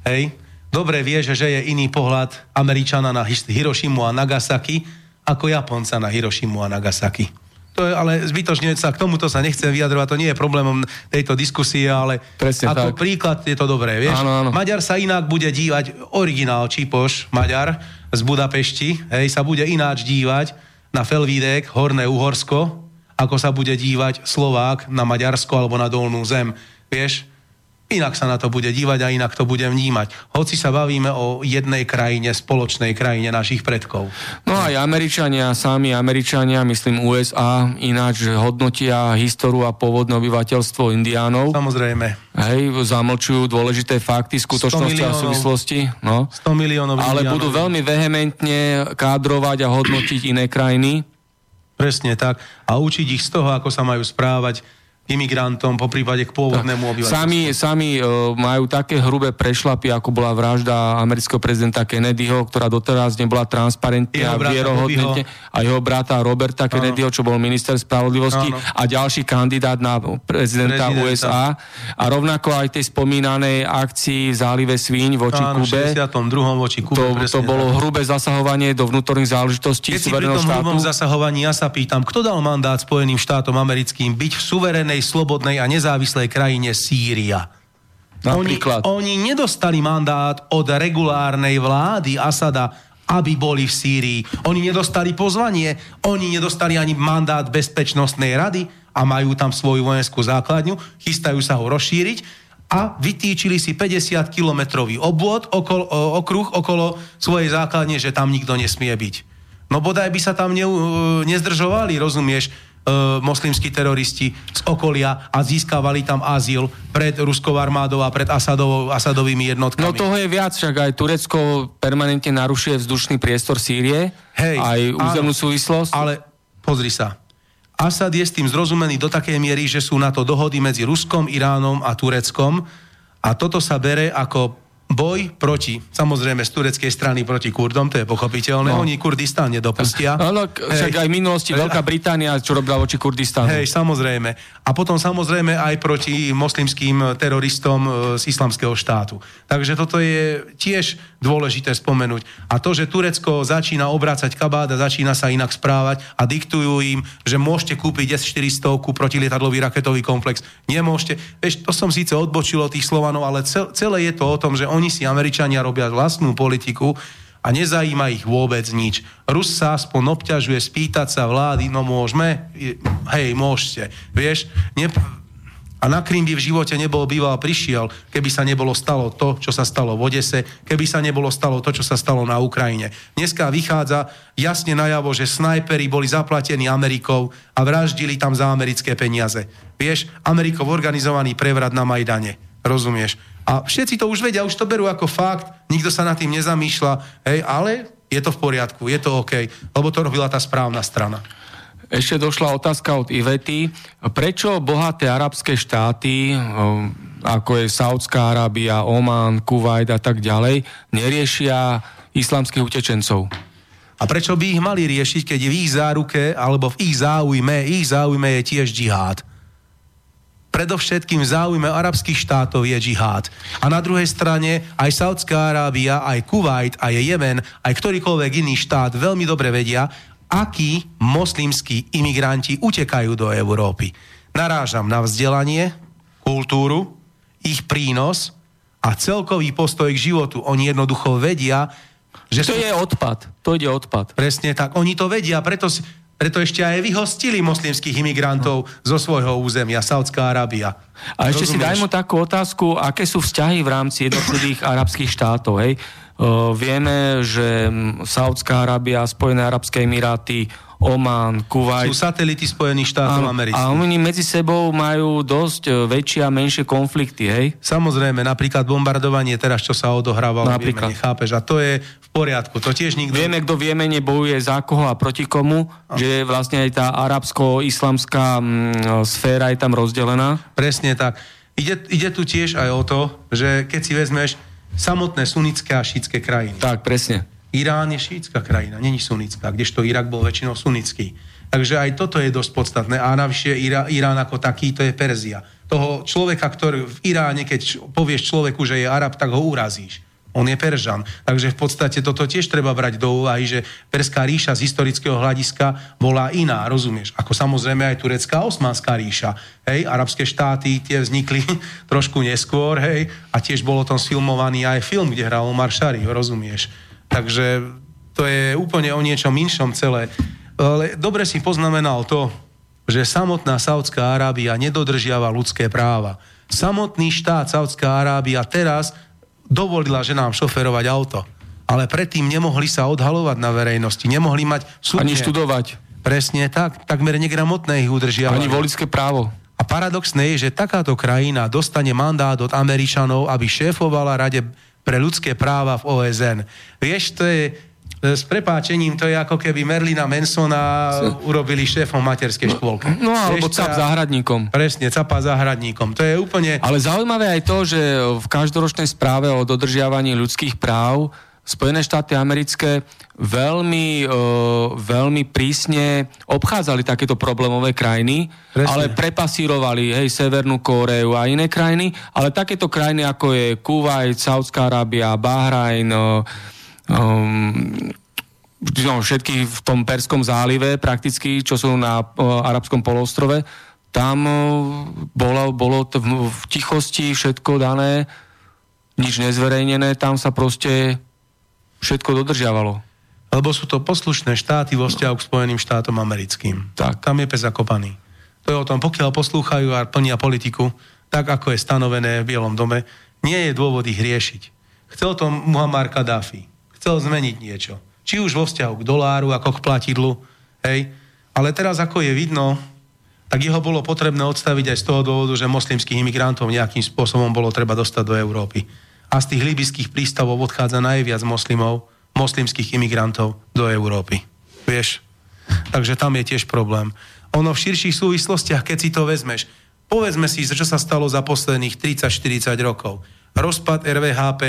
Hej? Dobre vie, že je iný pohľad Američana na Hirošimu a Nagasaki ako Japonca na Hirošimu a Nagasaki. To je, ale zbytočne sa k tomuto sa nechcem vyjadrovať, to nie je problémom tejto diskusie, ale Presne ako tak. príklad je to dobré, vieš? Áno, áno. Maďar sa inak bude dívať, originál Čipoš, Maďar z Budapešti, hej, sa bude ináč dívať na Felvídek, Horné Uhorsko, ako sa bude dívať Slovák na Maďarsko alebo na Dolnú zem. Vieš, inak sa na to bude dívať a inak to bude vnímať. Hoci sa bavíme o jednej krajine, spoločnej krajine našich predkov. No aj Američania, sami Američania, myslím USA, ináč hodnotia históriu a pôvodné obyvateľstvo indiánov. Samozrejme. Hej, zamlčujú dôležité fakty, skutočnosti a súvislosti. No. 100 miliónov Ale indiánov. budú veľmi vehementne kádrovať a hodnotiť iné krajiny. Presne tak. A učiť ich z toho, ako sa majú správať imigrantom, po prípade k pôvodnému obyvateľstvu. Sami, sami uh, majú také hrubé prešlapy, ako bola vražda amerického prezidenta Kennedyho, ktorá doteraz nebola transparentne a vierohodne. A jeho brata Roberta Kennedyho, čo bol minister spravodlivosti Áno. a ďalší kandidát na prezidenta, prezidenta USA. A rovnako aj tej spomínanej akcii v zálive Svíň voči Áno, Kube. 62. voči Kube. To, to bolo hrubé zasahovanie do vnútorných záležitostí Keď si pri tom hrubom zasahovaní ja sa pýtam, kto dal mandát Spojeným štátom americkým byť v suverenej slobodnej a nezávislej krajine Sýria. Oni, oni nedostali mandát od regulárnej vlády Asada aby boli v Sýrii. Oni nedostali pozvanie, oni nedostali ani mandát Bezpečnostnej rady a majú tam svoju vojenskú základňu, chystajú sa ho rozšíriť a vytýčili si 50-kilometrový obvod, okolo, okruh okolo svojej základne, že tam nikto nesmie byť. No bodaj by sa tam ne, nezdržovali, rozumieš, e, moslimskí teroristi z okolia a získavali tam azyl pred ruskou armádou a pred Asadov, Asadovými jednotkami. No toho je viac, však aj Turecko permanentne narušuje vzdušný priestor Sýrie, Hej, aj územnú súvislosť. Ale pozri sa, Asad je s tým zrozumený do takej miery, že sú na to dohody medzi Ruskom, Iránom a Tureckom a toto sa bere ako boj proti, samozrejme z tureckej strany proti Kurdom, to je pochopiteľné, no. oni Kurdistán nedopustia. No, však aj v minulosti Veľká Británia, čo robila voči Kurdistánu. Hej, samozrejme. A potom samozrejme aj proti moslimským teroristom e, z islamského štátu. Takže toto je tiež dôležité spomenúť. A to, že Turecko začína obracať kabát a začína sa inak správať a diktujú im, že môžete kúpiť S-400 protilietadlový raketový komplex. Nemôžete. Vieš, to som síce odbočil od tých Slovanov, ale celé je to o tom, že oni oni si Američania robia vlastnú politiku a nezajíma ich vôbec nič. Rus sa aspoň obťažuje spýtať sa vlády, no môžeme? Hej, môžete. Vieš, ne, a na Krym by v živote nebol býval prišiel, keby sa nebolo stalo to, čo sa stalo v Odese, keby sa nebolo stalo to, čo sa stalo na Ukrajine. Dneska vychádza jasne najavo, že snajperi boli zaplatení Amerikou a vraždili tam za americké peniaze. Vieš, Amerikov organizovaný prevrat na Majdane. Rozumieš? A všetci to už vedia, už to berú ako fakt, nikto sa nad tým nezamýšľa, hej, ale je to v poriadku, je to OK, lebo to robila tá správna strana. Ešte došla otázka od Ivety. Prečo bohaté arabské štáty, ako je Saudská Arábia, Oman, Kuwait a tak ďalej, neriešia islamských utečencov? A prečo by ich mali riešiť, keď je v ich záruke, alebo v ich záujme, ich záujme je tiež džihad? Predovšetkým v záujme arabských štátov je džihad. A na druhej strane aj Saudská Arábia, aj Kuwait, aj Jemen, aj ktorýkoľvek iný štát veľmi dobre vedia, akí moslimskí imigranti utekajú do Európy. Narážam na vzdelanie, kultúru, ich prínos a celkový postoj k životu. Oni jednoducho vedia, že... To sú... je odpad. To ide odpad. Presne tak. Oni to vedia, preto si preto ešte aj vyhostili moslimských imigrantov no. zo svojho územia, Saudská Arábia. A ešte Rozumieš? si dajme takú otázku, aké sú vzťahy v rámci jednotlivých arabských štátov. Hej? Uh, vieme, že Saudská Arábia, Spojené Arabské Emiráty, Oman, Kuwait. Sú satelity Spojených štátov amerických. A oni medzi sebou majú dosť e, väčšie a menšie konflikty, hej? Samozrejme, napríklad bombardovanie teraz, čo sa odohrávalo napríklad. v Jemene, chápeš? A to je v poriadku, to tiež nikto... Vieme, kto v Jemene bojuje za koho a proti komu, a. že vlastne aj tá arabsko-islamská mm, sféra je tam rozdelená. Presne tak. Ide, ide tu tiež aj o to, že keď si vezmeš samotné sunnické a šítske krajiny. Tak, presne Irán je šítska krajina, není sunická, kdežto Irak bol väčšinou sunický. Takže aj toto je dosť podstatné. A navyše Irán ako taký, to je Perzia. Toho človeka, ktorý v Iráne, keď povieš človeku, že je Arab, tak ho urazíš. On je Peržan. Takže v podstate toto tiež treba brať do úvahy, že Perská ríša z historického hľadiska bola iná, rozumieš? Ako samozrejme aj turecká osmanská ríša. Hej, arabské štáty tie vznikli trošku neskôr, hej, a tiež bolo tom sfilmovaný aj film, kde hral Omar Sharif, rozumieš? Takže to je úplne o niečom inšom celé. Ale dobre si poznamenal to, že samotná Saudská Arábia nedodržiava ľudské práva. Samotný štát Saudská Arábia teraz dovolila, že nám šoferovať auto. Ale predtým nemohli sa odhalovať na verejnosti, nemohli mať súdne. Ani študovať. Presne tak, takmer negramotné ich udržiavali. Ani volické právo. A paradoxné je, že takáto krajina dostane mandát od Američanov, aby šéfovala Rade pre ľudské práva v OSN. Vieš, to je e, s prepáčením, to je ako keby Merlina Mansona urobili šéfom materskej škôlky. No, alebo Vieš, cap záhradníkom. Presne, capa záhradníkom. To je úplne... Ale zaujímavé aj to, že v každoročnej správe o dodržiavaní ľudských práv Spojené štáty americké veľmi, e, veľmi prísne obchádzali takéto problémové krajiny, Presne. ale prepasírovali hej, Severnú Kóreu a iné krajiny, ale takéto krajiny ako je Kuwait, Saudská Arábia, Bahrajn, e, um, no, všetky v tom Perskom zálive prakticky, čo sú na uh, arabskom polostrove, tam uh, bolo, bolo t- v, v tichosti všetko dané, nič nezverejnené, tam sa proste všetko dodržiavalo. Lebo sú to poslušné štáty vo vzťahu k Spojeným štátom americkým. Tak. Tam je pes zakopaný. To je o tom, pokiaľ poslúchajú a plnia politiku, tak ako je stanovené v Bielom dome, nie je dôvod ich riešiť. Chcel to Muhammar Kadáfi. Chcel zmeniť niečo. Či už vo vzťahu k doláru, ako k platidlu, hej. Ale teraz, ako je vidno, tak jeho bolo potrebné odstaviť aj z toho dôvodu, že moslimských imigrantov nejakým spôsobom bolo treba dostať do Európy. A z tých libyských prístavov odchádza najviac moslimov, moslimských imigrantov do Európy. Vieš? Takže tam je tiež problém. Ono v širších súvislostiach, keď si to vezmeš, povedzme si, čo sa stalo za posledných 30-40 rokov. Rozpad RVHP,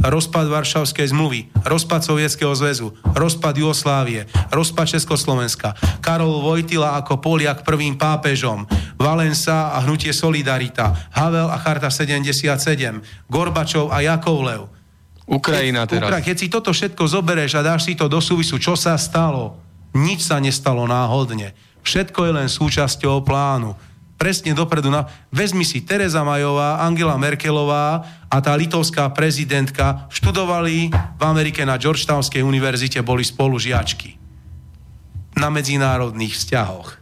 rozpad Varšavskej zmluvy, rozpad Sovietskeho zväzu, rozpad Jugoslávie, rozpad Československa, Karol Vojtila ako Poliak prvým pápežom, Valensa a hnutie Solidarita, Havel a Charta 77, Gorbačov a Jakovlev. Ukrajina teraz. Ukra- keď si toto všetko zobereš a dáš si to do súvisu, čo sa stalo? Nič sa nestalo náhodne. Všetko je len súčasťou plánu. Presne dopredu. Na... Vezmi si Teresa Majová, Angela Merkelová a tá litovská prezidentka študovali v Amerike na Georgetownskej univerzite, boli spolužiačky. Na medzinárodných vzťahoch.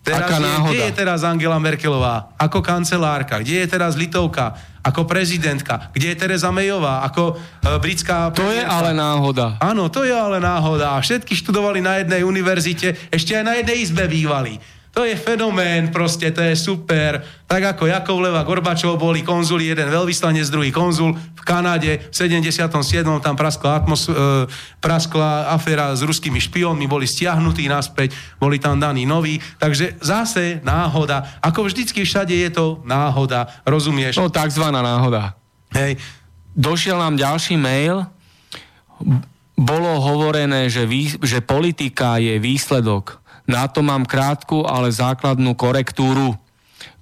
Teraz Aká je, náhoda. kde je teraz Angela Merkelová ako kancelárka? Kde je teraz Litovka ako prezidentka? Kde je Teresa Mayová ako e, britská To je ale náhoda. Áno, to je ale náhoda. A všetky študovali na jednej univerzite, ešte aj na jednej izbe bývali. To je fenomén, proste, to je super. Tak ako Jakovlev a Gorbačov boli konzuli, jeden veľvyslanec, druhý konzul v Kanade, v 77. tam praskla, atmos, e, praskla aféra s ruskými špiónmi, boli stiahnutí naspäť, boli tam daní noví. Takže zase náhoda. Ako vždycky všade je to náhoda, rozumieš? No, takzvaná náhoda. Hej. Došiel nám ďalší mail. Bolo hovorené, že, vý, že politika je výsledok. Na to mám krátku, ale základnú korektúru.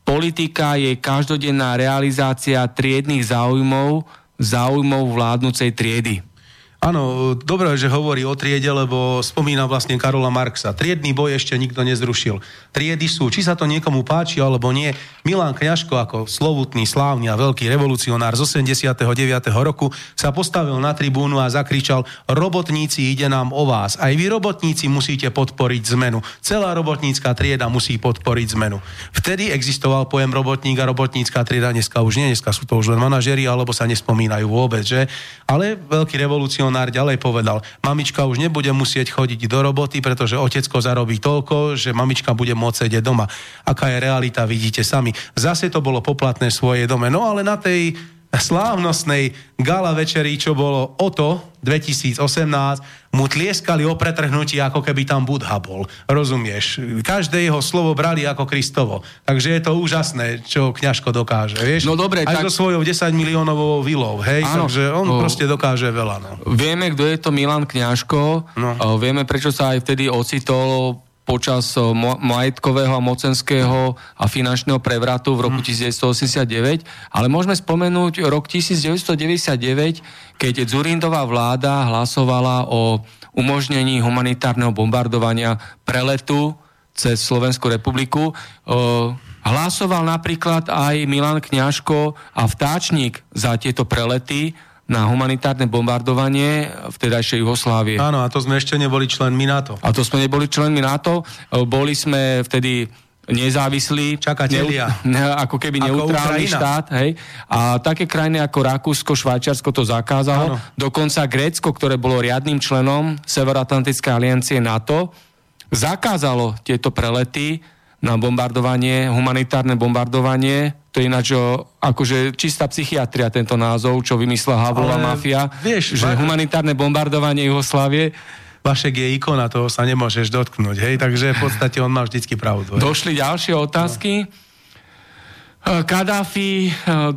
Politika je každodenná realizácia triednych záujmov, záujmov vládnucej triedy. Áno, dobre, že hovorí o triede, lebo spomína vlastne Karola Marxa. Triedný boj ešte nikto nezrušil. Triedy sú, či sa to niekomu páči alebo nie. Milan Kňažko ako slovutný, slávny a veľký revolucionár z 89. roku sa postavil na tribúnu a zakričal robotníci, ide nám o vás. Aj vy robotníci musíte podporiť zmenu. Celá robotnícka trieda musí podporiť zmenu. Vtedy existoval pojem robotník a robotnícka trieda, dneska už nie, dneska sú to už len manažeri, alebo sa nespomínajú vôbec, že? Ale veľký revolucionár ďalej povedal, mamička už nebude musieť chodiť do roboty, pretože otecko zarobí toľko, že mamička bude môcť sedieť doma. Aká je realita, vidíte sami. Zase to bolo poplatné svojej dome. No ale na tej slávnostnej gala večeri, čo bolo o to 2018, mu tlieskali o pretrhnutí, ako keby tam Budha bol. Rozumieš? Každé jeho slovo brali ako Kristovo. Takže je to úžasné, čo kňažko dokáže. Vieš? No dobre, Aj tak- so svojou 10 miliónovou vilou. Hej? Áno. Takže on O- proste dokáže veľa. No. Vieme, kto je to Milan Kňažko, No. no. vieme, prečo sa aj vtedy ocitol počas mo- majetkového a mocenského a finančného prevratu v roku 1989, ale môžeme spomenúť rok 1999, keď Zurindová vláda hlasovala o umožnení humanitárneho bombardovania preletu cez Slovenskú republiku. O, hlasoval napríklad aj Milan Kňažko a vtáčnik za tieto prelety na humanitárne bombardovanie vtedajšej Jugoslávie. Áno, a to sme ešte neboli členmi NATO. A to sme neboli členmi NATO, e, boli sme vtedy nezávislí, Čakatelia. ne, ako keby Ako neutrálny Ukrajina. štát, hej. A také krajiny ako Rakúsko, Švajčiarsko to zakázalo. Áno. Dokonca Grécko, ktoré bolo riadnym členom Severoatlantickej aliancie NATO, zakázalo tieto prelety na bombardovanie, humanitárne bombardovanie. To je ináč akože čistá psychiatria tento názov, čo vymyslela Havlová mafia, vieš, že humanitárne bombardovanie Jugoslávie Vašek je ikona, toho sa nemôžeš dotknúť. Hej? Takže v podstate on má vždycky pravdu. Hej? Došli ďalšie otázky. No. Kadáfi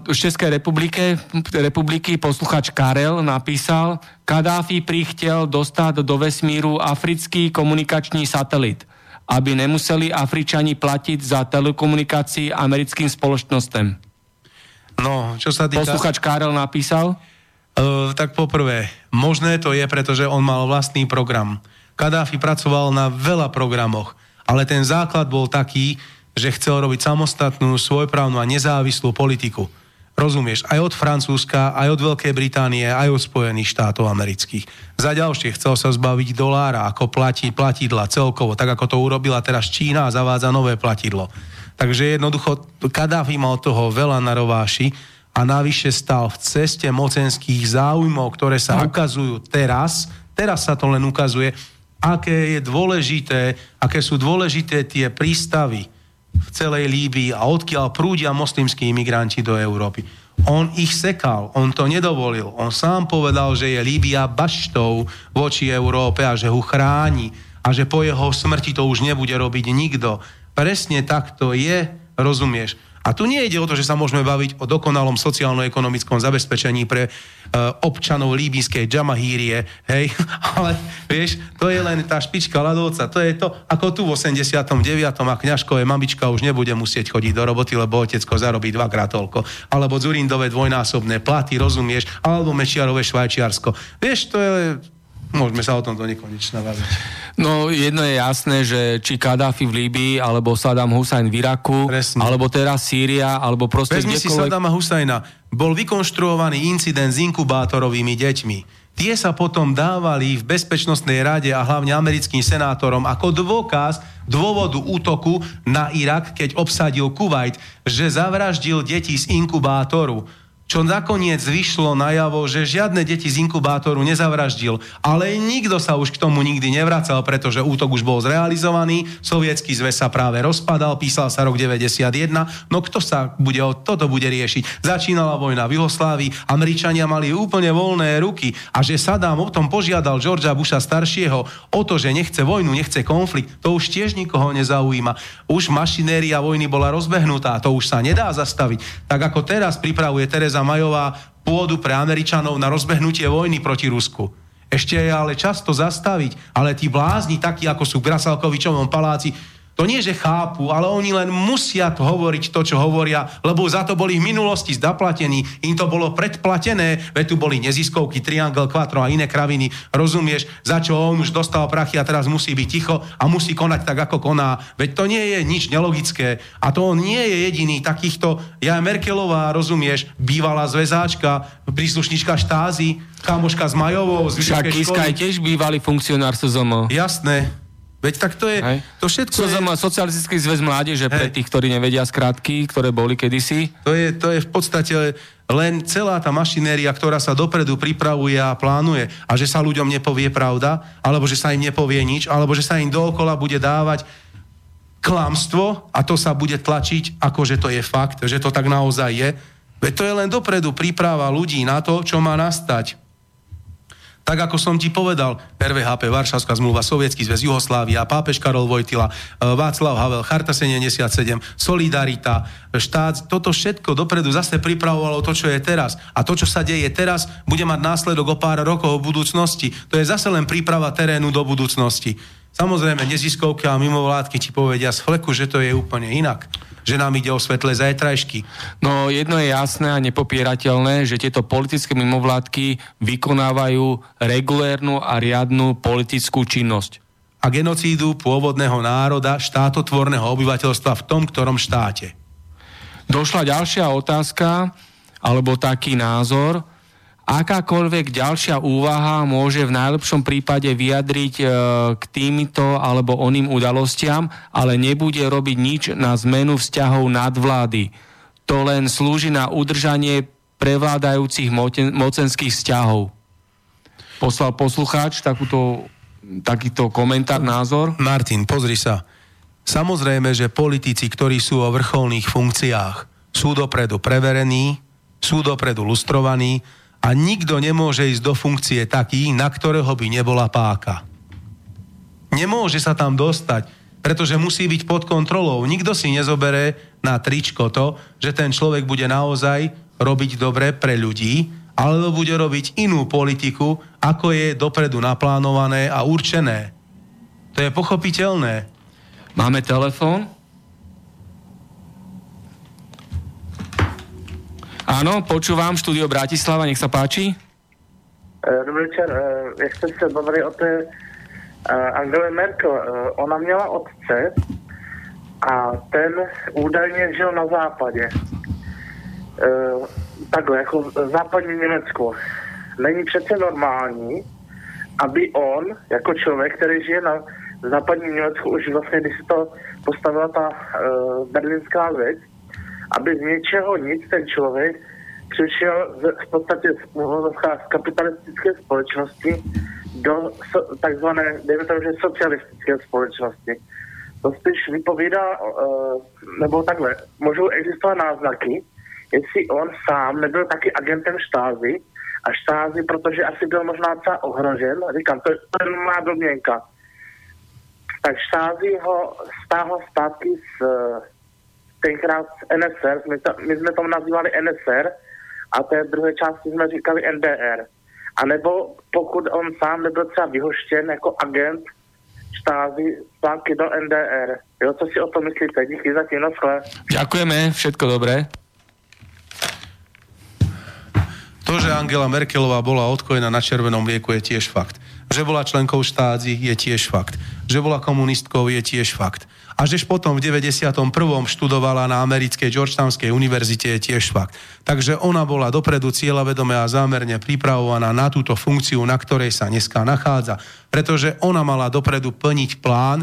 z Českej republike, republiky, posluchač Karel napísal, Kadáfi prichtel dostať do vesmíru africký komunikačný satelit, aby nemuseli Afričani platiť za telekomunikácii americkým spoločnostem. No, čo sa týka... Posluchač Karel napísal, Uh, tak poprvé, možné to je, pretože on mal vlastný program. Kadáfi pracoval na veľa programoch, ale ten základ bol taký, že chcel robiť samostatnú, svojprávnu a nezávislú politiku. Rozumieš? Aj od Francúzska, aj od Veľkej Británie, aj od Spojených štátov amerických. Za ďalšie chcel sa zbaviť dolára, ako platí platidla celkovo, tak ako to urobila teraz Čína a zavádza nové platidlo. Takže jednoducho Kadáfi mal toho veľa na rováši a navyše stal v ceste mocenských záujmov, ktoré sa tak. ukazujú teraz, teraz sa to len ukazuje, aké je dôležité, aké sú dôležité tie prístavy, v celej Líbii a odkiaľ prúdia moslimskí imigranti do Európy. On ich sekal, on to nedovolil. On sám povedal, že je Líbia baštou voči Európe a že ho chráni a že po jeho smrti to už nebude robiť nikto. Presne tak to je, rozumieš? A tu nie ide o to, že sa môžeme baviť o dokonalom sociálno-ekonomickom zabezpečení pre uh, občanov líbyskej Džamahírie, hej, ale vieš, to je len tá špička ľadovca, to je to, ako tu v 89. a kňažkové mamička už nebude musieť chodiť do roboty, lebo otecko zarobí dvakrát toľko, alebo Zurindové dvojnásobné platy, rozumieš, alebo Mečiarové Švajčiarsko. Vieš, to je Môžeme sa o tom do nekonečna baviť. No jedno je jasné, že či Kadáfi v Líbii, alebo Saddam Hussein v Iraku, Presne. alebo teraz Sýria, alebo proste Vezmi kdekoľvek... si Saddama Husajna. Bol vykonštruovaný incident s inkubátorovými deťmi. Tie sa potom dávali v Bezpečnostnej rade a hlavne americkým senátorom ako dôkaz dôvodu útoku na Irak, keď obsadil Kuwait, že zavraždil deti z inkubátoru čo nakoniec vyšlo najavo, že žiadne deti z inkubátoru nezavraždil, ale nikto sa už k tomu nikdy nevracal, pretože útok už bol zrealizovaný, sovietský zväz sa práve rozpadal, písal sa rok 91, no kto sa bude toto bude riešiť? Začínala vojna v Juhoslávii, Američania mali úplne voľné ruky a že Saddam o tom požiadal Georgia Busha staršieho o to, že nechce vojnu, nechce konflikt, to už tiež nikoho nezaujíma. Už mašinéria vojny bola rozbehnutá, to už sa nedá zastaviť. Tak ako teraz pripravuje Teresa Teresa Majová pôdu pre Američanov na rozbehnutie vojny proti Rusku. Ešte je ale často zastaviť, ale tí blázni, takí ako sú v Grasalkovičovom paláci, to nie, že chápu, ale oni len musia hovoriť to, čo hovoria, lebo za to boli v minulosti zaplatení, im to bolo predplatené, veď tu boli neziskovky, Triangle, Quattro a iné kraviny, rozumieš, za čo on už dostal prachy a teraz musí byť ticho a musí konať tak, ako koná. Veď to nie je nič nelogické a to on nie je jediný takýchto, ja Merkelová, rozumieš, bývalá zväzáčka, príslušnička štázy, kamoška s Majovou, z Však Kiska je tiež bývalý funkcionár SZM. Jasné. Veď tak to je, Hej. to všetko je... Socialistický zväz mládeže, pre tých, ktorí nevedia skratky, ktoré boli kedysi. To je, to je v podstate len celá tá mašinéria, ktorá sa dopredu pripravuje a plánuje a že sa ľuďom nepovie pravda, alebo že sa im nepovie nič, alebo že sa im dookola bude dávať klamstvo a to sa bude tlačiť, ako že to je fakt, že to tak naozaj je. Veď to je len dopredu príprava ľudí na to, čo má nastať. Tak ako som ti povedal, RVHP, Varšavská zmluva, Sovietský zväz, Juhoslávia, pápež Karol Vojtila, e, Václav Havel, Charta 77, Solidarita, štát, toto všetko dopredu zase pripravovalo to, čo je teraz. A to, čo sa deje teraz, bude mať následok o pár rokov v budúcnosti. To je zase len príprava terénu do budúcnosti. Samozrejme, neziskovky a mimovládky ti povedia z fleku, že to je úplne inak že nám ide o svetlé zajtrajšky. No jedno je jasné a nepopierateľné, že tieto politické mimovládky vykonávajú regulérnu a riadnu politickú činnosť. A genocídu pôvodného národa, štátotvorného obyvateľstva v tom, ktorom štáte. Došla ďalšia otázka, alebo taký názor, akákoľvek ďalšia úvaha môže v najlepšom prípade vyjadriť e, k týmto alebo oným udalostiam, ale nebude robiť nič na zmenu vzťahov nadvlády. To len slúži na udržanie prevládajúcich mocenských vzťahov. Poslal poslucháč takúto, takýto komentár, názor? Martin, pozri sa. Samozrejme, že politici, ktorí sú o vrcholných funkciách, sú dopredu preverení, sú dopredu lustrovaní, a nikto nemôže ísť do funkcie taký, na ktorého by nebola páka. Nemôže sa tam dostať, pretože musí byť pod kontrolou. Nikto si nezobere na tričko to, že ten človek bude naozaj robiť dobre pre ľudí, alebo bude robiť inú politiku, ako je dopredu naplánované a určené. To je pochopiteľné. Máme telefón? Áno, počúvam, štúdio Bratislava, nech sa páči. Eh, dobrý večer, eh, jak jste se bavili o té eh, Angele Merkel, ona měla otce a ten údajně žil na západě. takhle, jako západní Německo. Není přece normální, aby on, jako člověk, který žije na západním Německu, už vlastně, když se to postavila ta berlínská věc, aby z něčeho nic ten člověk přišel z, v podstatě z, z kapitalistické společnosti do so, takzvané, dejme tomu, že socialistické společnosti. To spíš vypovídá, uh, nebo takhle, můžou existovat náznaky, jestli on sám nebyl taky agentem štázy a štázy, protože asi byl možná třeba ohrožen, říkám, to je, má domněnka. Tak štázy ho stáhl zpátky z tenkrát NSR, my, to, my jsme tomu nazývali NSR a té druhé části jsme říkali NDR. A nebo pokud on sám nebyl třeba vyhoštěn jako agent štázy zpátky do NDR. Jo, co si o tom myslíte? Díky za tím, naschle. Ďakujeme, všetko dobré. To, že Angela Merkelová bola odkojená na červenom lieku, je tiež fakt. Že bola členkou štázy, je tiež fakt. Že bola komunistkou, je tiež fakt. A že potom v 91. študovala na americkej Georgetownskej univerzite je tiež fakt. Takže ona bola dopredu cieľavedome a zámerne pripravovaná na túto funkciu, na ktorej sa dneska nachádza. Pretože ona mala dopredu plniť plán,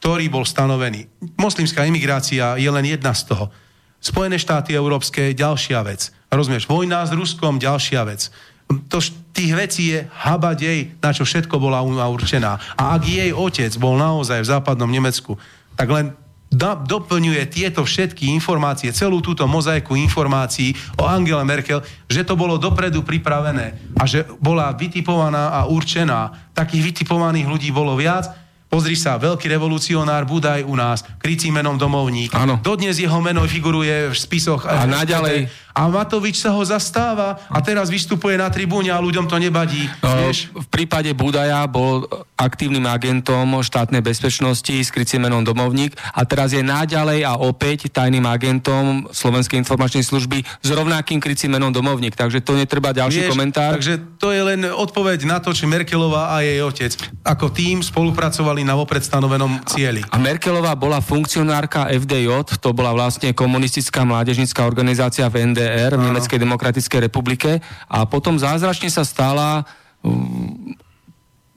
ktorý bol stanovený. Moslimská imigrácia je len jedna z toho. Spojené štáty európske ďalšia vec. Rozumieš, vojna s Ruskom, ďalšia vec. To, tých vecí je habadej, na čo všetko bola určená. A ak jej otec bol naozaj v západnom Nemecku, tak len do, doplňuje tieto všetky informácie, celú túto mozaiku informácií o Angele Merkel, že to bolo dopredu pripravené a že bola vytipovaná a určená. Takých vytipovaných ľudí bolo viac Pozri sa, veľký revolucionár Budaj u nás, krycí menom domovník. Áno. Dodnes jeho meno figuruje v spisoch. A naďalej. A Matovič sa ho zastáva a teraz vystupuje na tribúne a ľuďom to nebadí. No, v prípade Budaja bol aktívnym agentom štátnej bezpečnosti s krycím menom Domovník a teraz je naďalej a opäť tajným agentom Slovenskej informačnej služby s rovnakým krycím menom Domovník. Takže to netreba ďalší Vieš, komentár. Takže to je len odpoveď na to, či Merkelová a jej otec ako tým spolupracovali na vopred stanovenom cieli. A Merkelová bola funkcionárka FDJ, to bola vlastne komunistická mládežnická organizácia v ND DDR, v Nemeckej demokratickej republike a potom zázračne sa stala um,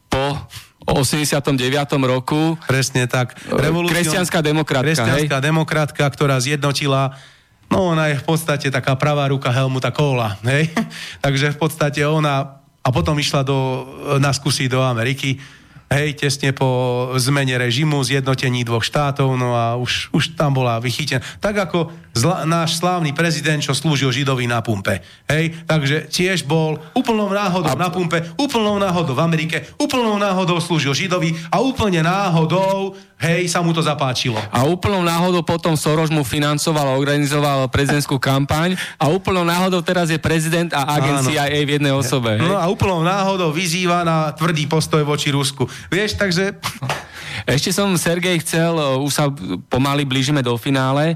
po 89. roku. Presne tak. Revolucion... Kresťanská demokratka. Kresťanská hej? demokratka, ktorá zjednotila No ona je v podstate taká pravá ruka Helmuta Kohla, hej? Takže v podstate ona a potom išla do, na skúsi do Ameriky hej, tesne po zmene režimu, zjednotení dvoch štátov, no a už, už tam bola vychytená. Tak ako zla, náš slávny prezident, čo slúžil Židovi na pumpe. Hej, takže tiež bol úplnou náhodou a... na pumpe, úplnou náhodou v Amerike, úplnou náhodou slúžil Židovi a úplne náhodou hej, sa mu to zapáčilo. A úplnou náhodou potom Soros mu financoval a organizoval prezidentskú kampaň a úplnou náhodou teraz je prezident a agencia aj v jednej osobe. Hej? No a úplnou náhodou vyzýva na tvrdý postoj voči Rusku. Vieš, takže... Ešte som, Sergej, chcel, uh, už sa pomaly blížime do finále,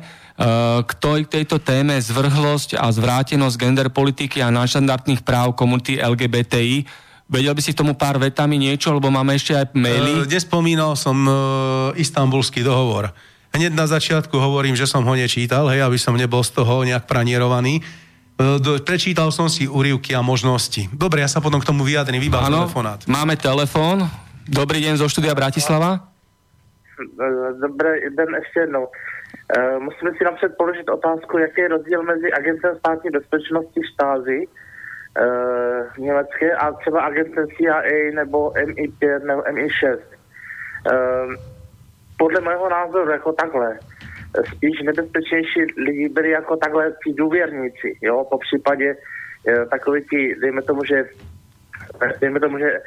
k tejto téme zvrhlosť a zvrátenosť gender politiky a náštandardných práv komunity LGBTI Vedel by si tomu pár vetami niečo, lebo máme ešte aj maily? E, nespomínal som e, istambulský dohovor. Hneď na začiatku hovorím, že som ho nečítal, hej, aby som nebol z toho nejak pranierovaný. E, prečítal som si úrivky a možnosti. Dobre, ja sa potom k tomu vyjadrím, vybav telefonát. Máme telefón. Dobrý deň zo štúdia Bratislava. Dobrý den ještě jednou. Uh, musíme si napřed položit otázku, jaký je rozdíl mezi agentem státní bezpečnosti štázy uh, německé a třeba agentem CIA nebo MI5 nebo MI6. Uh, ehm, podle mého názoru jako takhle, spíš nebezpečnější lidi byli jako takhle ti důvěrníci, jo, po případě uh, takový ti, dejme tomu, že dejme tomu, že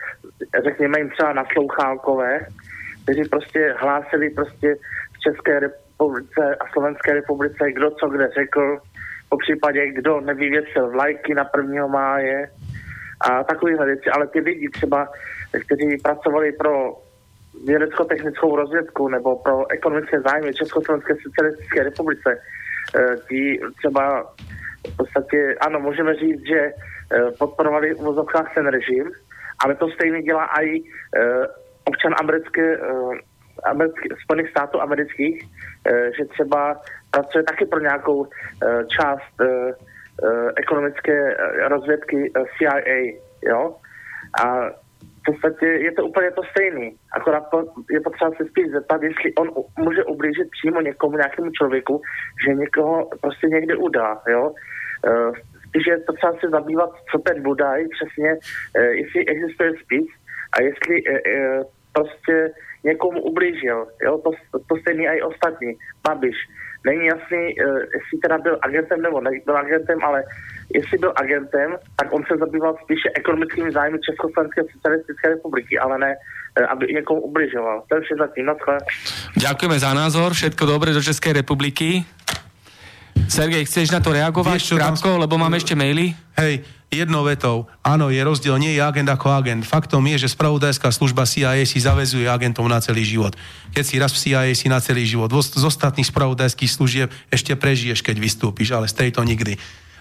řekněme jim třeba naslouchálkové, kteří prostě hlásili prostě v České republice a Slovenské republice, kdo co kde řekl, po případě kdo nevyvěsil vlajky na 1. máje a takovéhle věci. Ale ty lidi třeba, kteří pracovali pro vědecko-technickou rozvědku nebo pro ekonomické zájmy Československé socialistické republice, eh, ti třeba v podstatě, ano, můžeme říct, že eh, podporovali v ten režim, ale to stejně dělá i eh, občan americké, americký, Spojených států amerických, že třeba pracuje taky pro nějakou uh, část uh, ekonomické rozvědky CIA, jo. A v podstatě je to úplně to stejný. Akorát je potřeba se spíš zeptat, jestli on může ublížit přímo někomu, nějakému člověku, že někoho prostě někde udá, jo. Spíš je potřeba se zabývat, co ten Budaj přesně, jestli existuje spis a jestli prostě někomu ublížil. Jo? To, to stejný i ostatní. Babiš. Není jasný, uh, jestli teda byl agentem nebo nebyl agentem, ale jestli byl agentem, tak on se zabýval spíše ekonomickými zájmy Československé socialistické republiky, ale ne, uh, aby někomu ubližoval. To je vše zatím. Ďakujeme za názor, všetko dobré do Českej republiky. Sergej, chceš na to reagovať Vieš, krátko, tam... lebo mám ešte maily? Hej, jednou vetou. Áno, je rozdiel, nie je agent ako agent. Faktom je, že spravodajská služba CIA si zavezuje agentom na celý život. Keď si raz v CIA si na celý život. Z ostatných spravodajských služieb ešte prežiješ, keď vystúpiš, ale z tejto nikdy.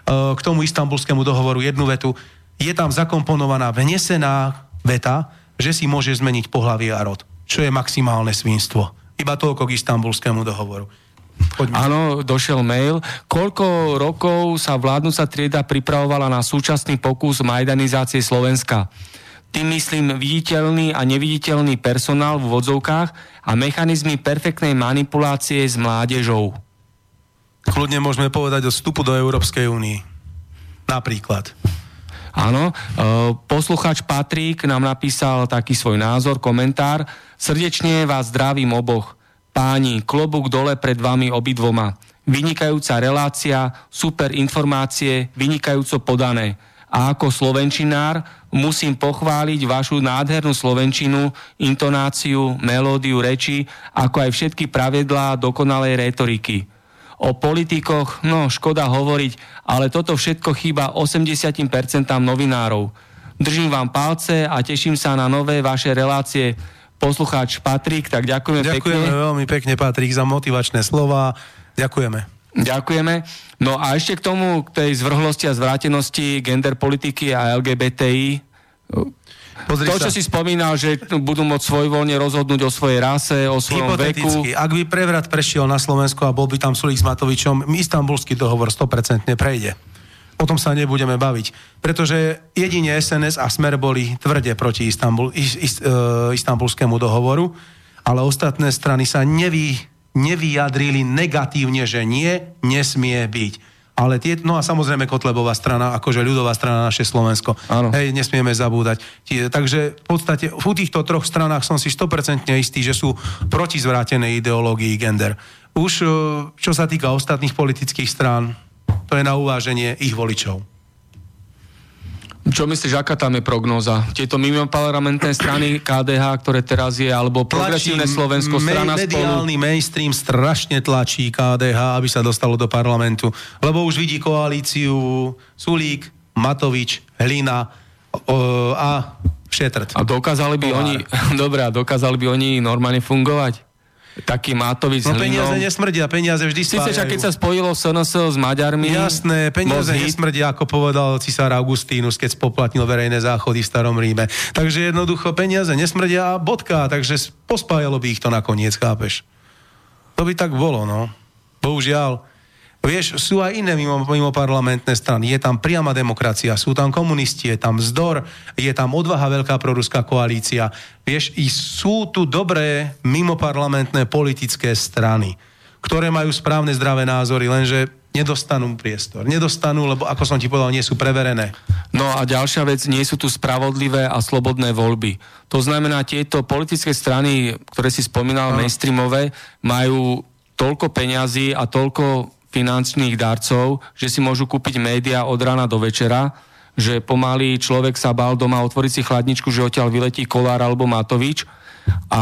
K tomu istambulskému dohovoru jednu vetu. Je tam zakomponovaná vnesená veta, že si môže zmeniť pohlavie a rod. Čo je maximálne svinstvo. Iba toľko k istambulskému dohovoru. Poďme. Áno, došiel mail. Koľko rokov sa vládnúca trieda pripravovala na súčasný pokus majdanizácie Slovenska? Tým myslím viditeľný a neviditeľný personál v vodzovkách a mechanizmy perfektnej manipulácie s mládežou. Kľudne môžeme povedať od vstupu do Európskej únie. Napríklad. Áno, e, posluchač Patrik nám napísal taký svoj názor, komentár. Srdečne vás zdravím oboch. Páni, klobúk dole pred vami obidvoma. Vynikajúca relácia, super informácie, vynikajúco podané. A ako slovenčinár musím pochváliť vašu nádhernú slovenčinu, intonáciu, melódiu reči, ako aj všetky pravidlá dokonalej retoriky. O politikoch, no škoda hovoriť, ale toto všetko chýba 80% novinárov. Držím vám palce a teším sa na nové vaše relácie poslucháč Patrik, tak ďakujeme, ďakujeme pekne. Ďakujeme veľmi pekne, Patrik, za motivačné slova. Ďakujeme. Ďakujeme. No a ešte k tomu, k tej zvrhlosti a zvrátenosti gender politiky a LGBTI. Pozri to, sa. čo si spomínal, že budú môcť svojvoľne rozhodnúť o svojej rase, o svojom veku. Ak by prevrat prešiel na Slovensku a bol by tam Sulík s Matovičom, istambulský dohovor 100% prejde o tom sa nebudeme baviť. Pretože jedine SNS a Smer boli tvrde proti Istanbul, ist, ist, uh, istambulskému dohovoru, ale ostatné strany sa nevy, nevyjadrili negatívne, že nie, nesmie byť. Ale tie, no a samozrejme Kotlebová strana, akože ľudová strana naše Slovensko. Áno. Hej, nesmieme zabúdať. Tie, takže v podstate v týchto troch stranách som si 100% istý, že sú proti zvrátenej ideológii gender. Už e, čo sa týka ostatných politických strán, to je na uváženie ich voličov. Čo myslíš, aká tam je prognóza? Tieto mimo parlamentné strany KDH, ktoré teraz je, alebo progresívne Slovensko, strana me- mediálny spolu? mainstream strašne tlačí KDH, aby sa dostalo do parlamentu. Lebo už vidí koalíciu Sulík, Matovič, Hlina o, a Šetrt. A dokázali by Pohár. oni, dobré, dokázali by oni normálne fungovať? Taký Matovič no, peniaze nesmrdia, peniaze vždy spájajú. Sice, keď sa spojilo SNS s Maďarmi... Jasné, peniaze nesmrdia, ako povedal cisár Augustínus, keď spoplatnil verejné záchody v Starom Ríme. Takže jednoducho peniaze nesmrdia a bodka, takže pospájalo by ich to nakoniec, chápeš? To by tak bolo, no. Bohužiaľ. Vieš, sú aj iné mimo, mimo parlamentné strany. Je tam priama demokracia, sú tam komunisti, je tam vzdor, je tam odvaha veľká proruská koalícia. Vieš, i sú tu dobré mimoparlamentné politické strany, ktoré majú správne zdravé názory, lenže nedostanú priestor. Nedostanú, lebo ako som ti povedal, nie sú preverené. No a ďalšia vec, nie sú tu spravodlivé a slobodné voľby. To znamená, tieto politické strany, ktoré si spomínal, no. mainstreamové, majú toľko peňazí a toľko finančných darcov, že si môžu kúpiť média od rána do večera, že pomaly človek sa bal doma otvoriť si chladničku, že odtiaľ vyletí Kolár alebo Matovič. A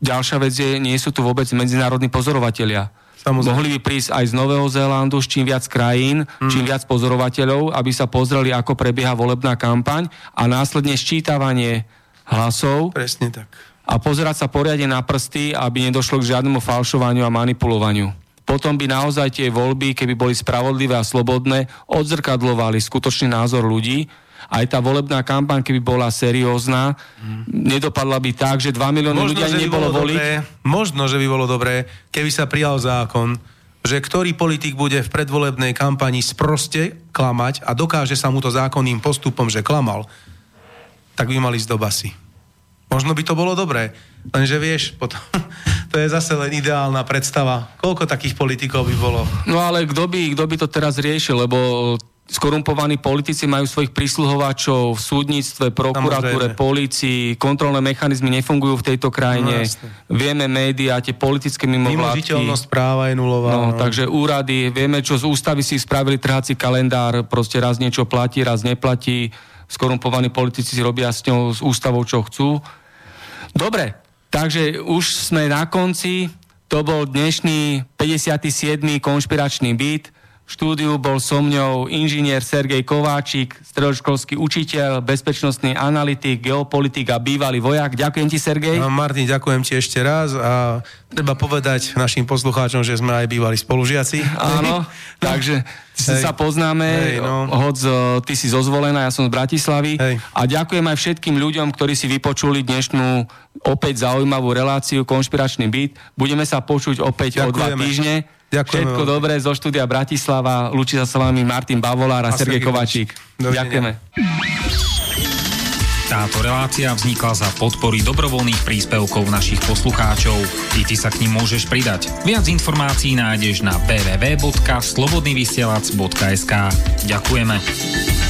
ďalšia vec je, nie sú tu vôbec medzinárodní pozorovatelia. Samozrejme. Mohli by prísť aj z Nového Zélandu, čím viac krajín, mm. čím viac pozorovateľov, aby sa pozreli, ako prebieha volebná kampaň a následne ščítavanie hlasov. Presne tak. A pozerať sa poriadne na prsty, aby nedošlo k žiadnemu falšovaniu a manipulovaniu potom by naozaj tie voľby, keby boli spravodlivé a slobodné, odzrkadlovali skutočný názor ľudí. Aj tá volebná kampaň, keby bola seriózna, hmm. nedopadla by tak, že 2 milióny ľudí ani nebolo voliť. Dobré, možno, že by bolo dobré, keby sa prijal zákon, že ktorý politik bude v predvolebnej kampani sproste klamať a dokáže sa mu to zákonným postupom, že klamal, tak by mali ísť do basy. Možno by to bolo dobré, lenže vieš, potom, to je zase len ideálna predstava. Koľko takých politikov by bolo? No ale kto by, kto by to teraz riešil, lebo skorumpovaní politici majú svojich prísluhovačov v súdnictve, prokuratúre, polícii, kontrolné mechanizmy nefungujú v tejto krajine. No, vieme médiá, tie politické mimovládky. Mimožiteľnosť práva je nulová. No, no. Takže úrady, vieme, čo z ústavy si spravili trhací kalendár, proste raz niečo platí, raz neplatí. Skorumpovaní politici si robia s ňou, s ústavou, čo chcú. Dobre, takže už sme na konci. To bol dnešný 57. konšpiračný byt štúdiu bol so mňou inžinier Sergej Kováčik, stredoškolský učiteľ, bezpečnostný analytik, geopolitik a bývalý vojak. Ďakujem ti, Sergej. No, Martin, ďakujem ti ešte raz a treba povedať našim poslucháčom, že sme aj bývali spolužiaci. Áno, takže si sa poznáme, hej, no. hoď ty si zozvolená, ja som z Bratislavy hej. a ďakujem aj všetkým ľuďom, ktorí si vypočuli dnešnú opäť zaujímavú reláciu Konšpiračný byt. Budeme sa počuť opäť Ďakujeme. o dva týždne. Ďakujem. Všetko dobré zo štúdia Bratislava. Lúči sa s vami Martin Bavolár a, a Sergej Kovačík. Ďakujeme. Táto relácia vznikla za podpory dobrovoľných príspevkov našich poslucháčov. I ty sa k ním môžeš pridať. Viac informácií nájdeš na www.slobodnyvysielac.sk Ďakujeme.